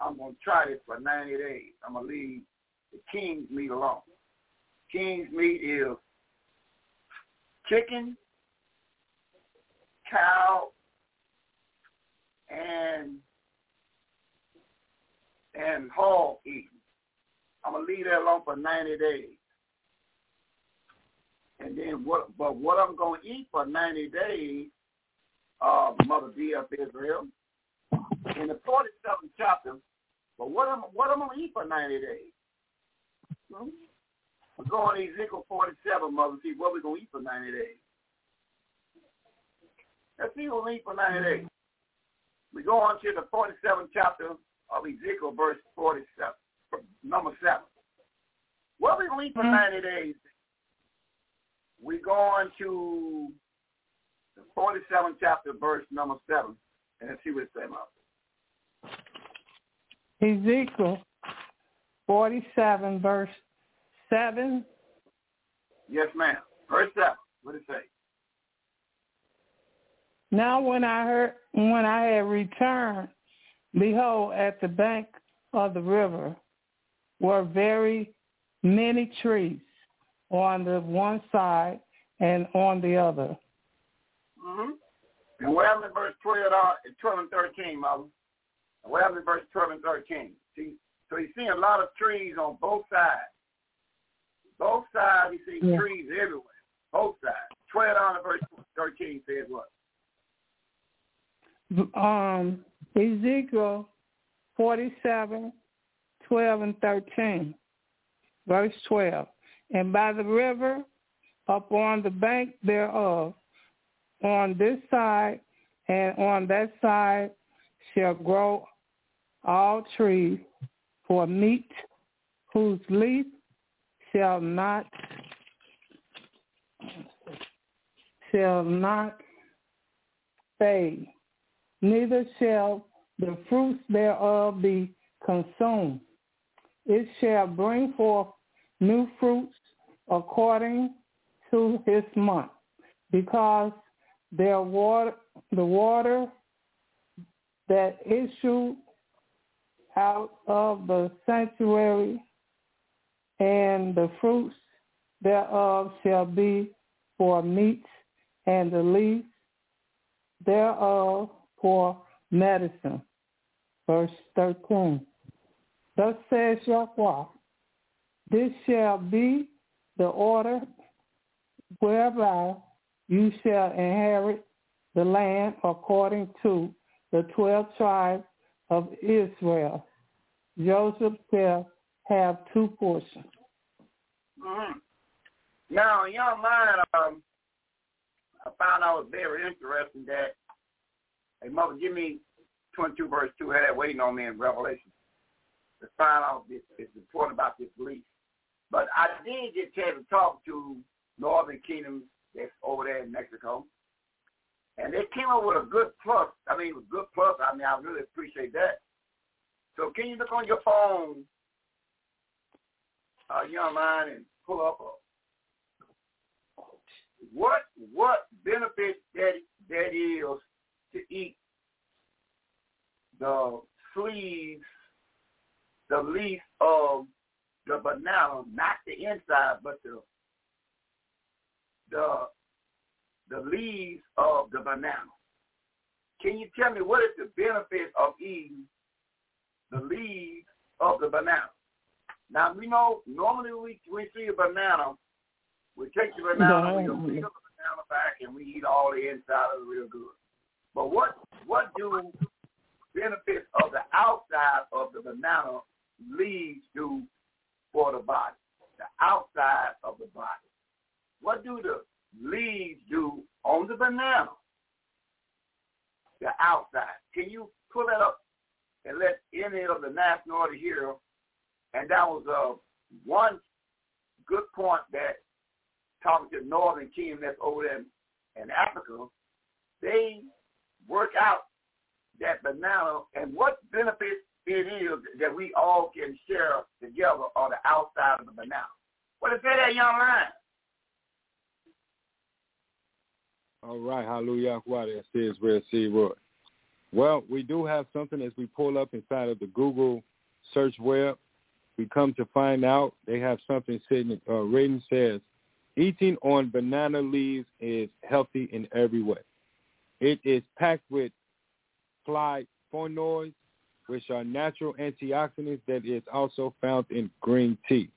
I'm going to try this for 90 days. I'm going to leave the king's meat alone. King's meat is chicken, cow, and and hog eating. I'm gonna leave that alone for 90 days. And then what? But what I'm gonna eat for 90 days, uh, Mother D of Israel, in the 47th chapter, but what am what am I gonna eat for 90 days? Hmm? We're going to Ezekiel 47, mother. See what we're gonna eat for 90 days. Let's see what we read for 90 days. We go on to the 47th chapter of Ezekiel, verse 47, number 7. What we read for Mm-hmm. 90 days, we go on to the 47th chapter, verse number 7, and let's see what it says about. Ezekiel 47, verse 7. Yes, ma'am. Verse 7. What it say? Now when I heard when I had returned, behold, at the bank of the river were very many trees on the one side and on the other. Mm-hmm. And happened in verse 12, uh, 12 and 13, Mother? What happened in verse 12 and 13? See, so you see a lot of trees on both sides. Both sides, you see Yeah. trees everywhere. Both sides. 12 down to verse 13 says what? Um, Ezekiel 47, 12 and 13, verse 12. And by the river, upon the bank thereof, on this side and on that side shall grow all trees for meat, whose leaf shall not shall not fade, neither shall the fruits thereof be consumed. It shall bring forth new fruits according to his month, because their water, the water that issued out of the sanctuary and the fruits thereof shall be for meat, and the leaves thereof for medicine. Verse 13. Thus says Yahweh, this shall be the order whereby you shall inherit the land according to the twelve tribes of Israel. Joseph shall have two portions. Mm-hmm. Now, in your mind, um, I found out was very interesting that, hey, Mother, give me 22 verse 2, had that waiting on me in Revelation to find out this, important about this belief. But I did get a chance to talk to Northern Kingdom that's over there in Mexico. And they came up with a good plus. I mean, it was good plus. I mean, I really appreciate that. So can you look on your phone, uh, young man, and pull up a what what benefit that that is to eat the sleeves, the leaf of the banana, not the inside, but the the the leaves of the banana. Can you tell me what is the benefit of eating the leaves of the banana? Now we know normally we we see a banana, we take the banana, we Yeah. peel the banana back, and we eat all the inside of it real good. But what what do benefits of the outside of the banana leaves do for the body? The outside of the body. What do the leaves do on the banana? The outside. Can you pull that up and let any of the national order hear? And that was uh, one good point that talking to Northern Kingdom that's over there in, in Africa, they work out that banana and what benefit it is that we all can share together on the outside of the banana. What is that, young man? All right, hallelujah. What it says where see what. Well, we do have something as we pull up inside of the Google search web. We come to find out they have something sitting uh, rating says eating on banana leaves is healthy in every way. It is packed with flavonoids, which are natural antioxidants that is also found in green tea.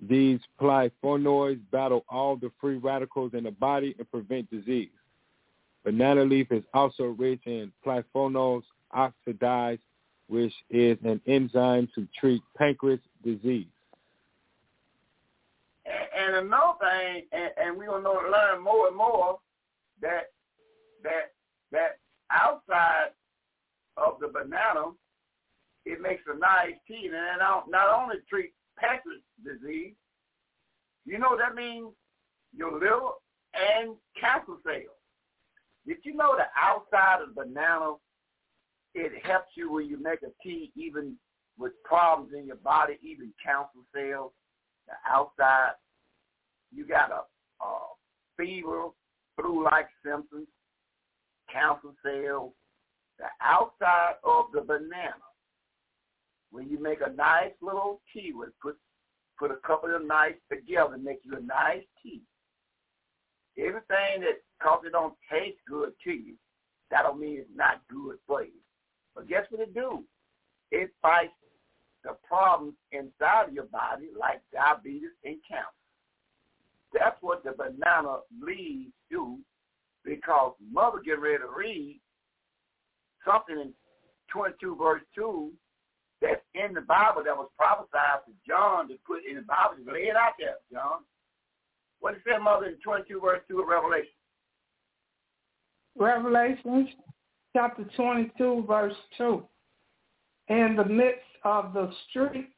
These flavonoids battle all the free radicals in the body and prevent disease. Banana leaf is also rich in flavonols oxidase, which is an enzyme to treat pancreas disease. And, another thing, and, we're gonna learn more and more that that that outside of the banana, it makes a nice tea, and it not only treats Patrick's disease, you know that means your liver and cancer cells. Did you know the outside of banana, it helps you when you make a tea, even with problems in your body, even cancer cells, the outside. You got a, a fever, flu-like symptoms, cancer cells, the outside of the banana. When you make a nice little tea with put put a couple of nice together, make you a nice tea. Everything that cause it don't taste good to you, that don't mean it's not good for you. But guess what it do? It fights the problems inside of your body like diabetes and cancer. That's what the banana leaves do because mother get ready to read something in 22 verse 2 that's in the Bible that was prophesied to John to put in the Bible. Just lay it out there, John. What it say, Mother, in 22 verse 2 of Revelation? Revelation chapter 22 verse 2. In the midst of the streets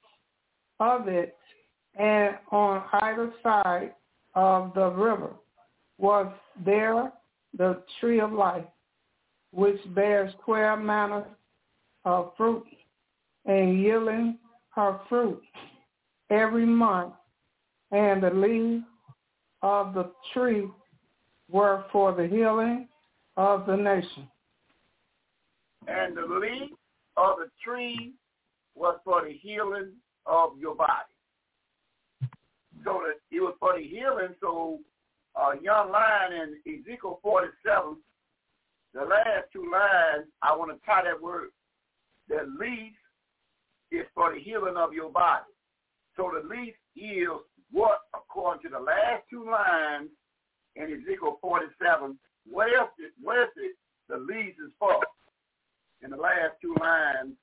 of it and on either side of the river was there the tree of life, which bears twelve manners of fruit, and yielding her fruit every month, and the leaves of the tree were for the healing of the nation. And the leaf of the tree was for the healing of your body. So that it was for the healing. So a young lion in Ezekiel 47, the last two lines, I want to tie that word. The leaf is for the healing of your body. So the leaf is what, according to the last two lines in Ezekiel 47, what else, what else it, the leaf is for? In the last two lines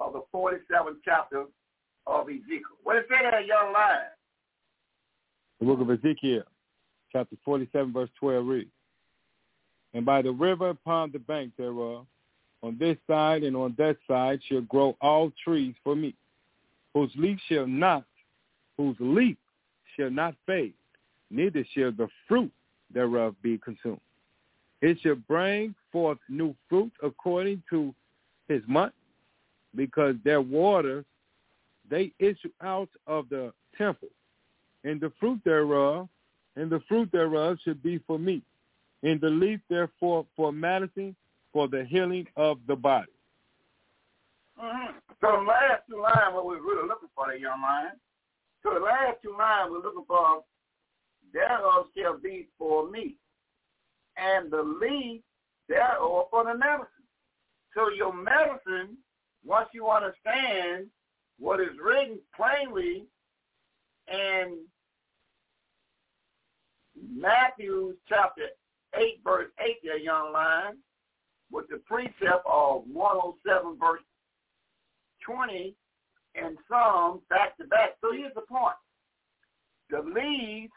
of the 47th chapter of Ezekiel. What is that, young lion? The book of Ezekiel, chapter 47, verse 12 reads, And by the river upon the bank thereof, on this side and on that side shall grow all trees for me, whose leaf shall not, whose leaf shall not fade, neither shall the fruit thereof be consumed. It shall bring forth new fruit according to his month, because their waters they issue out of the temple, and the fruit thereof, and the fruit thereof should be for meat, and the leaf therefore for medicine, for the healing of the body. Mm-hmm. So the last two lines, what we're really looking for, that young man. So the last two lines we're looking for, thereof shall be for me, and the leaf thereof for the medicine. So your medicine, once you understand what is written plainly in Matthew chapter 8, verse 8, there, young lion, with the precept of 107, verse 20, and Psalms back to back. So here's the point. The leaves,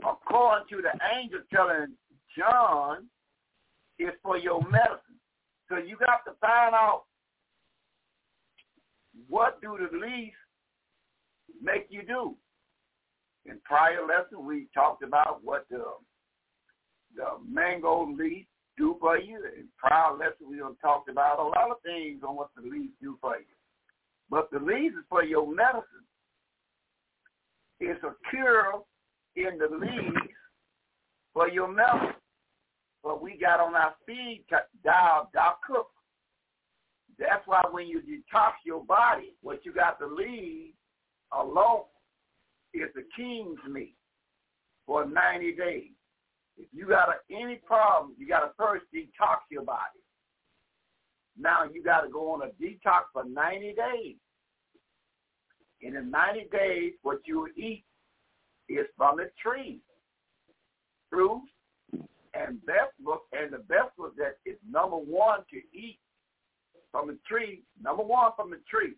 according to the angel telling John, is for your medicine. So you got to find out what do the leaves make you do. In prior lesson, we talked about what the the mango leaf do for you. In prior lesson, we talked about a lot of things on what the leaves do for you. But the leaves is for your medicine. It's a cure in the leaves for your medicine. But we got on our feed dial Doc Cook. That's why when you detox your body, what you got to leave alone is the king's meat for 90 days. If you got a, any problem, you got to first detox your body. Now you got to go on a detox for 90 days. And in 90 days, what you eat is from the tree. Fruits and vegetables, and the vegetables that is number one to eat from the tree, number one from the tree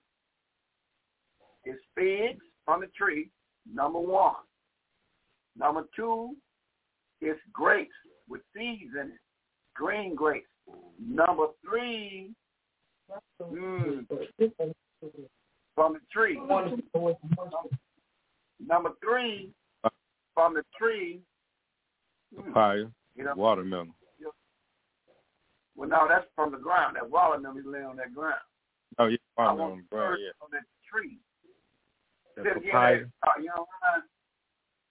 is figs from the tree, number one. Number two is grapes with seeds in it. green grapes. Number three, mm, from the tree. Number three, from the tree. Papaya, You know, watermelon. well, no, that's from the ground. That watermelon is laying on that ground. Oh yeah, I watermelon, want bro. first Yeah, from that tree. that Said, yeah, papaya, you know, uh,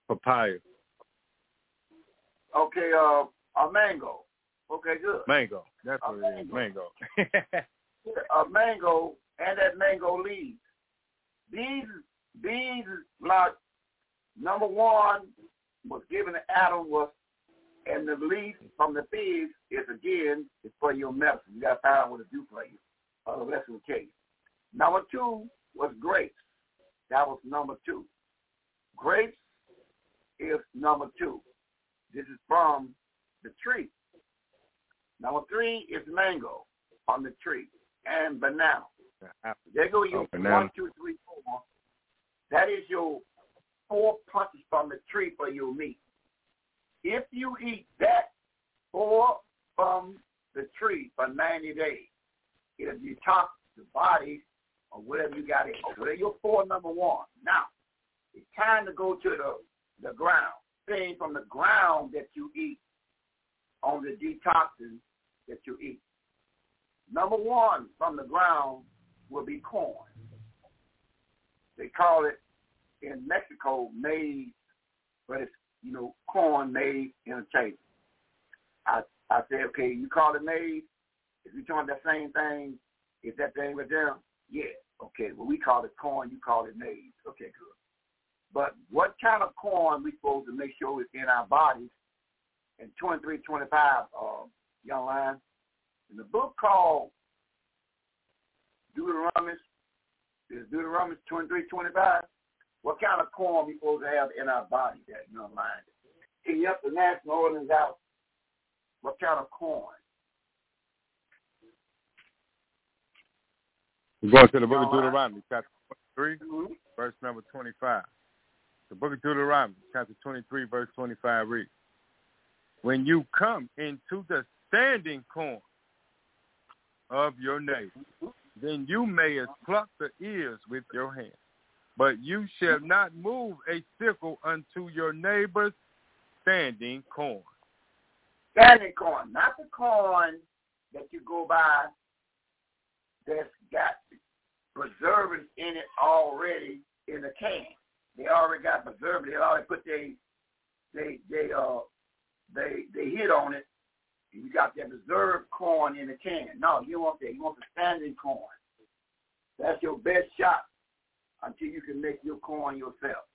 papaya, okay, uh, a mango. Okay, good. mango. That's A what it is, mango. a mango and that mango leaf. These these like number one was given to Adam was and the leaf from the figs is again is for your medicine. You gotta find out what to do for you. Otherwise that's the case. Number two was grapes. That was number two. Grapes is number two. This is from the tree. Number three is mango on the tree and banana. There go your Oh, one, two, three, four. That is your four punches from the tree for your meat. If you eat that four from the tree for 90 days, it'll detox the body or whatever you got it, in. Whatever your four number one. Now, it's time to go to the, the ground. Thing from the ground that you eat on the detoxing that you eat. Number one from the ground will be corn. They call it in Mexico maize, but it's you know corn made in a table. I I say okay, you call it maize. If you're talking that same thing, is that thing with them? Yeah, okay. Well, we call it corn. You call it maize. Okay, good. But what kind of corn we supposed to make sure is in our bodies? In 23, 25, uh, young line, in the book called Deuteronomy, is Deuteronomy 23, 25. What kind of corn we supposed to have in our body that young line? Can you up the national ordinance out? What kind of corn? We're going to the book of Deuteronomy, chapter 23, Mm-hmm. verse number 25. The book of Deuteronomy, chapter 23, verse 25 reads, When you come into the standing corn of your neighbor, then you may pluck the ears with your hand. But you shall not move a sickle unto your neighbor's standing corn. Standing corn, not the corn that you go by that's got preservatives in it already in the can. They already got preservatives. They already put they they they uh they they hit on it. And you got that preserved corn in the can. No, you want that. You want the standing corn. That's your best shot until you can make your corn yourself.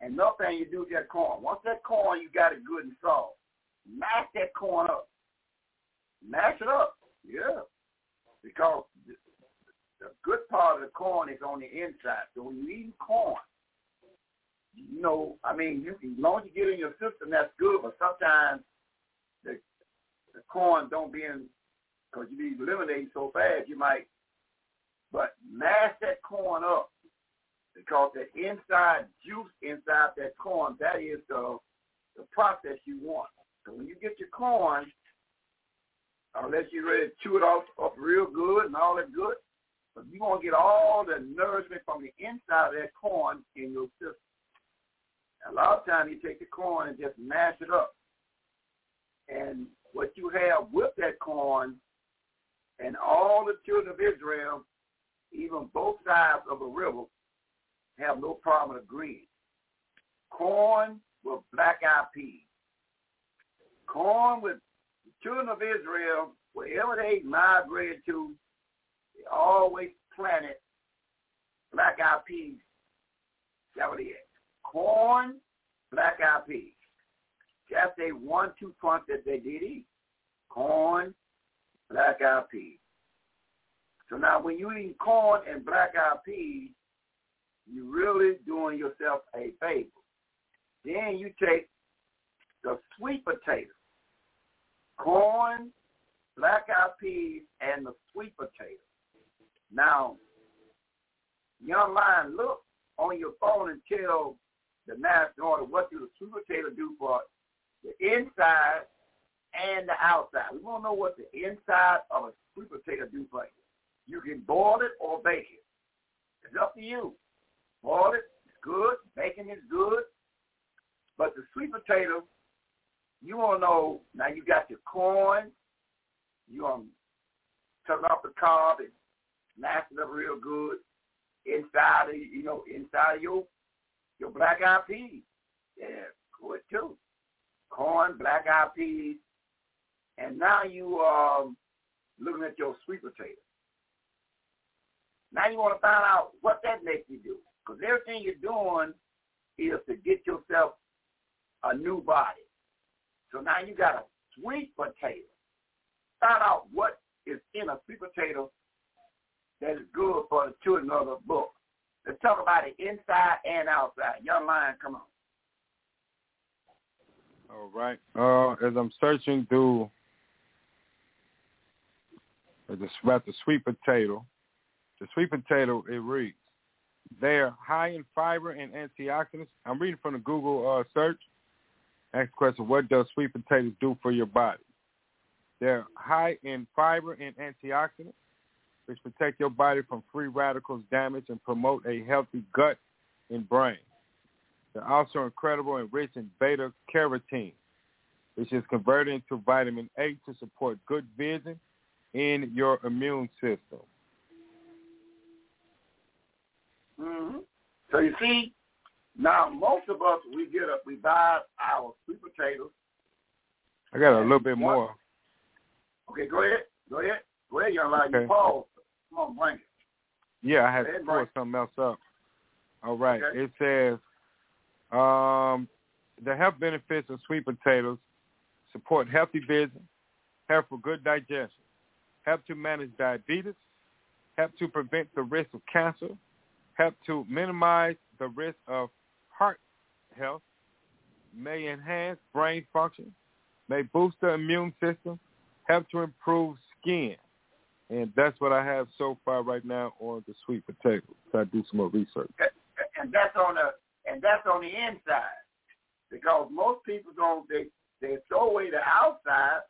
And nothing you do with that corn. Once that corn you got it good and soft, mash that corn up. Mash it up. Yeah. Because the good part of the corn is on the inside. So when you eat corn, you know, I mean, you as long as you get in your system, that's good. But sometimes the the corn don't be in because you be eliminating so fast, you might. But mash that corn up because the inside juice inside that corn, that is the the process you want. So when you get your corn, unless you're ready to chew it off, up real good and all that good, but you want to get all the nourishment from the inside of that corn in your system. A lot of times you take the corn and just mash it up. And what you have with that corn and all the children of Israel, even both sides of the river, have no problem agreeing. Corn with black-eyed peas. Corn with the children of Israel, wherever they migrated to, they always planted black-eyed peas. That's what it is. Corn, black-eyed peas. That's a one-two punch that they did eat. Corn, black-eyed peas. So now when you eat corn and black-eyed peas, you're really doing yourself a favor. Then you take the sweet potato, corn, black-eyed peas, and the sweet potato. Now, young lion, look on your phone and tell the national order what do the sweet potato do for the inside and the outside. We want to know what the inside of a sweet potato do for you. You can boil it or bake it. It's up to you. Boil it, it's good. Baking is good. But the sweet potato, you want to know, now you got your corn. You want to turn off the cob and mash it up real good. Inside of, you know, inside of your, your black eyed peas. Yeah, good too. Corn, black eyed peas, and now you are um, looking at your sweet potato. Now you want to find out what that makes you do. Because everything you're doing is to get yourself a new body. So now you got a sweet potato. Find out what is in a sweet potato that is good for the children of the book. Let's talk about it inside and outside. Young lion, come on. All right. Uh, as I'm searching through about the sweet potato, the sweet potato, it reads, they're high in fiber and antioxidants. I'm reading from the Google uh, search. Ask the question, what does sweet potatoes do for your body? They're high in fiber and antioxidants, which protect your body from free radicals damage and promote a healthy gut and brain. They're also incredible and rich in beta carotene, which is converted into vitamin A to support good vision in your immune system. Mm-hmm. So you see, now most of us we get up, we buy our sweet potatoes. I got a little bit more. Okay, go ahead. Go ahead. Go ahead, young lady. Okay. Pause. Bring it. Yeah, I had to pull something else up. All right. Okay. It says um, the health benefits of sweet potatoes support healthy vision, help for good digestion, help to manage diabetes, help to prevent the risk of cancer, help to minimize the risk of heart health, may enhance brain function, may boost the immune system, help to improve skin. And that's what I have so far right now on the sweet potato. So I do some more research. And that's on the and that's on the inside. Because most people don't they they throw away the outside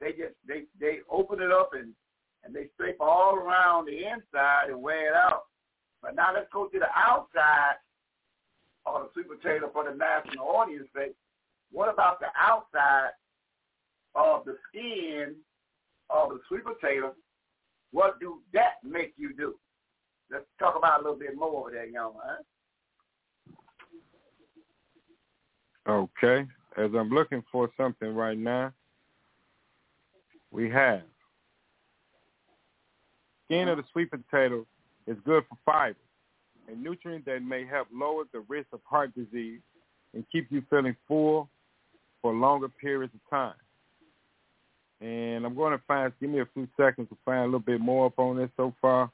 they just they they open it up and and they scrape all around the inside and wear it out. But now let's go to the outside of the sweet potato for the national audience sake. What about the outside of the skin of the sweet potato? What do that make you do? Let's talk about a little bit more of that, young man. Okay. As I'm looking for something right now, we have skin of the sweet potato is good for fiber, a nutrient that may help lower the risk of heart disease and keep you feeling full for longer periods of time. And I'm going to find, give me a few seconds to find a little bit more up on this so far.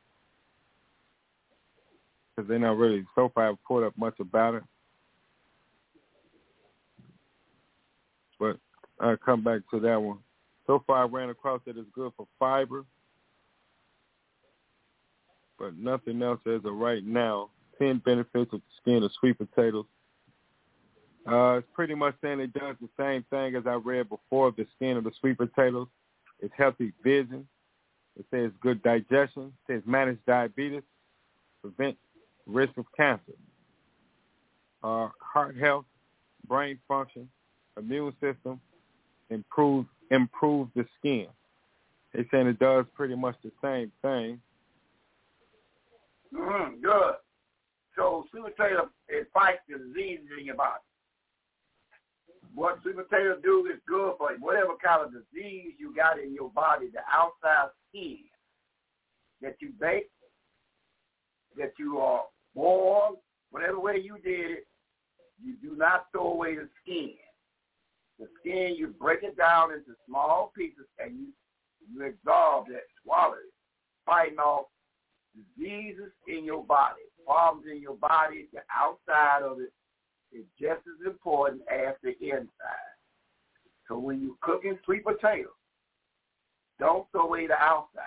Because they're not really, so far I've put up much about it. But I'll come back to that one. So far, I ran across that it's good for fiber, but nothing else as of right now. Ten benefits of the skin of sweet potatoes. Uh, it's pretty much saying it does the same thing as I read before. The skin of the sweet potatoes. It's healthy vision. It says good digestion. It says manage diabetes, prevent risk of cancer, uh, heart health, brain function, immune system, improve improve the skin. They're saying it does pretty much the same thing. Mm, good. So sweet potato it fights diseases in your body. What sweet potato do is good for you. Whatever kind of disease you got in your body, the outside skin that you bake, that you are boil, whatever way you did it, you do not throw away the skin. The skin, you break it down into small pieces and you, you absorb that, swallow it, fighting off diseases in your body, problems in your body. The outside of it is just as important as the inside. So when you're cooking sweet potatoes, don't throw away the outside.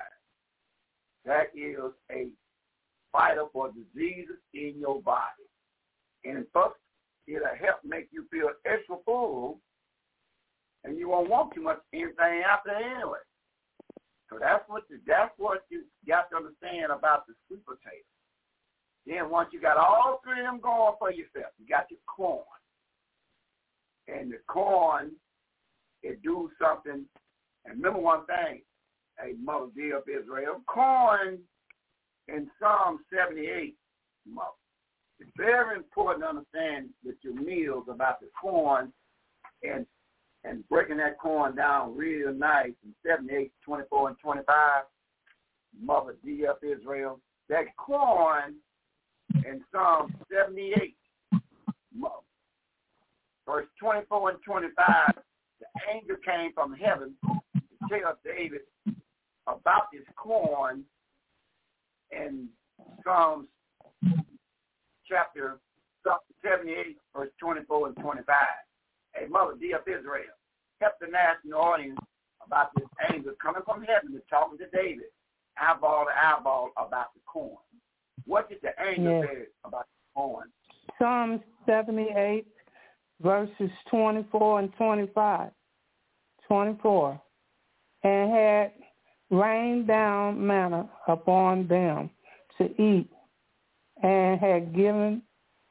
That is a fighter for diseases in your body. And first, it'll help make you feel extra full and you won't want too much anything after anyway. So that's what the, that's what you got to understand about the sweet potato. Then once you got all three of them going for yourself, you got your corn. And the corn, it do something. And remember one thing, hey, Mother dear of Israel, corn in Psalm 78, Mother, it's very important to understand with your meals about the corn and and breaking that corn down real nice in 78, 24, and 25, Mother D up Israel. That corn in Psalm 78, verse 24 and 25, the angel came from heaven to tell David about this corn in Psalms chapter 78, verse 24 and 25. Hey, Mother D of Israel, kept the national audience about this angel coming from heaven to talking to David, eyeball to eyeball about the corn. What did the angel Yes. say about the corn? Psalms 78, verses 24 and 25. 24. And had rained down manna upon them to eat, and had given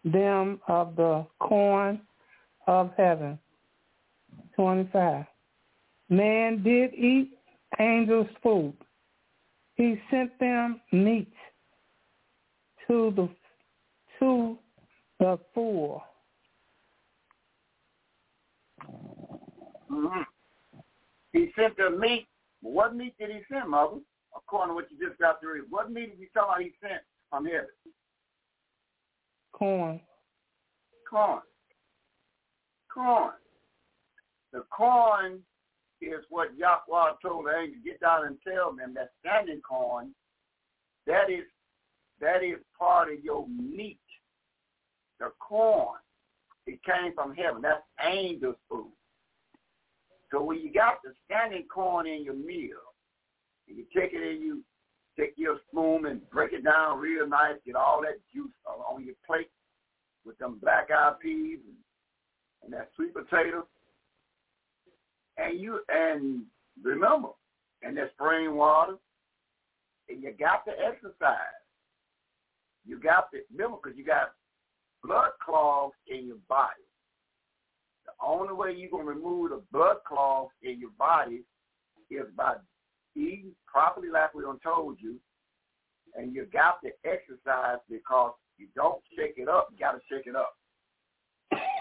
them of the corn of heaven. 25. Man did eat angels' food. He sent them meat to the to the full. Mm-hmm. He sent the meat. What meat did he send, Mother? According to what you just got to read. What meat did you talk about he sent from heaven? Corn. Corn. Corn. The corn is what Yahweh told the angel, get down and tell them that standing corn, that is that is part of your meat. The corn. It came from heaven. That's angel's food. So when you got the standing corn in your meal, and you take it and you take your spoon and break it down real nice, get all that juice on your plate with them black eyed peas and, and that sweet potato. And you and remember, and that spring water, and you got to exercise. You got to remember because you got blood clots in your body. The only way you're gonna remove the blood clots in your body is by eating properly, like we done told you, and you got to exercise because you don't shake it up. You got to shake it up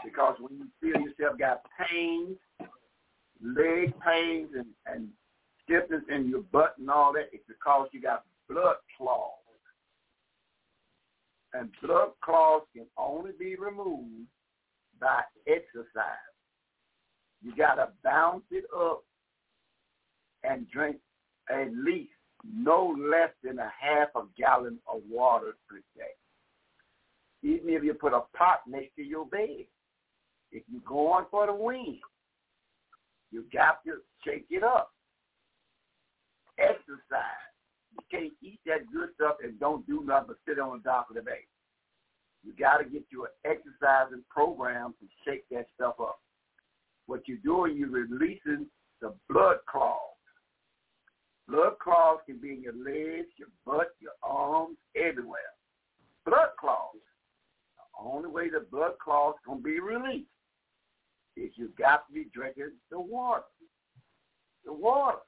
because when you feel yourself got pains, leg pains, and and stiffness in your butt and all that, it's because you got blood clots. And blood clots can only be removed by exercise. You got to bounce it up and drink at least no less than a half a gallon of water per day. Even if you put a pot next to your bed. If you're going for the wind, you got to shake it up. Exercise. You can't eat that good stuff and don't do nothing but sit on the dock of the bay. You got to get your exercising program to shake that stuff up. What you're doing, you're releasing the blood clots. Blood clots can be in your legs, your butt, your arms, everywhere. Blood clots. The only way the blood clots can be released is you got to be drinking the water. The water,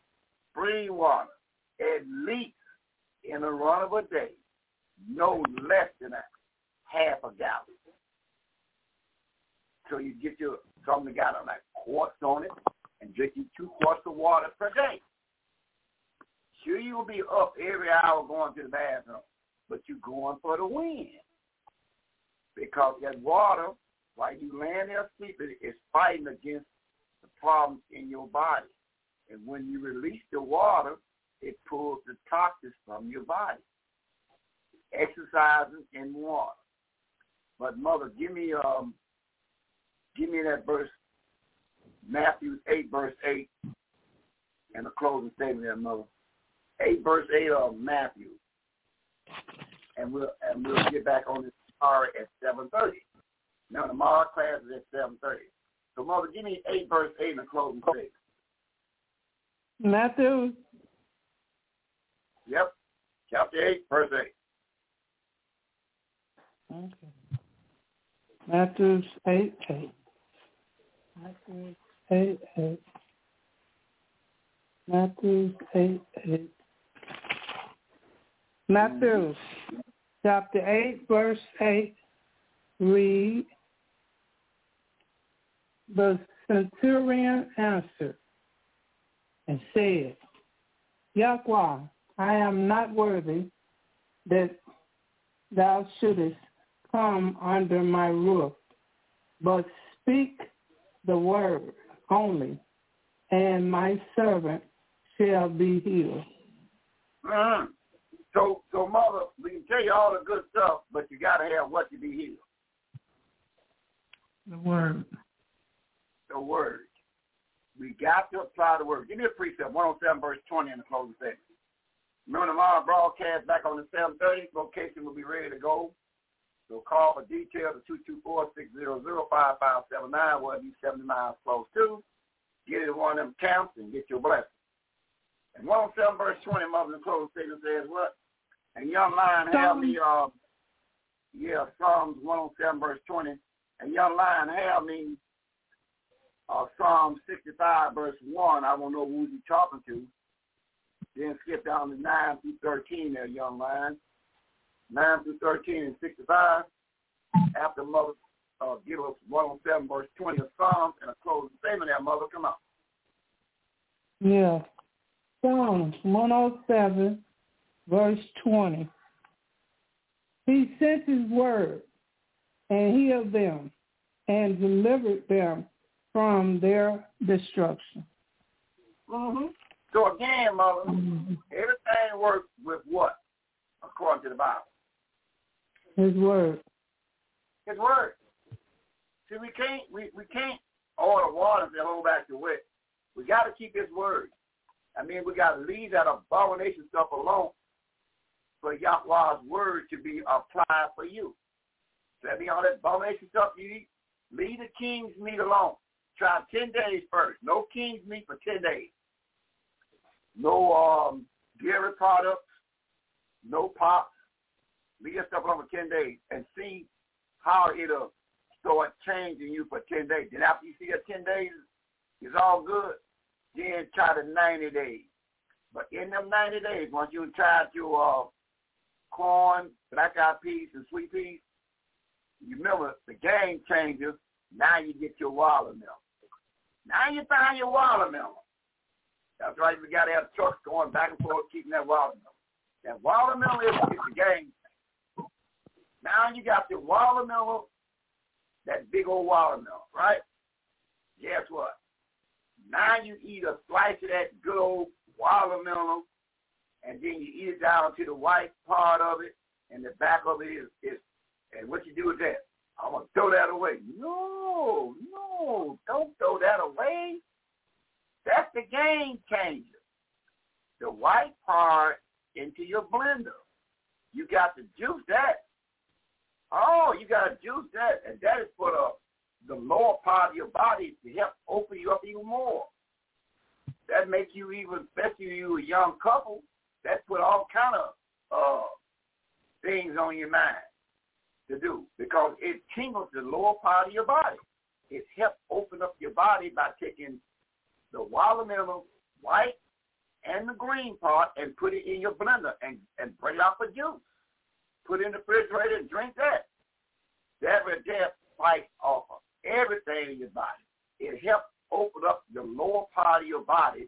spring water, at least in a run of a day, no less than a half a gallon. So you get your something got on like quarts on it and drink you two quarts of water per day. Sure you will be up every hour going to the bathroom, but you're going for the wind. Because that water, while you laying there sleeping, is fighting against the problems in your body. And when you release the water, it pulls the toxins from your body. Exercising and water. But mother, give me um give me that verse Matthew eight verse eight and the closing statement there, mother. Eight verse eight of Matthew. And we'll and we'll get back on this tomorrow at seven thirty. Now tomorrow class is at seven thirty. So, Mother, give me 8 verse 8 and the closing statement. Matthew. Yep. Chapter 8, verse 8. Okay. Matthew 8, 8. Matthew 8, 8. Matthew 8, 8. Matthew chapter 8, verse 8, read, The centurion answered and said, Yahweh, I am not worthy that thou shouldest come under my roof, but speak the word only, and my servant shall be healed. Mm-hmm. So, so mother, we can tell you all the good stuff, but you got to have what to be healed. The word. The word. We got to apply the word. Give me a precept, 107 verse 20 in the closing statement. Remember tomorrow broadcast back on the 730. Location will be ready to go. So call for details to 224-600-5579, whether you 70 miles close to. Get it one of them camps and get your blessing. And 107 verse 20, Mother, the closing statement says what? And young lion have me, uh, yeah, Psalms 107 verse 20. And young lion have me, uh, Psalm 65 verse 1. I won't know who he's talking to. Then skip down to 9 through 13 there, young lion. 9 through 13 and 65. After Mother uh, give us 107 verse 20 of Psalms and a closing statement there, Mother. Come on. Yeah. Psalms 107 verse 20. He sent his word and healed them and delivered them from their destruction. Mm-hmm. So again, mother, mm-hmm. everything works with what? According to the Bible. His word. His word. See, we can't we, we can't order water and hold back the wet. We got to keep His word. I mean, we got to leave that abomination stuff alone for Yahweh's word to be applied for you. That means all that abomination stuff you eat, leave the king's meat alone. Try 10 days first. No king's meat for 10 days. No um, dairy products, no pops. Leave your stuff alone for 10 days and see how it'll start changing you for 10 days. Then after you see that 10 days is all good, then try the 90 days. But in them 90 days, once you try your uh, corn, black eyed peas, and sweet peas, you remember the game changes. Now you get your watermelon. Now you find your watermelon. That's right. We got to have trucks going back and forth keeping that watermelon. That watermelon is, is the game. Now you got the watermelon, that big old watermelon, right? Guess what? Now you eat a slice of that good old watermelon, and then you eat it down to the white part of it, and the back of it is, is and what you do with that? I'm to throw that away. No, no, don't throw that away. That's the game changer. The white part into your blender. You got to juice that. Oh, you got to juice that, and that is for the the lower part of your body to help open you up even more. That makes you even, especially you a young couple, that put all kind of uh, things on your mind to do because it tingles the lower part of your body. It helps open up your body by taking the watermelon white and the green part and put it in your blender and, and bring out the juice. Put it in the refrigerator and drink that. That will just fight off of everything in your body. It helps open up the lower part of your body.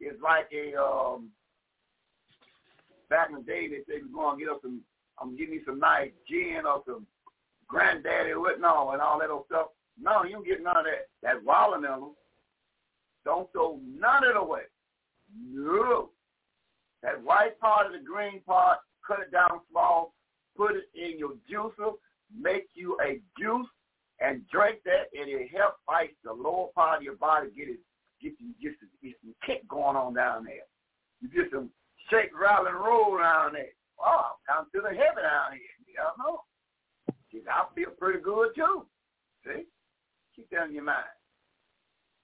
It's like a um back in the day they say we're gonna get us some I'm gonna you some nice gin or some granddaddy what no and all that old stuff. No, you don't get none of that. That watermelon. Don't throw none of it away. No. That white part of the green part, cut it down small, put it in your juicer, make you a juice and drink that, and it help fight the lower part of your body, get it, get you some, get some kick going on down there. You get some shake, rattle, and roll down there. Oh, I'm to the heaven down here. You don't know. I feel pretty good too. See? Keep that in your mind.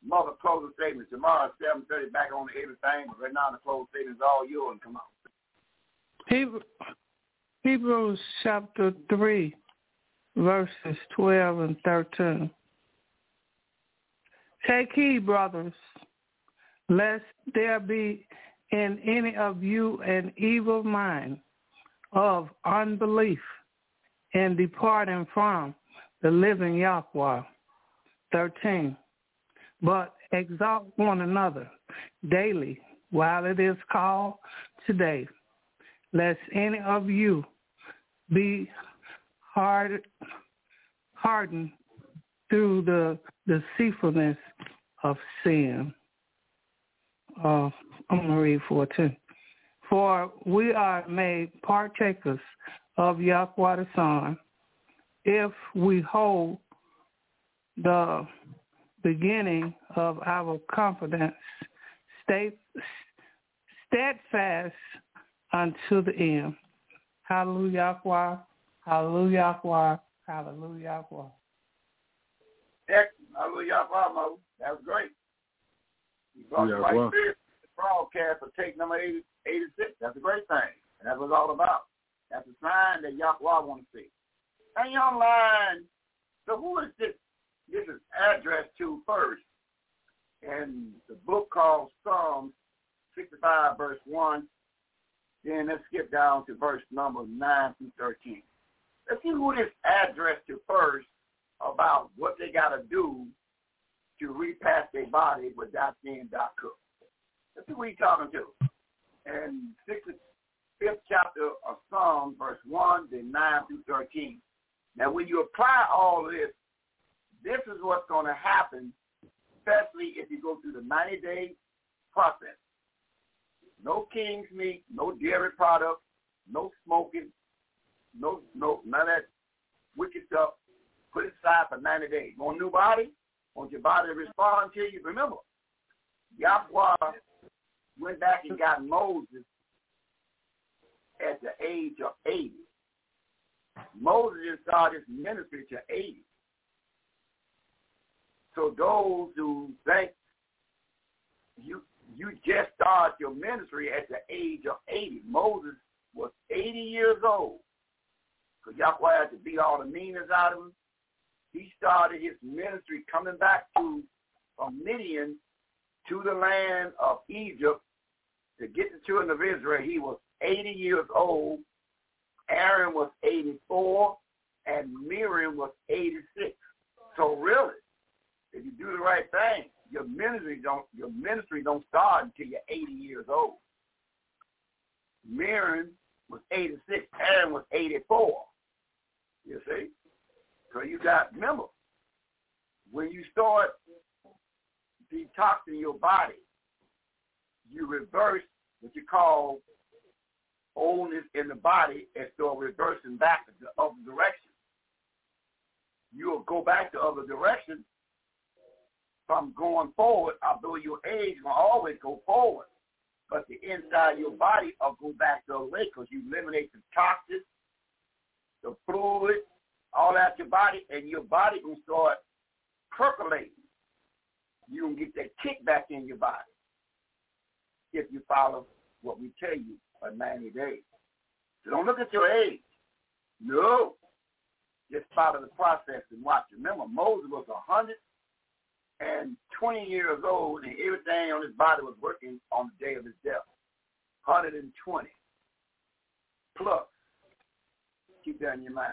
Mother closing statement. Tomorrow at 7.30 back on the everything. But right now the closing statement is all yours. Come on. Hebrew, Hebrews chapter 3, verses 12 and 13. Take heed, brothers, lest there be in any of you an evil mind of unbelief in departing from the living Yahweh. 13. But exalt one another daily while it is called today, lest any of you be hard, hardened through the deceitfulness of sin. Uh, I'm going to read 14. For we are made partakers of Yahweh the Son if we hold the beginning of our confidence stay steadfast unto the end. Hallelujah, hallelujah, hallelujah. Excellent. Hallelujah, Mo. That was great. You brought Yeah, the right well. spirit to the broadcast for take number 80, 86. That's a great thing. And that's what it's all about. That's a sign that Yahweh want to see. Hang on line. So who is this? This is addressed to first. And the book called Psalms 65, verse 1. Then let's skip down to verse number 9 through 13. Let's see who this addressed to first about what they got to do to repass their body without being Doc Cook. Let's see who he's talking to. And 65th chapter of Psalms, verse 1, then 9 through 13. Now, when you apply all this, this is what's going to happen, especially if you go through the 90-day process. No king's meat, no dairy products, no smoking, no no none of that wicked stuff. Put it aside for 90 days. Want a new body? Want your body to respond to you? Remember, Yahweh went back and got Moses at the age of 80. Moses didn't his ministry to 80. So those who think you you just start your ministry at the age of 80. Moses was 80 years old. Because Yahweh had to beat all the meaners out of him. He started his ministry coming back to from Midian to the land of Egypt to get the children of Israel. He was 80 years old. Aaron was 84, and Miriam was 86. So really, if you do the right thing, your ministry don't your ministry don't start until you're 80 years old. Miriam was 86, Aaron was 84. You see? So you got remember when you start detoxing your body, you reverse what you call oldness in the body and start reversing back to the other direction. You'll go back the other direction from going forward, although your age will always go forward. But the inside of your body will go back the other way because you eliminate the toxins, the fluid, all out your body, and your body will start percolating. You will get that kick back in your body if you follow what we tell you for 90 days. So don't look at your age. No. Just follow the process and watch. Remember, Moses was a 120 years old, and everything on his body was working on the day of his death. 120 plus. Keep that in your mind.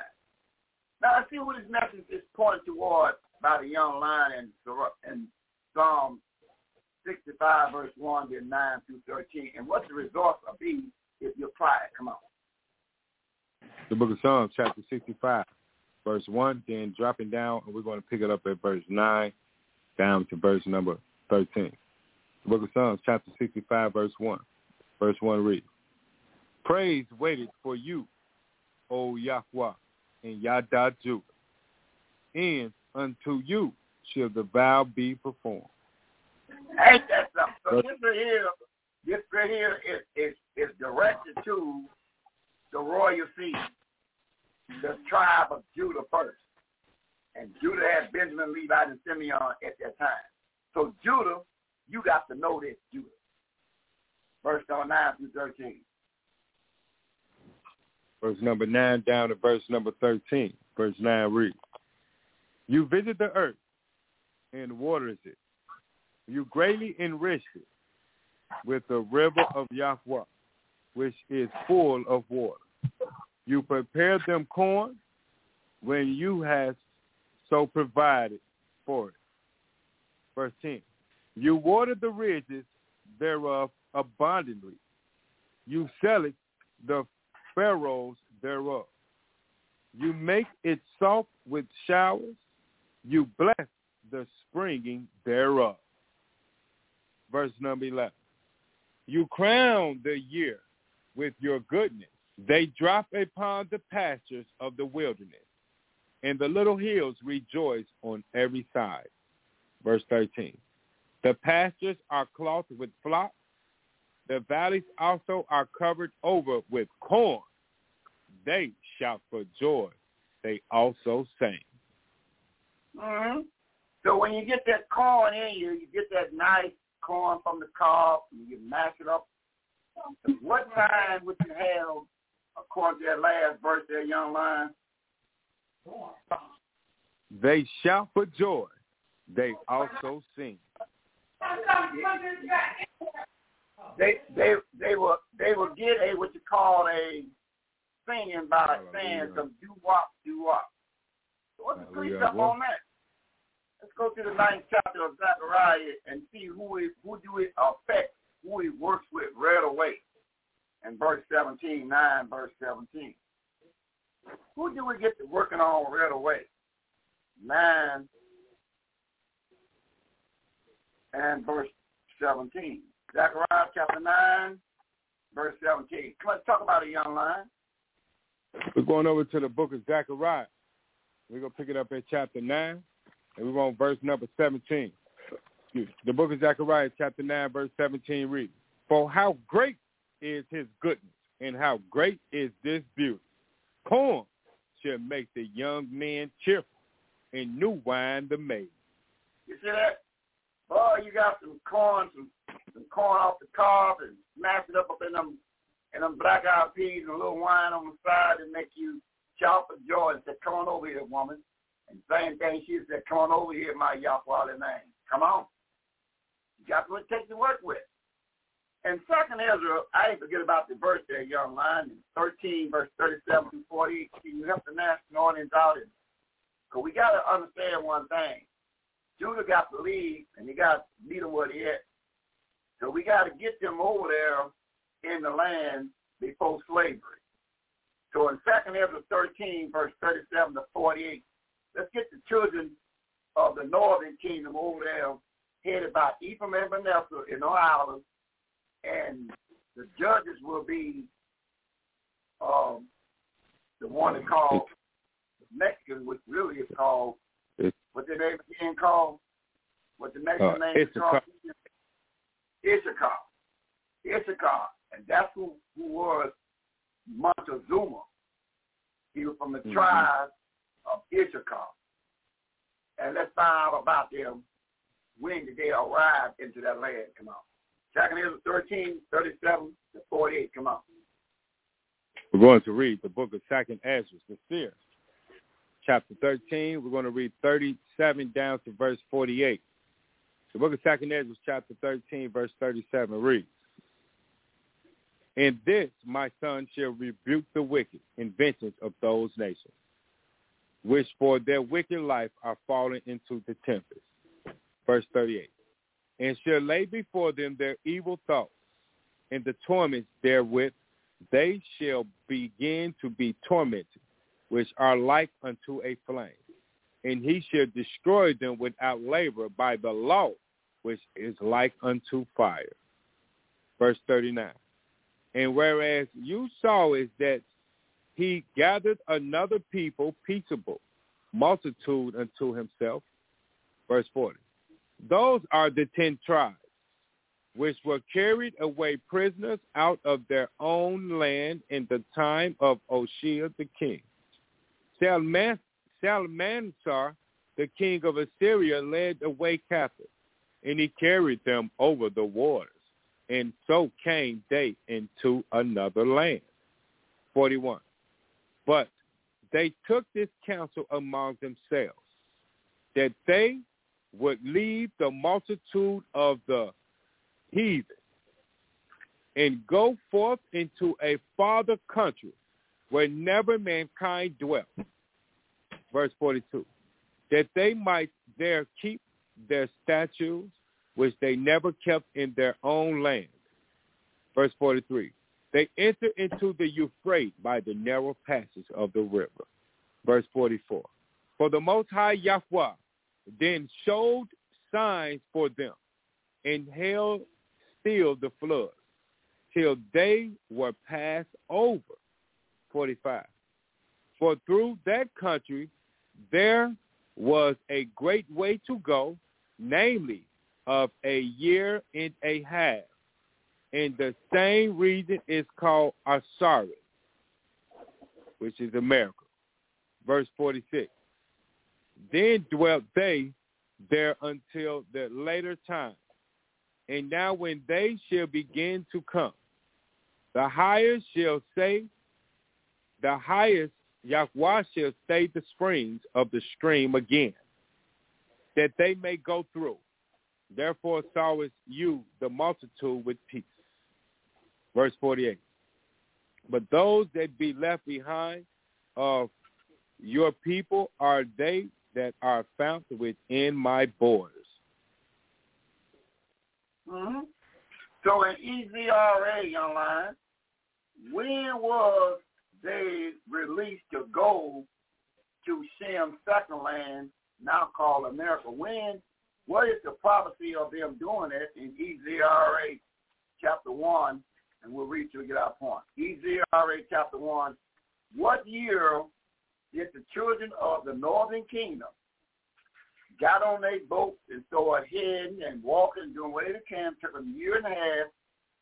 Now, I see what his message is pointing toward by the young lion in, in Psalm 65, verse 1, then 9 through 13. And what the results will be if you apply it. Come on. The book of Psalms, chapter 65, verse 1, then dropping down, and we're going to pick it up at verse 9 down to verse number 13. The book of Psalms, chapter 65, verse 1. Verse 1 reads, Praise waited for you, O Yahweh, and Yada Judah, and unto you shall the vow be performed. Ain't that something? So this right here, this right here is, is, is directed to the royal seed, the tribe of Judah first. And Judah had Benjamin, Levi, and Simeon at that time. So Judah, you got to know this, Judah. Verse number 9 through 13. Verse number 9 down to verse number 13. Verse 9 reads, You visit the earth and waters it. You greatly enrich it with the river of Yahweh, which is full of water. You prepare them corn when you have so provided for it. Verse 10. You water the ridges thereof abundantly. You sell it the furrows thereof. You make it soft with showers. You bless the springing thereof. Verse number 11. You crown the year with your goodness. They drop upon the pastures of the wilderness, and the little hills rejoice on every side. Verse 13. The pastures are clothed with flocks. The valleys also are covered over with corn. They shout for joy. They also sing. Mm-hmm. So when you get that corn in you, you get that nice corn from the cob, and you mash it up. What time would you have, according to that last verse there, young lion? They shout for joy. They also sing. They they they will they will get a what you call a singing by saying some do wop do wop. So what's the precept on that? Let's go to the ninth chapter of Zechariah and see who it, who do it affect, who it works with right away. In verse 17, 9 verse 17. Who do we get to working on right away? 9 and verse 17. Zechariah chapter 9, verse 17. Let's talk about a young lion. We're going over to the book of Zechariah. We're going to pick it up at chapter 9, and we're on verse number 17. The book of Zechariah, chapter 9, verse 17 reads, For how great is his goodness, and how great is this beauty. Corn shall make the young men cheerful, and new wine the maid. You see that? Boy, you got some corn, some, some corn off the cob and smash it up up in them and them black eyed peas and a little wine on the side and make you shout for joy and say, Come on over here, woman. And same thing she said, Come on over here, my Yahweh name. Come on. You got what it takes to work with. And second Ezra, I didn't forget about the verse there, young lion, 13, verse 37 through 40. You mask the audience out. Because we got to understand one thing. Judah got to leave, and he got to meet him where he at. So we got to get them over there in the land before slavery. So in Second Ezra 13, verse 37 to 48, let's get the children of the northern kingdom over there, headed by Ephraim and Manasseh in the islands, and the judges will be um, the one that called Mexican, which really is called what their name again called? What the Mexican uh, name is called? Issachar. Issachar. And that's who, who was Montezuma. He was from the mm-hmm. tribe of Issachar. And let's find out about them when did they arrive into that land. Come on. Second Ezra 13, 37 to 48. Come on. We're going to read the book of Second Ezra, the seer, chapter 13. We're going to read 37 down to verse 48. The book of Second Ezra, chapter 13, verse 37 reads, In this my son shall rebuke the wicked inventions of those nations, which for their wicked life are fallen into the tempest. Verse 38. And shall lay before them their evil thoughts, and the torments therewith they shall begin to be tormented which are like unto a flame. And he shall destroy them without labor by the law, which is like unto fire. Verse 39. And whereas you saw is that he gathered another people peaceable, multitude unto himself. Verse 40. Those are the ten tribes, which were carried away prisoners out of their own land in the time of Oshia the king. Salman, Salmansar the king of Assyria led away captive, and he carried them over the waters, and so came they into another land. 41. But they took this counsel among themselves, that they would leave the multitude of the heathen and go forth into a farther country where never mankind dwelt. Verse 42. That they might there keep their statutes, which they never kept in their own land. Verse 43. They enter into the Euphrates by the narrow passage of the river. Verse 44. For the Most High Yahweh then showed signs for them and held still the floods till they were passed over. 45. For through that country there was a great way to go, namely of a year and a half. And the same region is called Arsareth, which is America. Verse 46. Then dwelt they there until the later time. And now when they shall begin to come, the highest shall say, the highest Yahweh shall say the springs of the stream again, that they may go through. Therefore sawest you the multitude with peace. Verse 48. But those that be left behind of your people are they that are found within my borders. Mm-hmm. So in EZRA online, when was they released to go to Shem's second land, now called America? When? What is the prophecy of them doing it in EZRA chapter 1? And we'll read till we get our point. EZRA chapter 1. What year did the children of the northern kingdom got on their boats and started heading and walking, doing whatever they can, took them a year and a half.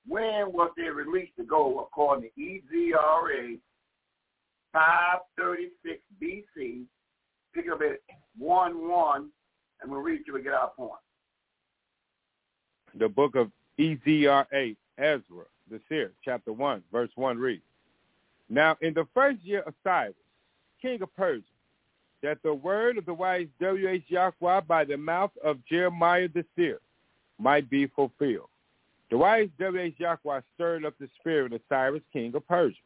When was they released to go according to EZRA 536 BC? Pick up at 1 1, and we'll read till we get our point. The book of EZRA, Ezra, the seer, chapter 1, verse 1 reads, Now in the first year of Cyrus, king of Persia, that the word of the wise W.H. Yahweh by the mouth of Jeremiah the seer might be fulfilled. The wise W.H. Yahweh stirred up the spirit of Cyrus, king of Persia,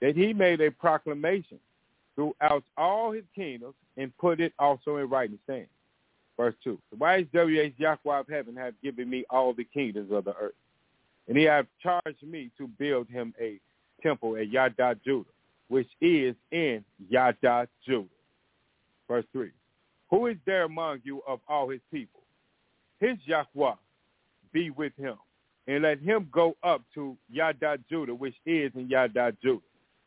that he made a proclamation throughout all his kingdoms and put it also in writing, saying, Verse 2, The wise W.H. Yahweh of heaven have given me all the kingdoms of the earth, and he hath charged me to build him a temple at Yada, Judah, which is in Yada, Judah. Verse 3. Who is there among you of all his people? His Yahweh be with him, and let him go up to Yada, Judah, which is in Yada, Judah,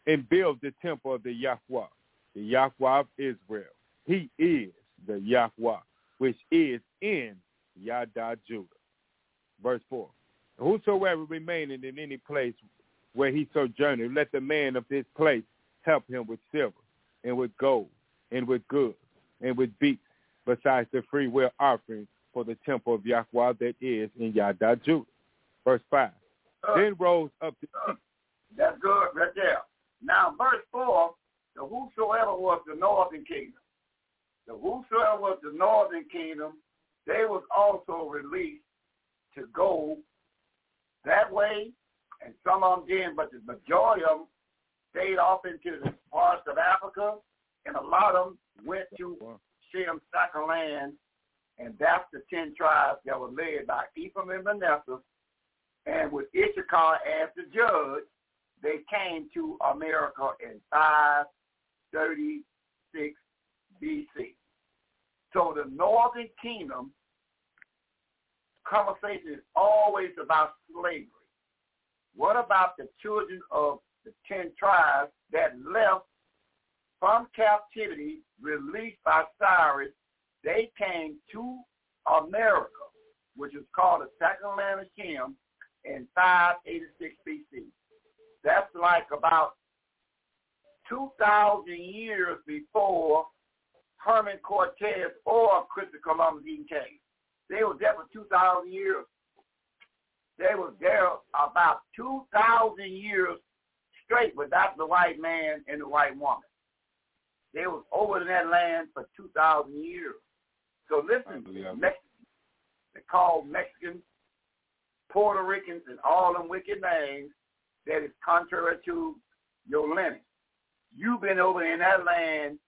and build the temple of the Yahweh, the Yahweh of Israel. He is the Yahweh, which is in Yada, Judah. Verse 4. Whosoever remaineth in any place where he sojourneth, let the man of this place help him with silver and with gold and with goods and with beasts, besides the free will offering for the temple of Yahweh that is in Yada Judah. Verse 5. Uh, then rose up the uh, That's good right there. Now, verse 4, the whosoever was the northern kingdom, the whosoever was the northern kingdom, they was also released to go that way, and some of them did, but the majority of them stayed off into the parts of Africa, and a lot of them went to Shem's second land, and that's the ten tribes that were led by Ephraim and Manasseh, and with Issachar as the judge, they came to America in 536 BC. So the northern kingdom conversation is always about slavery. What about the children of the ten tribes that left from captivity, released by Cyrus? They came to America, which is called the second land of Shem, in 586 BC. That's like about 2,000 years before Herman Cortez or Christopher Columbus even came. They were there for 2,000 years. They were there about 2,000 years straight without the white man and the white woman. They was over in that land for 2,000 years. So listen, Mexicans, they call Mexicans, Puerto Ricans, and all them wicked names that is contrary to your lineage. You've been over in that land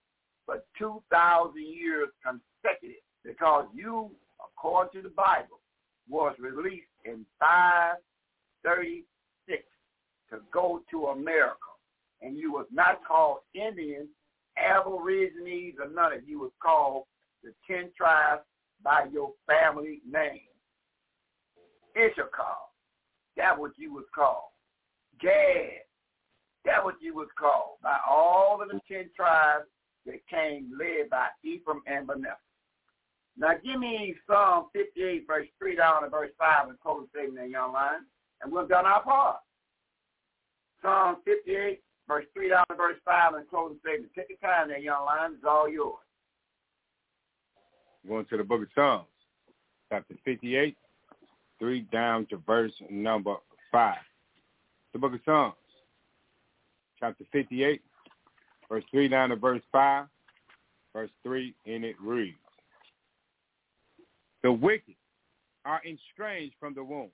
for 2,000 years consecutive because you, according to the Bible, was released in 536 to go to America. And you was not called Indian, Aborigines, or none of you was called the ten tribes by your family name. Issachar, that what you was called. Gad, that what you was called by all of the ten tribes that came led by Ephraim and Manasseh. Now give me Psalm 58, verse 3 down to verse 5 and close statement there, young line, and we've done our part. Psalm 58, verse 3 down to verse 5 and closing statement. Take your time there, young line. It's all yours. Going to the book of Psalms, chapter 58, 3 down to verse number 5. The book of Psalms, chapter 58, verse 3 down to verse 5, verse 3, and it reads, The wicked are estranged from the womb.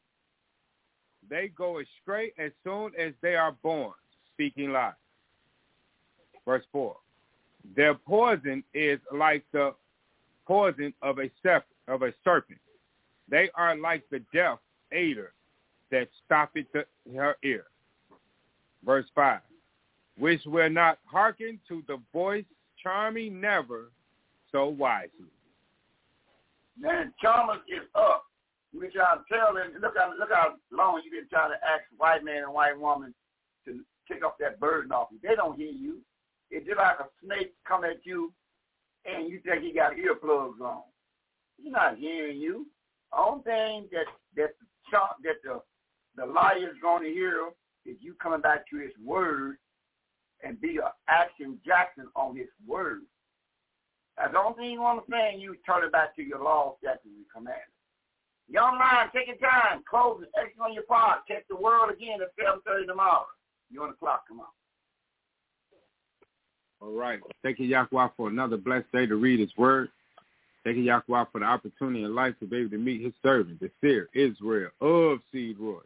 They go astray as soon as they are born, speaking lies. Verse 4, Their poison is like the poison of a, serpent, of a serpent. They are like the deaf adder that stoppeth her ear. Verse 5, which will not hearken to the voice, charming never so wisely. Man, charmers is up. Try to tell them, look how, look how long you been trying to ask white man and white woman to take off that burden off you. They don't hear you. It's just like a snake come at you and you think he got earplugs on. He's not hearing you. Only thing that that the that the the liar is going to hear is you coming back to his word and be a action Jackson on his word. That's the only thing you want to say, you turn it back to your law, statutes, and commandments. Young man, take your time, close it, exit on your part, check the world again at 7.30 tomorrow. You on the clock, come on. All right. Thank you, Yahweh, for another blessed day to read his word. Thank you, Yahweh, for the opportunity in life to be able to meet his servant, the seer, Israel of Seed Roy.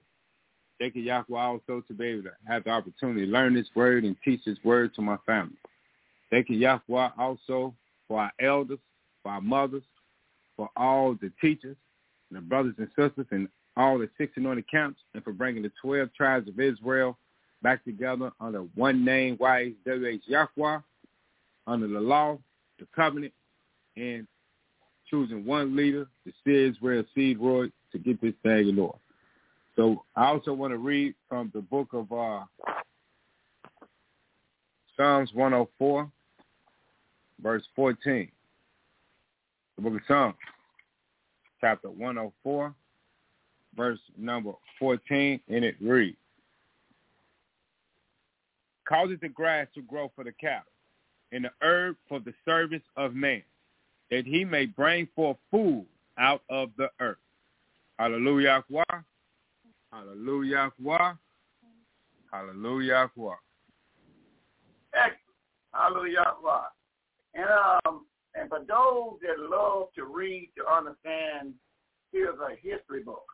Thank you, Yahweh, also to be able to have the opportunity to learn this word and teach this word to my family. Thank you, Yahweh, also for our elders, for our mothers, for all the teachers, and the brothers and sisters, and all the six anointed camps, and for bringing the 12 tribes of Israel back together under one name, YHWH Yahweh, under the law, the covenant, and choosing one leader, the seer Israel Seed Roy, to get this thing in order. So I also want to read from the book of uh, Psalms 104, verse 14. The book of Psalms, chapter 104, verse number 14, and it reads, Causes the grass to grow for the cattle, and the herb for the service of man, that he may bring forth food out of the earth. Hallelujah. Hallelujah. Hallelujah. Hallelujah. And um, and for those that love to read to understand, here's a history book.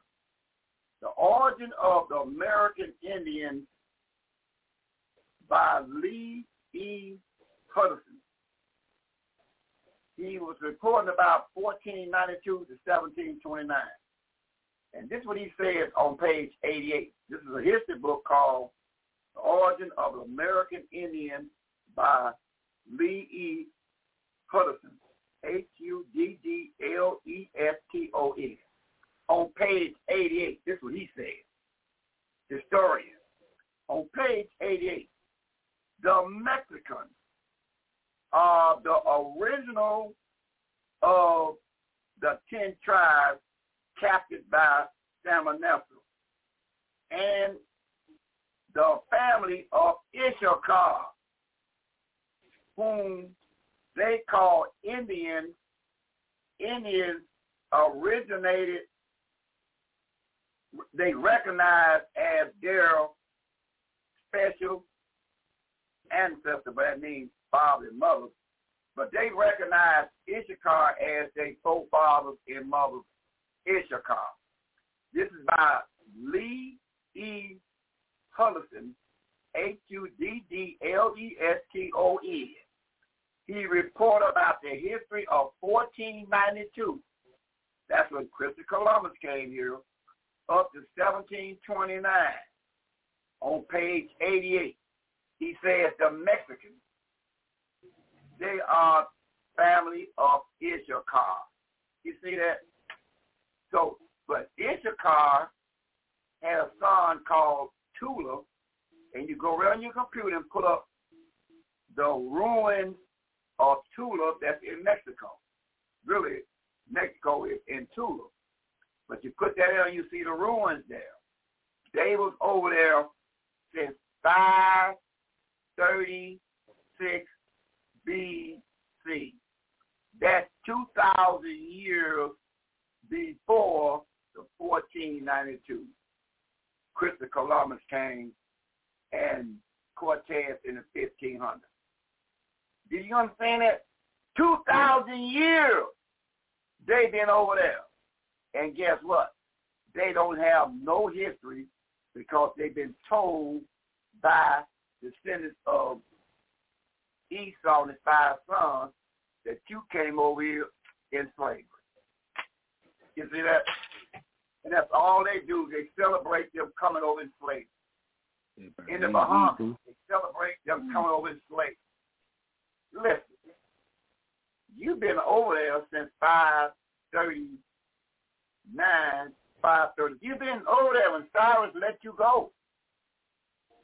The Origin of the American Indian by Lee E. Huddleston. He was reporting about 1492 to 1729. And this is what he says on page 88. This is a history book called The Origin of the American Indian by Lee E. Huddleston, H-U-D-D-L-E-S-T-O-N. On page 88, this is what he says. Historian. On page 88, the Mexicans are the original of the ten tribes captured by Shalmaneser. And the family of Issachar, whom they call Indians, Indians originated, they recognize as their special ancestor, but that means father and mother. But they recognize Issachar as their forefathers and mothers, Issachar. This is by Lee E. Huddleston, H-U-D-D-L-E-S-T-O-N. He reported about the history of 1492. That's when Christopher Columbus came here, up to 1729 on page 88. He says the Mexicans, they are family of Issachar. You see that? So, but Issachar had a son called Tula, and you go around your computer and put up the ruins of Tula that's in Mexico. Really, Mexico is in Tula. But you put that and you see the ruins there. They was over there since 536 BC. That's 2,000 years before the 1492. Christopher Columbus came and Cortez in the 1500s. Do you understand that? 2,000 years they've been over there. And guess what? They don't have no history because they've been told by descendants of Esau and his five sons that you came over here in slavery. You see that? And that's all they do. They celebrate them coming over in slavery. In the mm-hmm. Bahamas, they celebrate them coming over in slavery. Listen, you've been over there since 539, 530. You've been over there when Cyrus let you go.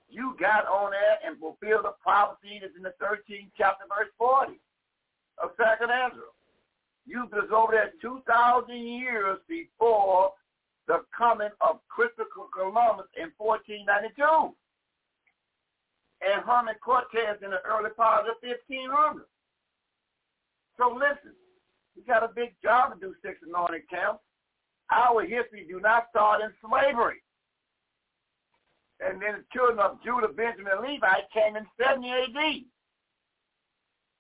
You got on there and fulfilled the prophecy that's in the 13th chapter, verse 40 of Second Ezra. You was over there 2,000 years before the coming of Christopher Columbus in 1492 and Herman Cortez in the early part of the 1500s. So listen, we got a big job to do, six and anointed camps. Our history do not start in slavery. And then the children of Judah, Benjamin, and Levi came in 70 AD.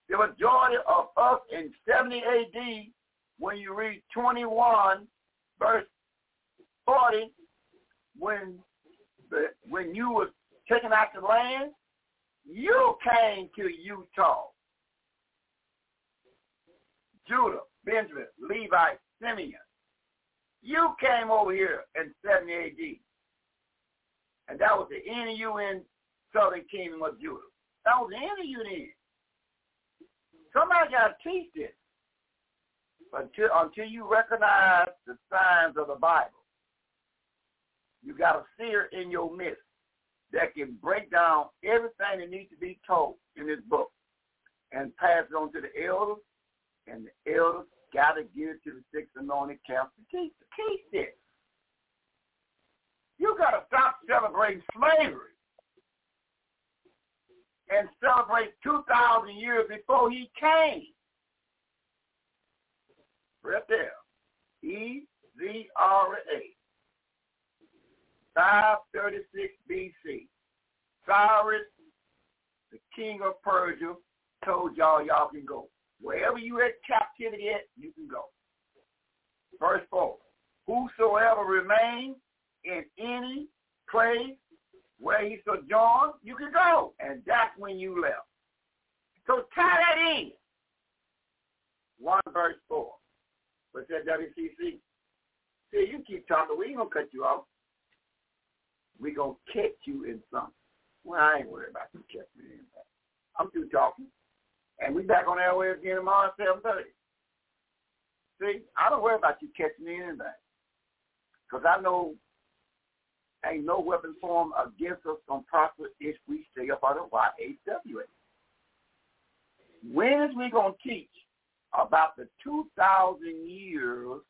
The majority of us in 70 AD, when you read 21, verse 40, when the, when you were taken out the land, you came to Utah. Judah, Benjamin, Levi, Simeon. You came over here in 70 AD. And that was the NU in Southern Kingdom of Judah. That was the NU then. Somebody got to teach this. Until, until you recognize the signs of the Bible, you got a seer in your midst that can break down everything that needs to be told in this book and pass it on to the elders, and the elders got to give it to the six anointed camps to teach, to teach this. You got to stop celebrating slavery and celebrate 2,000 years before he came. Right there. E-Z-R-A. 536 BC. Cyrus, the king of Persia, told y'all y'all can go. Wherever you at captivity at, you can go. Verse 4. Whosoever remains in any place where he sojourned, you can go. And that's when you left. So tie that in. 1 verse 4. What's that WCC? See, you keep talking. We ain't going to cut you off we going to catch you in something. Well, I ain't worried about you catching me in that. I'm through talking. And we back on airways again tomorrow at 7.30. See, I don't worry about you catching me in. Because I know ain't no weapon formed against us going to prosper if we stay up out of YHWH. When is we going to teach about the 2,000 years